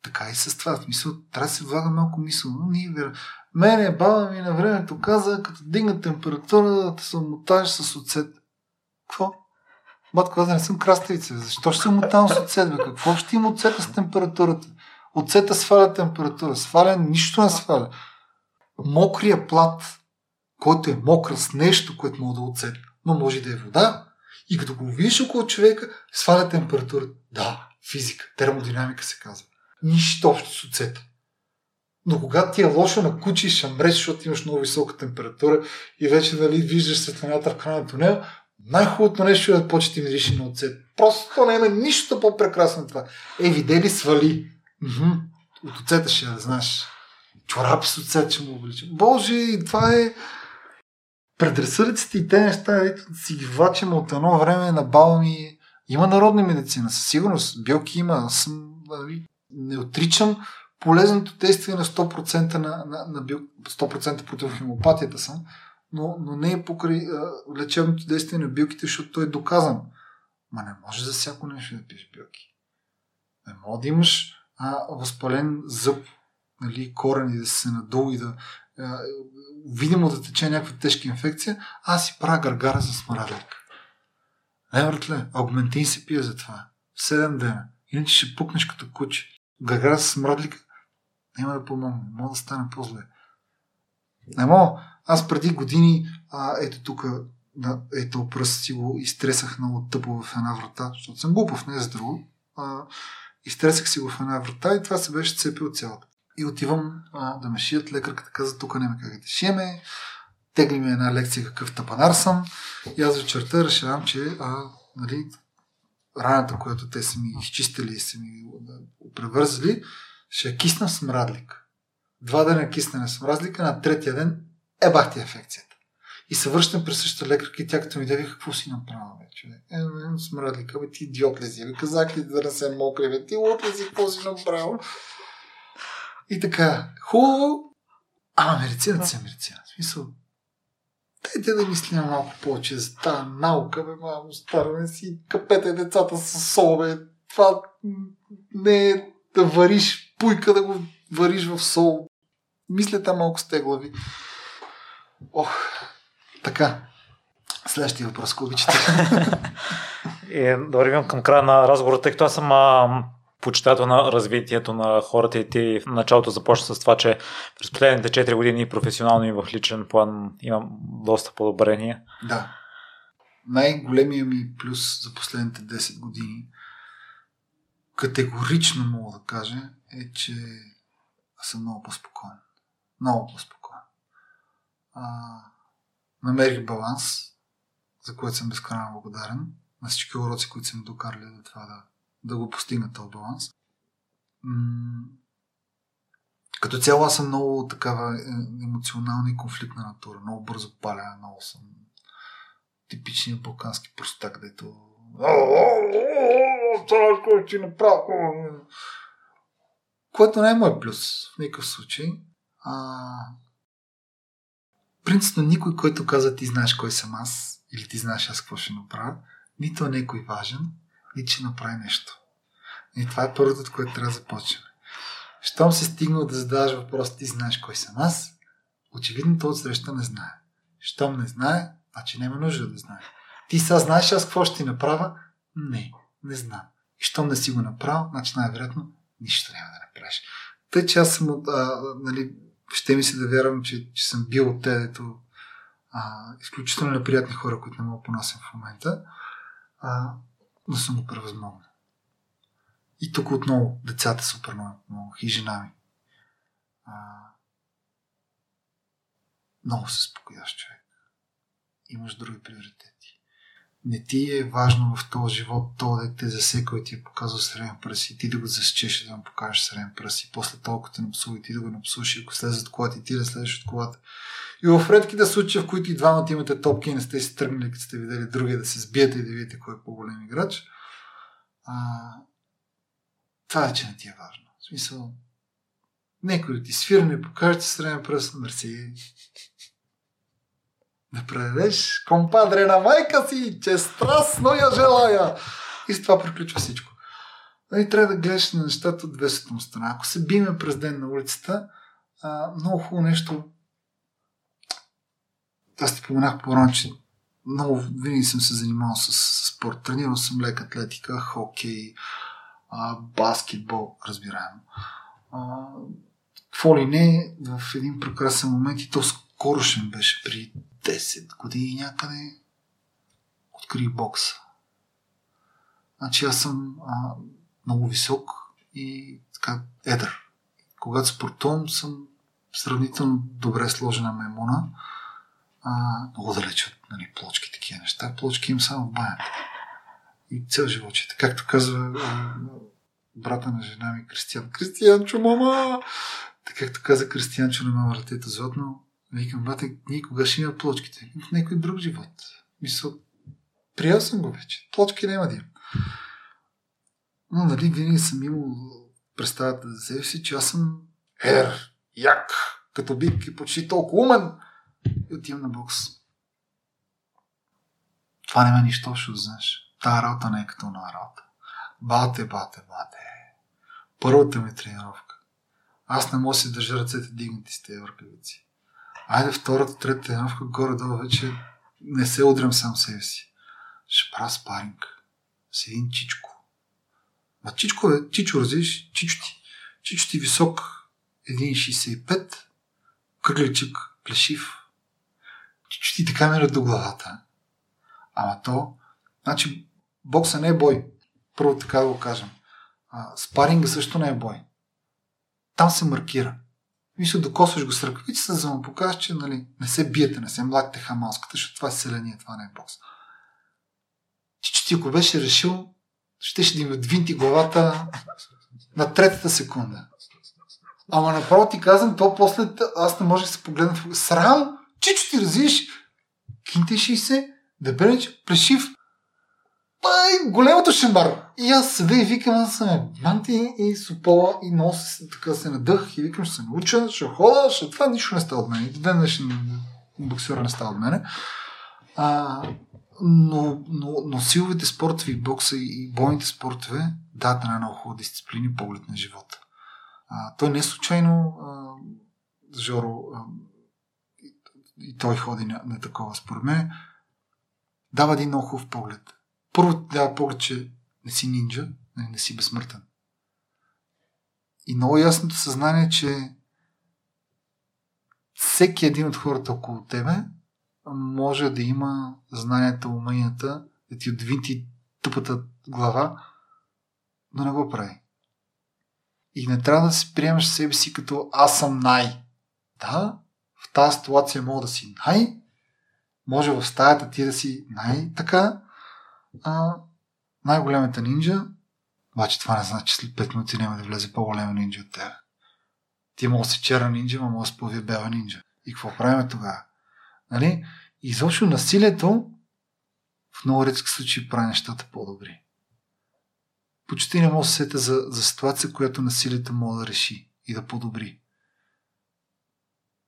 Така и с това. В смисъл, трябва да се влага малко мисъл. Но ние вера. Мене, баба ми на времето каза, като дигна температура, да се мотаеш с оцет. Какво? Батко, каза, не съм краставица. Защо ще се мотавам с оцет? Бе? Какво ще има оцета с температурата? Оцета сваля температура. Сваля, нищо не сваля. Мокрия плат, който е мокър с нещо, което може да оцет, но може да е вода, и като го видиш около човека, сваля температурата. Да, физика, термодинамика се казва. Нищо общо с оцета. Но когато ти е лошо на кучи ще мреш, защото имаш много висока температура и вече нали, виждаш светлината в края на тунела, най-хубавото нещо е да почне ти на оцет. Просто има нищо по-прекрасно това. Е, видели, свали. Мхм. От оцета ще да знаеш. Чорапи с оцет ще му обличам. Боже, това е предразсъдъците и те неща, ето си ги влачим от едно време на баба ми. Има народна медицина, със сигурност. Билки има. Съм, нали, не отричам полезното действие на 100% на, на, на бил, 100% против хемопатията съм, но, но не е покрай а, лечебното действие на билките, защото то е доказано. Ма не може за всяко нещо да пиеш билки. Не може да имаш а, възпален зъб, нали, корен и да се надул и да а, видимо да тече някаква тежка инфекция, аз си правя гаргара за смарадък. Не, братле, аугментин се пие за това. Седем дена. Иначе ще пукнеш като куче. Гаргара с смрадлика няма да помогне. Мога да стане по-зле. Не мога. Аз преди години, а, ето тук, да, ето пръст си го изтресах много тъпо в една врата, защото съм глупав, не за друго. А, изтресах си го в една врата и това се беше цепил цялата. И отивам а, да ме шият. Лекарката каза, тук няма как да шиеме. Тегли ми една лекция какъв тапанар съм. И аз вечерта решавам, че а, нали, раната, която те са ми изчистили и са ми превързали, ще кисна с мрадлик. Два дена киснене с мразлика, на третия ден е бахти ефекцията. И се връщам при същата лекарка и тя като ми даде, какво си направила вече? Е, е, с мрадлика, бе, ти идиот ли си? Бе, казах ли да не се мокри, бе, ти лут ли си, какво си направил? И така, хубаво, ама медицината си е медицина. В смисъл, дайте да мислим малко повече за тази наука, бе, мамо, стараме си, капете децата с сол, бе. Това не е да вариш пуйка, да го вариш в сол. Мислете малко с те глави. Ох, така. Следващия въпрос, ако обичате. И да вървим към края на разговора, тъй като аз съм а, почитател на развитието на хората и ти в началото започна с това, че през последните 4 години професионално и в личен план имам доста подобрение. Да. Най-големия ми плюс за последните 10 години, категорично мога да кажа е, че съм много по-спокоен. Много по-спокоен. А, намерих баланс, за което съм безкрайно благодарен. На всички уроци, които съм докарали до това да, да го постигна този баланс. М- като цяло аз съм много такава е, емоционална и конфликтна натура. Много бързо паля, много съм типичният балкански простак, дето това, ти направи. Което не е мой плюс в никакъв случай. А... Принципно никой, който казва ти знаеш кой съм аз или ти знаеш аз какво ще направя, нито е някой важен, нито ще направи нещо. И това е първото, от което трябва да започнем. Щом се стигнал да задаваш въпрос, ти знаеш кой съм аз, очевидно този среща не знае. Щом не знае, значи няма нужда да знае. Ти сега знаеш аз какво ще ти направя? Не, не знам. И щом не си го направил, значи най-вероятно нищо няма да направиш. Тъй, че аз съм, а, нали, ще ми се да вярвам, че, че съм бил от те, дето а, изключително неприятни хора, които не мога понасям в момента, а, но съм го превъзмогнал. И тук отново децата супер много, и жена ми. А, много се спокояш човек. Имаш други приоритети не ти е важно в този живот то да те засека и ти е показал среден пръст и ти да го засечеш да му покажеш среден пръст и после толкова те напсува и ти да го напсуваш и ако слезат колата и ти да слезеш от колата. И в редките случаи, в които и двамата имате топки и не сте си тръгнали, като сте видели другия да се сбиете и да видите кой е по-голем играч, а, това е, че не ти е важно. В смисъл, некой да ти свирне, покажете среден пръст, мерси, да предадеш компадре на майка си, че страстно я желая. И с това приключва всичко. И нали, трябва да гледаш на нещата от две страна. Ако се биме през ден на улицата, а, много хубаво нещо. Аз ти споменах по-рано, че много винаги съм се занимавал с, с спорт. Тренирал съм лека атлетика, хокей, а, баскетбол, разбираемо. А, какво ли не, в един прекрасен момент и то скорошен беше, при 10 години някъде, открих бокса. Значи аз съм а, много висок и така едър. Когато спортувам, съм сравнително добре сложена мемона. А, много далеч от нали, плочки, такива неща. Плочки им само в бая. И цял живот че. Както казва брата на жена ми Кристиян. Кристиянчо, мама! Така както каза Кристиянчо на мама ратето златно, Викам, бате, ние ще има плочките? В някой друг живот. Мисля, приял съм го вече. Плочки няма да има. Но, нали, винаги съм имал представата за себе си, че аз съм ер, як, като бик и почти толкова умен. И отивам на бокс. Това няма нищо да знаеш. Та работа не е като на работа. Бате, бате, бате. Първата ми тренировка. Аз не мога да си държа ръцете дигнати с тези ръкавици айде втората, третата тренировка горе-долу вече не се удрям сам себе си. Ще правя спаринг с един чичко. А чичко е, чичо, разбираш, чичо ти. Чичо ти висок 1,65, кръгличък, плешив. Чичо ти така мира до главата. Ама то, значи, бокса не е бой. Първо така да го кажем. А, спаринга също не е бой. Там се маркира. Мисля, докосваш го с ръкавицата, за да му покажеш, че нали, не се биете, не се младите хамалската, защото това е селение, това не е бокс. Че, че ти ако беше решил, ще ще им винти главата на третата секунда. Ама направо ти казвам, то после аз не можех да се погледна в Срам, чичо ти разиш, кинтеши се, дебелич, плешив, Пай, големото шамар. И аз седа и викам, аз съм манти и супола и нос, така се надъх и викам, ще се науча, ще хода, ще това нищо не става от мен. До ден днешен боксера не става от мене. А, но, но, но силовите спортове, бокса и бойните спортове дадат една много хубава дисциплина и поглед на живота. А, той не е случайно а, Жоро а, и, и той ходи на, на такова според мен. Дава един много хубав поглед първо ти дава поглед, че не си нинджа, не, не си безсмъртен. И много ясното съзнание, че всеки един от хората около тебе може да има знанията, уменията, да ти отвинти тъпата глава да не го прави. И не трябва да се приемаш себе си като аз съм най. Да, в тази ситуация мога да си най, може в стаята ти да си най-така, а, най-големата нинджа, обаче това не значи, че след 5 минути няма да влезе по-голема нинджа от теб. Ти може да си черна нинджа, но може да се появи бела нинджа. И какво правим тогава? Нали? И изобщо насилието в много редки случаи прави нещата по-добри. Почти не мога да се сета за, за ситуация, която насилието може да реши и да подобри.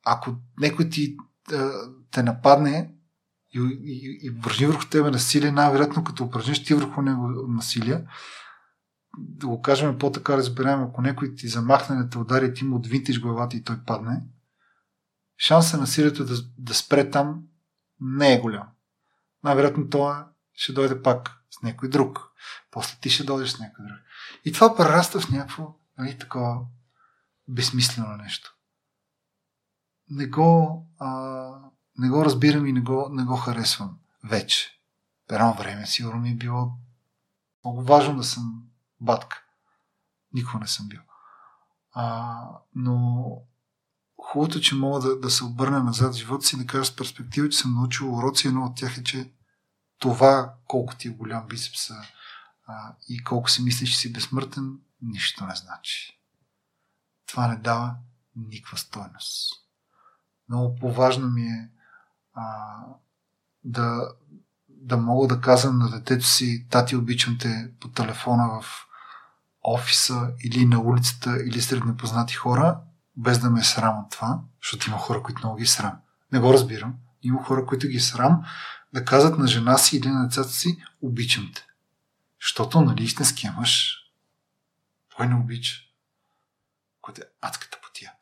Ако някой ти те нападне и, и, и упражни върху тебе насилие, най-вероятно като упражниш ти върху него насилие, да го кажем по-така разбираем, ако някой ти замахне на те удари, ти му отвинтиш главата и той падне, шанса насилието да, да спре там не е голям. Най-вероятно това ще дойде пак с някой друг. После ти ще дойдеш с някой друг. И това прераства в някакво нали, такова безсмислено нещо. Не го, а, не го разбирам и не го, не го харесвам вече. Едно време сигурно ми е било много важно да съм батка. Никога не съм бил. А, но хубавото, че мога да, да се обърна назад в живота си и да кажа с перспектива, че съм научил уроци. Едно от тях е, че това колко ти е голям бицепса а, и колко си мислиш, че си безсмъртен, нищо не значи. Това не дава никаква стойност. Много по-важно ми е а, да, да мога да казвам на детето си, тати, обичам те по телефона в офиса или на улицата или сред непознати хора, без да ме е срам от това, защото има хора, които много ги е срам. Не го разбирам. Има хора, които ги е срам да казват на жена си или на децата си, обичам те. Защото, нали, истинския мъж, той не обича. Което е адската потия.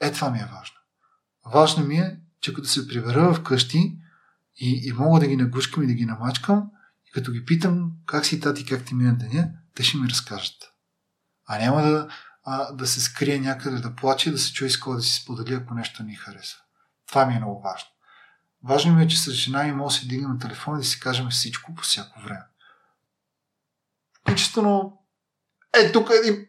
Е, това ми е важно. Важно ми е, че като се прибера вкъщи и, и мога да ги нагушкам и да ги намачкам, и като ги питам как си тати, как ти мина деня, те ще ми разкажат. А няма да, а, да се скрие някъде да плаче да се чуе иска да си сподели, ако нещо ни харесва. Това ми е много важно. Важно ми е, че с жена ми може да се дигне на телефон и да си кажем всичко по всяко време. Включително е тук един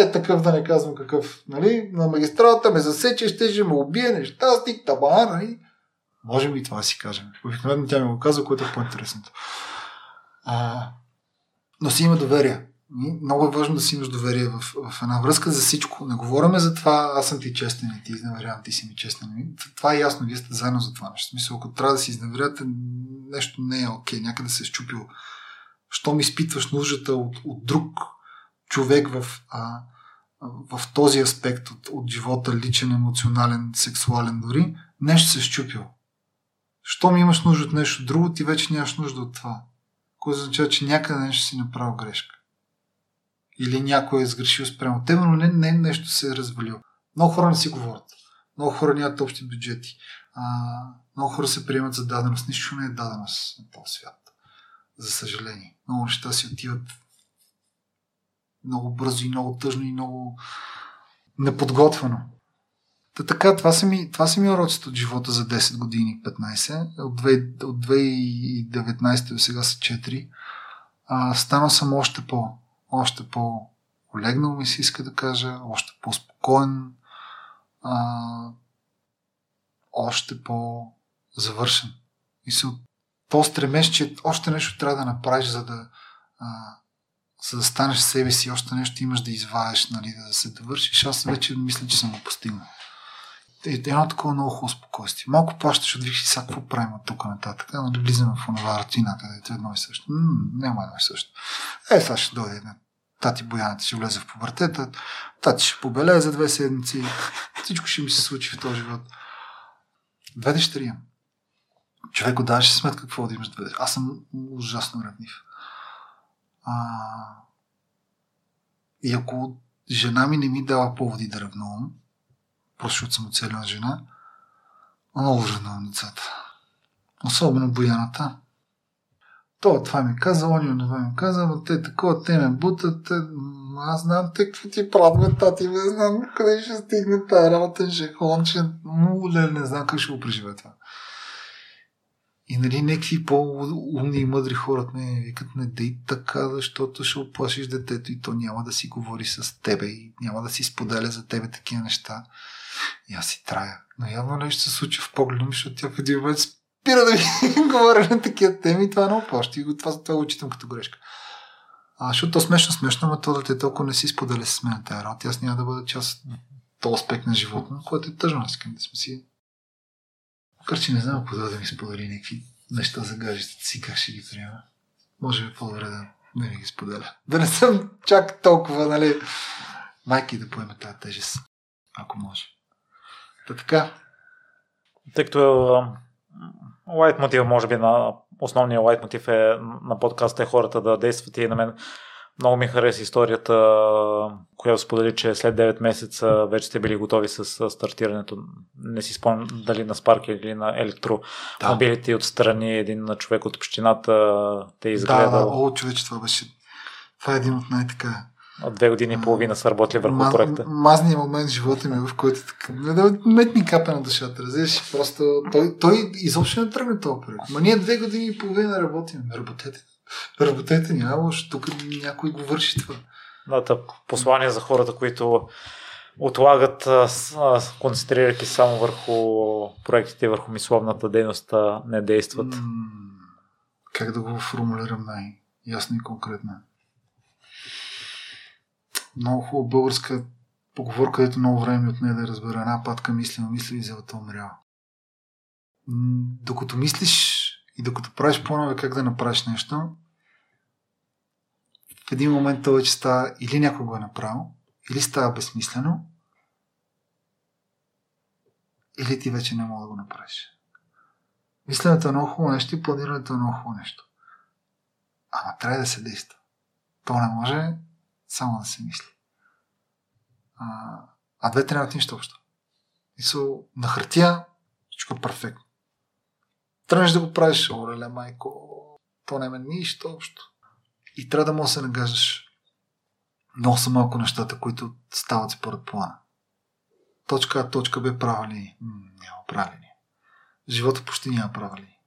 е такъв да не казвам какъв, нали, на магистралата ме засече, ще ще ме убие, нещастник, табана, нали. Можем и това да си кажем. Обикновено тя ми го казва, което е по-интересното. А, но си има доверие. Много е важно да си имаш доверие в, в една връзка за всичко. Не говоряме за това, аз съм ти честен и ти изневерявам, ти си ми честен. Това е ясно, вие сте заедно за това нещо. Смисъл, ако трябва да си изневерявате, нещо не е окей, някъде се е щупил. Щом изпитваш нуждата от, от друг човек в, а, в този аспект от, от живота, личен, емоционален, сексуален дори, нещо се е щупил. Щом имаш нужда от нещо друго, ти вече нямаш нужда от това. Което означава, че някъде нещо си направил грешка. Или някой е сгрешил спрямо теб, но не, не нещо се е развалил. Много хора не си говорят. Много хора нямат общи бюджети. А, много хора се приемат за даденост. Нищо не е даденост на този свят. За съжаление. Много неща си отиват много бързо и много тъжно и много неподготвено. Та така, това са ми, това са ми уроците от живота за 10 години, 15. От, 2, от 2019 до сега са 4. А, станал съм още по, още по олегнал ми се иска да кажа, още по-спокоен, а, още по-завършен. И се от то стремеш, че още нещо трябва да направиш, за да, а, за да станеш себе си, още нещо имаш да извадиш, нали, да се довършиш. Аз вече мисля, че съм го постигнал. Е, едно такова много хубаво спокойствие. Малко плащаш от виж сега какво правим от тук нататък, но да влизаме в онова рутина, където е едно и също. М- няма едно и също. Е, сега ще дойде една тати Бояната ще влезе в пубертета, тати ще побелее за две седмици, всичко ще ми се случи в този живот. Две дъщери имам. Човек отдаваше сметка какво да имаш две дъщери. Аз съм ужасно ревнив. А... И ако жена ми не ми дава поводи да ревнувам, просто защото съм оцелена жена, много ревнувам децата. Особено Бояната. То, това ми каза, он това ми каза, но те такова, те ме бутат, аз знам те какво ти правят, тати, не знам къде ще стигне тази работа, ще хон, ще... Му, не знам как ще го преживя това. И нали, някакви по-умни и мъдри хора ме викат, не дей така, защото ще оплашиш детето и то няма да си говори с тебе и няма да си споделя за тебе такива неща. И аз си трая. Но явно нещо се случи в погледа ми, защото тя в един момент спира да ми говори на такива теми и това е много плаща. И това, това го читам като грешка. А, защото то смешно, смешно, но то дете толкова не си споделя с мен тази работа. Аз няма да бъда част от този аспект на живота, което е тъжно. Аз искам да сме си Макар, че не знам ако да ми сподели някакви неща за гаджетите си, как ще ги приема. Може би по-добре да не ми ги споделя. Да не съм чак толкова, нали, майки да поеме тази тежест, ако може. Та така. Тъй като лайт мотив, може би на основният лайт мотив е на подкаста е хората да действат и на мен много ми хареса историята, която сподели, че след 9 месеца вече сте били готови с стартирането. Не си спомням дали на Spark или на електромобилите да. отстрани един човек от общината те изгледал. Да, о, човече, това беше. Това е един от най-така от две години и половина са работили върху Маз, проекта. Мазният момент в живота ми, в който така, не да мет ми капе на душата, разбираш? Просто той, той изобщо не тръгне този проект. Ма ние две години и половина работим. Работете работете, няма лошо, тук някой го върши това. Да, послание за хората, които отлагат, концентрирайки само върху проектите, върху мисловната дейност, не действат. как да го формулирам най-ясно и конкретно? Много хубава българска поговорка, където много време от нея да разбера една патка мисли, мисли и зелата умрява. Докато мислиш и докато правиш планове как да направиш нещо, един момент това вече става или някой го е направил, или става безсмислено, или ти вече не мога да го направиш. Мисленето е много хубаво нещо и планирането е много хубаво нещо. Ама трябва да се действа. То не може само да се мисли. А, а двете нямат нищо общо. Мисъл, на хартия всичко е перфектно. Тръгнеш да го правиш, оле, майко, то няма нищо общо. И трябва да можеш да се нагаждаш. Много са малко нещата, които стават според плана. Точка А, точка Б, права ли? Няма права ли. Живота почти няма права ли.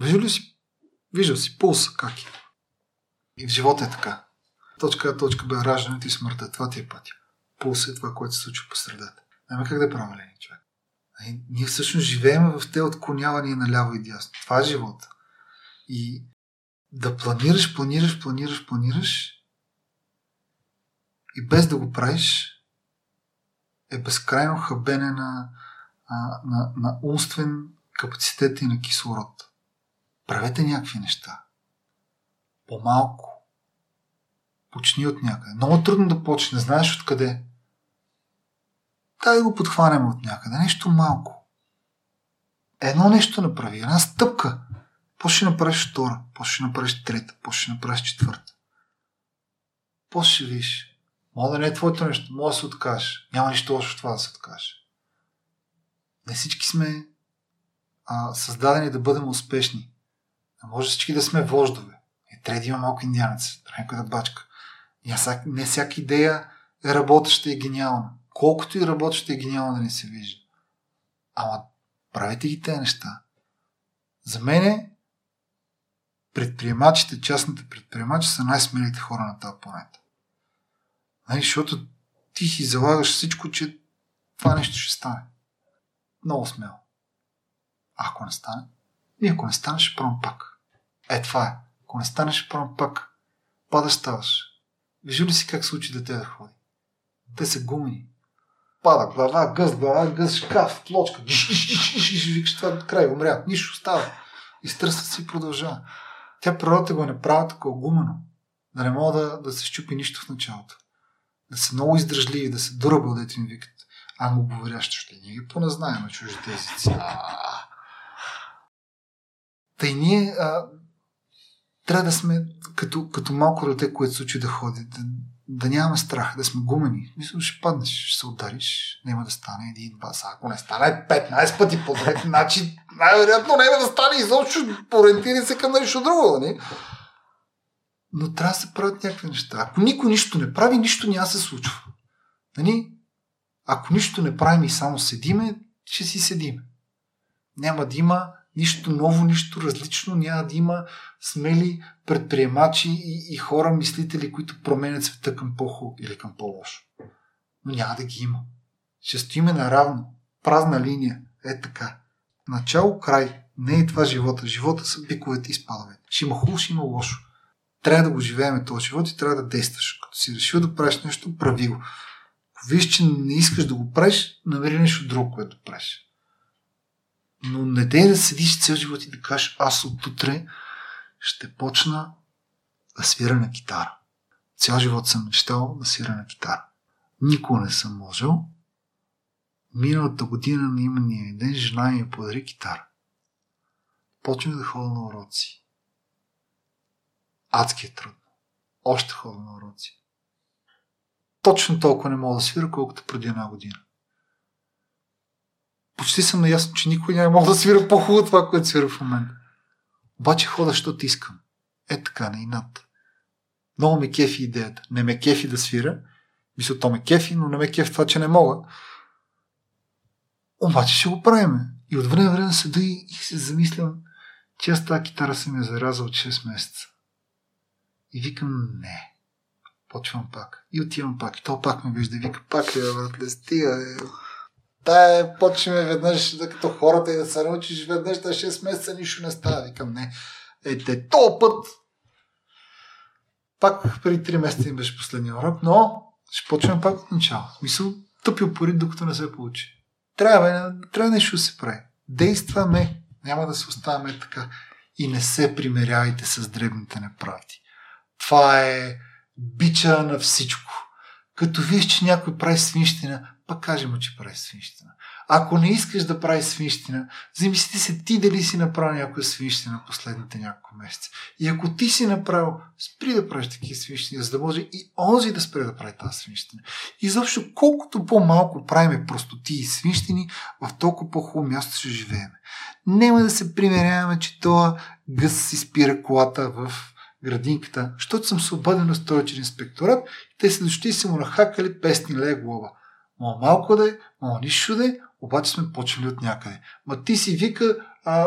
Виждал ли си? Виждал си пулса, как е. И в живота е така. Точка А, точка Б, раждането и смъртта. Това ти е пътя. Пулса е това, което се случва по средата. Няма как да е права ли, човек. Ние всъщност живеем в те отклонявания наляво и дясно. Това е живота. И да планираш, планираш, планираш, планираш и без да го правиш е безкрайно хабене на, на, на умствен капацитет и на кислород. Правете някакви неща. По-малко. Почни от някъде. Много трудно да почне, знаеш откъде. Дай да го подхванем от някъде. Нещо малко. Едно нещо направи, една стъпка. После ще направиш втора, после ще направиш трета, после ще направиш четвърта. После ще видиш. Мога да не е твоето нещо, мога да се откажеш. Няма нищо лошо в това да се откажеш. Не всички сме а, създадени да бъдем успешни. Не може всички да сме вождове. И трябва да има малко индианец, трябва някой да бачка. И не всяка идея е работеща и гениална. Колкото и работеща и гениална да не се вижда. Ама правете ги тези неща. За мен предприемачите, частните предприемачи са най-смелите хора на тази планета. Нали, защото ти си залагаш всичко, че това нещо ще стане. Много смело. Ако не стане? И ако не стане, ще пробвам пак. Е, това е. Ако не стане, ще пробвам пак. Падаш, ставаш. Вижу ли си как се учи дете да ходи? Те са гумени. Пада глава, гъс, глава, гъс, шкаф, плочка. Викаш това край, умря. Нищо става. И стръсът си продължава. Тя природата го е направила такова гумено. Да не мога да, да се щупи нищо в началото. Да са много издръжливи, да са durable, дете им викат. А му говорящо ще. Ние ги поназнаем на чужите езици. Тъй ние а, трябва да сме като, като малко дете, което се учи да ходи. Да, да нямаме страх, да сме гумени. Мисля, ще паднеш, ще се удариш, няма да стане един, два. Ако не стане 15 пъти подред, значи най-вероятно няма да стане изобщо, ориентири се към нещо друго, нали? Но трябва да се правят някакви неща. Ако никой нищо не прави, нищо няма се случва. Нали? Ако нищо не правим и само седиме, ще си седиме. Няма да има нищо ново, нищо различно, няма да има смели предприемачи и, и хора, мислители, които променят света към по-хубаво или към по-лошо. Но няма да ги има. Ще стоиме наравно. Празна линия. Е така. Начало, край. Не е това живота. Живота са биковете и спадовете. Ще има хубаво, ще има лошо. Трябва да го живеем този живот и трябва да действаш. Като си решил да правиш нещо, прави го. Ако виж, че не искаш да го правиш, намери нещо друго, което правиш. Но не дей да седиш цял живот и да кажеш, аз от утре ще почна да свира на китара. Цял живот съм мечтал да свира на китара. Никога не съм можел. Миналата година на имания ден жена ми подари китара. Почнах да ходя на уроци. Адски е трудно. Още ходя на уроци. Точно толкова не мога да свира, колкото преди една година. Почти съм наясно, че никой няма мога да свира по-хубаво това, което свира в момента. Обаче хода, защото искам. Е така, не над. Много ме кефи идеята. Не ме кефи да свира. Мисля, то ме кефи, но не ме кефи това, че не мога. Обаче ще го правим. И от време време седа и, и се замислям, че аз тази китара съм я заразал от 6 месеца. И викам, не. Почвам пак. И отивам пак. И то пак ме вижда. Вика, пак е, братле, стига. Е. Тая почваме веднъж, да като хората и да се научиш веднъж, да 6 месеца нищо не става. Викам, не. Е, те, то път. Пак преди 3 месеца им беше последния урок, но ще почваме пак от начало. Мисъл, тъпи опорит, докато не се получи. Трябва, трябва нещо да се прави. Действаме. Няма да се оставаме така. И не се примеряйте с дребните неправди. Това е бича на всичко. Като виж, че някой прави свинщина, пък кажи му, че прави свинщина. Ако не искаш да прави свинщина, замисли се ти дали си направил някоя свинщина последните няколко месеца. И ако ти си направил, спри да правиш такива свинщини, за да може и онзи да спре да прави тази свинщина. И защо колкото по-малко правиме простоти и свинщини, в толкова по-хубаво място ще живеем. Нема да се примеряваме, че това гъс си спира колата в градинката, защото съм свободен на стойчен инспекторат и те са дошли и са му нахакали песни лея глава. Ма малко да е, ма нищо да е, обаче сме почели от някъде. Ма ти си вика, а,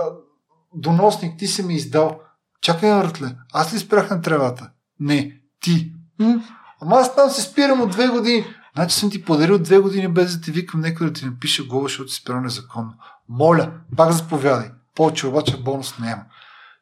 доносник, ти си ми издал. Чакай, Артле, аз ли спрях на тревата? Не, ти. М? Ама аз там се спирам от две години. Значи съм ти подарил две години без да ти викам някой да ти напише глава, защото си спрял незаконно. Моля, пак заповядай. Повече обаче бонус няма.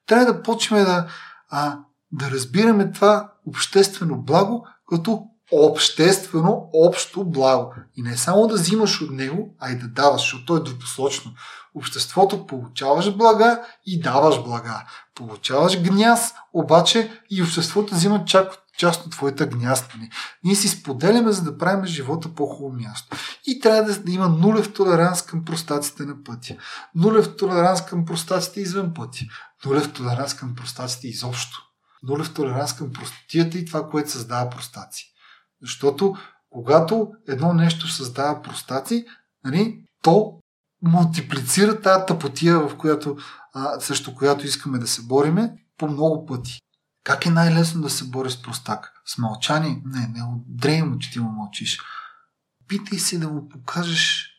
Трябва да почнем да, а, да разбираме това обществено благо като обществено общо благо. И не само да взимаш от него, а и да даваш, защото то е двупосочно. Обществото получаваш блага и даваш блага. Получаваш гняз, обаче и обществото взима чак част от твоята гнястане. Ние си споделяме, за да правим живота по-хубаво място. И трябва да, има нулев толеранс към простаците на пътя. Нулев толеранс към простаците извън пътя. Нулев толеранс към простаците изобщо нулев толеранс към простотията и това, което създава простаци. Защото когато едно нещо създава простаци, нали, то мултиплицира тази тъпотия, в която, а, също която искаме да се бориме, по много пъти. Как е най-лесно да се бори с простак? С мълчание? Не, не, дрей му, че ти му мълчиш. Питай се да му покажеш,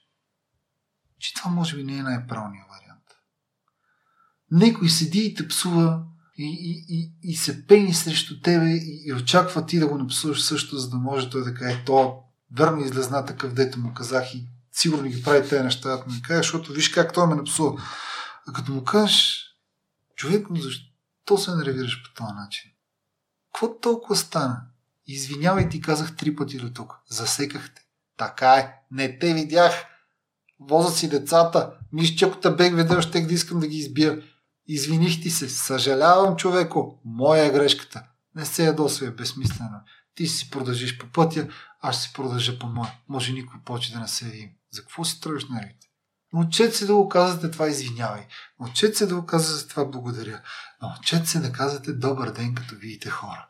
че това може би не е най-правилният вариант. Некой седи и те псува и, и, и, и се пени срещу тебе и, и очаква ти да го напсуваш също, за да може той да каже, то верно излезна такъв, дето му казах и сигурно ги прави тези неща, да ми каже, защото виж как той ме напсува. А като му кажеш, човек, защо се нервираш по този начин? Какво толкова стана? Извинявай, ти казах три пъти до тук. Засекахте. Така е. Не те видях. Возят си децата. Мисля, че ако те бег веднъж, ще да искам да ги избия. Извиних ти се, съжалявам човеко, моя е грешката. Не се ядосвай, безсмислено. Ти си продължиш по пътя, аз си продължа по моя. Може никой повече да не се видим. За какво си тръгваш нервите? Научете се да го казвате това извинявай. Научете се да го казвате за това благодаря. Научете се да казвате добър ден, като видите хора.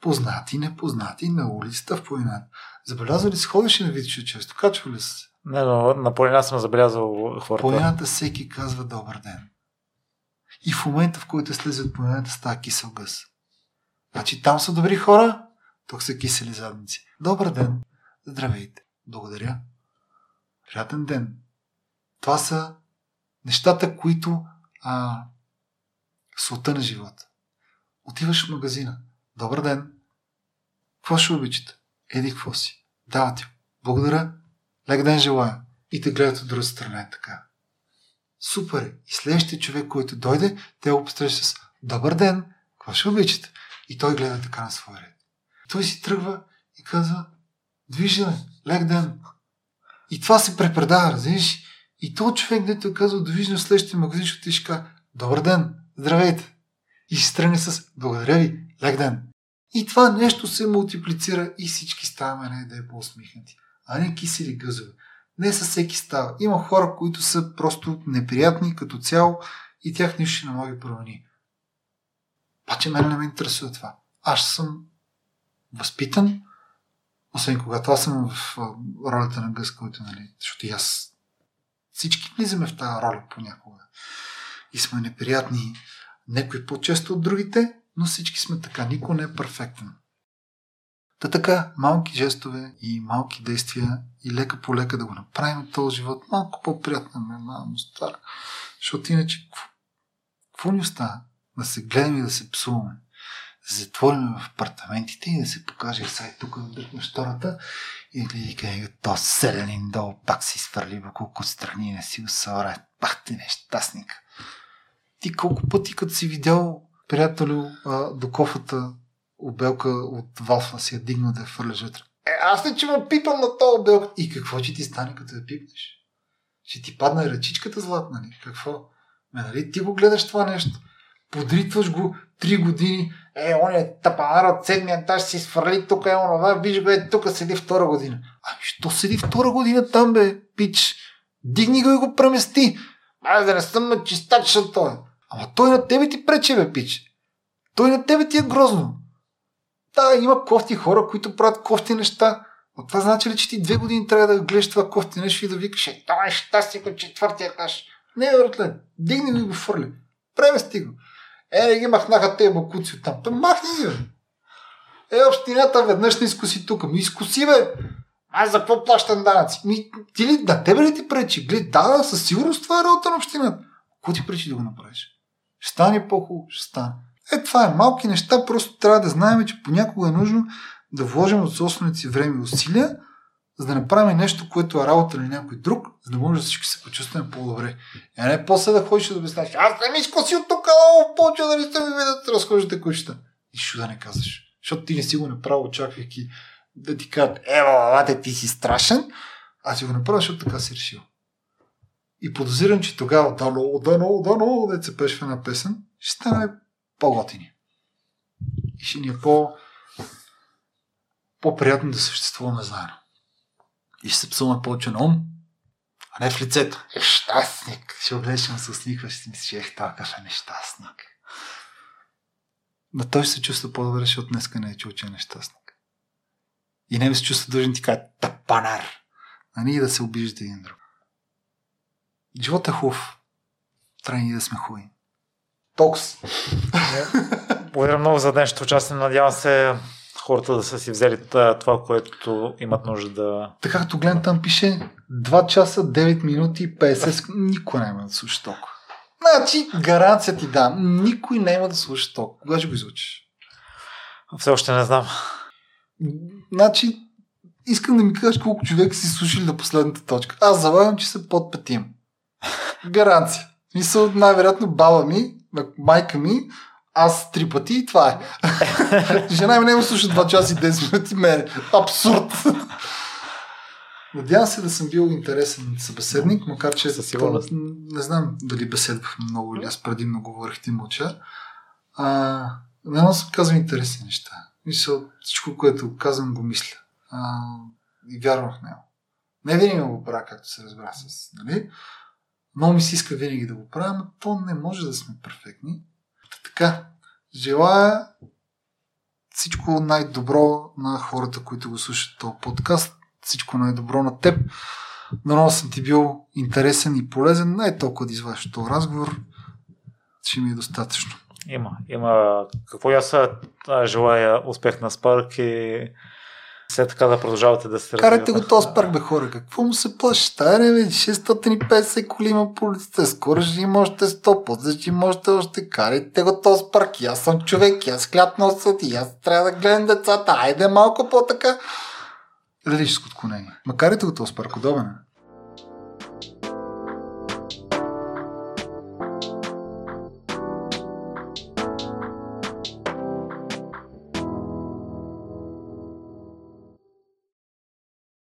Познати, непознати, на улицата, в планината. Забелязва ли си, ходиш на Витича често? Качва ли се? Не, но на планината съм забелязал хората. Планината всеки казва добър ден. И в момента, в който слезе от планета, става кисел гъс. Значи там са добри хора, тук са кисели задници. Добър ден! Здравейте! Благодаря! Приятен ден! Това са нещата, които а, солта на живота. Отиваш в магазина. Добър ден. Какво ще обичате? Еди, какво си? Дава ти. Благодаря. Лек ден желая. И те гледат от друга страна е така. Супер. И следващия човек, който дойде, те го посреща с Добър ден, какво ще обичате? И той гледа така на своя ред. Той си тръгва и казва Движи лек ден. И това се препредава, разбираш? И то човек, дето е казал, довиждам в следващия магазин, ще ти добър ден, здравейте. И ще страни с, благодаря ви, лек ден. И това нещо се мултиплицира и всички ставаме не да е по-усмихнати, а не кисели гъзове. Не със всеки става. Има хора, които са просто неприятни като цяло и тях нищо ще не може да промени. Паче мен не ме интересува това. Аз съм възпитан, освен когато аз съм в ролята на гъс, който, нали, защото и аз всички влизаме в тази роля понякога. И сме неприятни, некои по-често от другите, но всички сме така. Никой не е перфектен. Та така, малки жестове и малки действия и лека по лека да го направим от този живот малко по-приятна на една атмосфера. Защото иначе, какво ни остава? Да се гледаме и да се псуваме затворим в апартаментите и да се покаже сай тук на штората и гледай къде то селянин долу пак си свърли колко страни не си усъвра. Пах ти нещастник. Ти колко пъти като си видял приятелю до кофата обелка от валфа си я дигнал да я фърляш вътре. Е, аз не че ме пипам на този обелка. И какво ще ти стане като я пипнеш? Ще ти падне ръчичката златна ли? Какво? Ме, нали ти го гледаш това нещо? Подритваш го три години, е, он е тапанар от седмия етаж си свърли тук е онова, виж го е тук седи втора година. Ами, що седи втора година там, бе, пич? Дигни го и го премести. Аз да не съм на чистач, той. Ама той на тебе ти прече, бе, пич. Той на тебе ти е грозно. Да, има кофти хора, които правят кофти неща. Но това значи ли, че ти две години трябва да гледаш това кофти нещо и да викаш, е, това е щастие от четвъртия етаж. Не, братле, дигни го и го фърли. Премести го. Е, ги махнаха те бакуци от там. Та махни ги. Е, общината веднъж не изкуси тук. Ми изкуси, бе. Аз за какво плащам данъци? Ми, ти ли, да тебе ли ти пречи? Глед, да, със сигурност това е работа на общината. Какво ти пречи да го направиш? Ще стане по-хубаво, ще стане. Е, това е малки неща, просто трябва да знаем, че понякога е нужно да вложим от собствените си време и усилия, за да направим нещо, което е работа на някой друг, за да може да всички се почувстваме по-добре. И не после да ходиш да обясняваш, аз не ми изкоси от тук, повече да не ми видят да разхождате кучета. Нищо да не казваш. Защото ти не си го направил, очаквайки да ти кажат, ева, лавате, ти си страшен, аз си го направя, защото така си решил. И подозирам, че тогава дано, дано, дано, да се пеше в една песен, ще стане по-готини. И ще ни е по, по-приятно да съществуваме заедно и ще се псуваме повече на ум, а не в лицето. Е, щастник. Ще му се усмихваш и си мислиш, ех, такъв е нещастник. Но той ще се чувства по-добре, защото днеска не е чул, че е нещастник. И не ми се чувства дължен ти кажа, тапанар. А ние да се обиждате един друг. Живота е хубав. Трябва и да сме хубави. Токс. Благодаря много за днешното участие. Надявам се хората да са си взели това, което имат нужда да... Така като гледам там пише 2 часа, 9 минути, 50 Никой няма да слуша толкова. Значи, гаранция ти дам. Никой няма да слуша толкова. Кога ще го изучиш? Все още не знам. Значи, искам да ми кажеш колко човека си слушали до последната точка. Аз заварям, че са под петим. Гаранция. Мисъл, най-вероятно баба ми, майка ми, аз три пъти и това е. Жена ми не го слуша 2 часа и 10 минути. Мене. Абсурд. Надявам се да съм бил интересен събеседник, макар че Със сигурност. не знам дали беседвах много или аз преди много говорих ти мълча. А, но съм казвам интересни неща. Мисля, всичко, което казвам, го мисля. А, и вярвам в него. Не винаги го правя, както се разбра с, нали? Но ми се иска винаги да го правя, но то не може да сме перфектни. Така, желая всичко най-добро на хората, които го слушат този подкаст. Всичко най-добро на теб. Дано съм ти бил интересен и полезен. Не е толкова да извадиш този разговор. Ще ми е достатъчно. Има, има. Какво и аз желая успех на Спарк и Все така да продължавате да се Карайте го този парк, бе хора. Какво му се плаши? Тая бе, 650 коли има полицията. Скоро ще има още 100, после ще има още още. Карайте го този парк. И аз съм човек, и аз хляб носят, и аз трябва да гледам децата. Айде малко по-така. Лирическо отклонение. Ма карайте го този парк, удобен. е.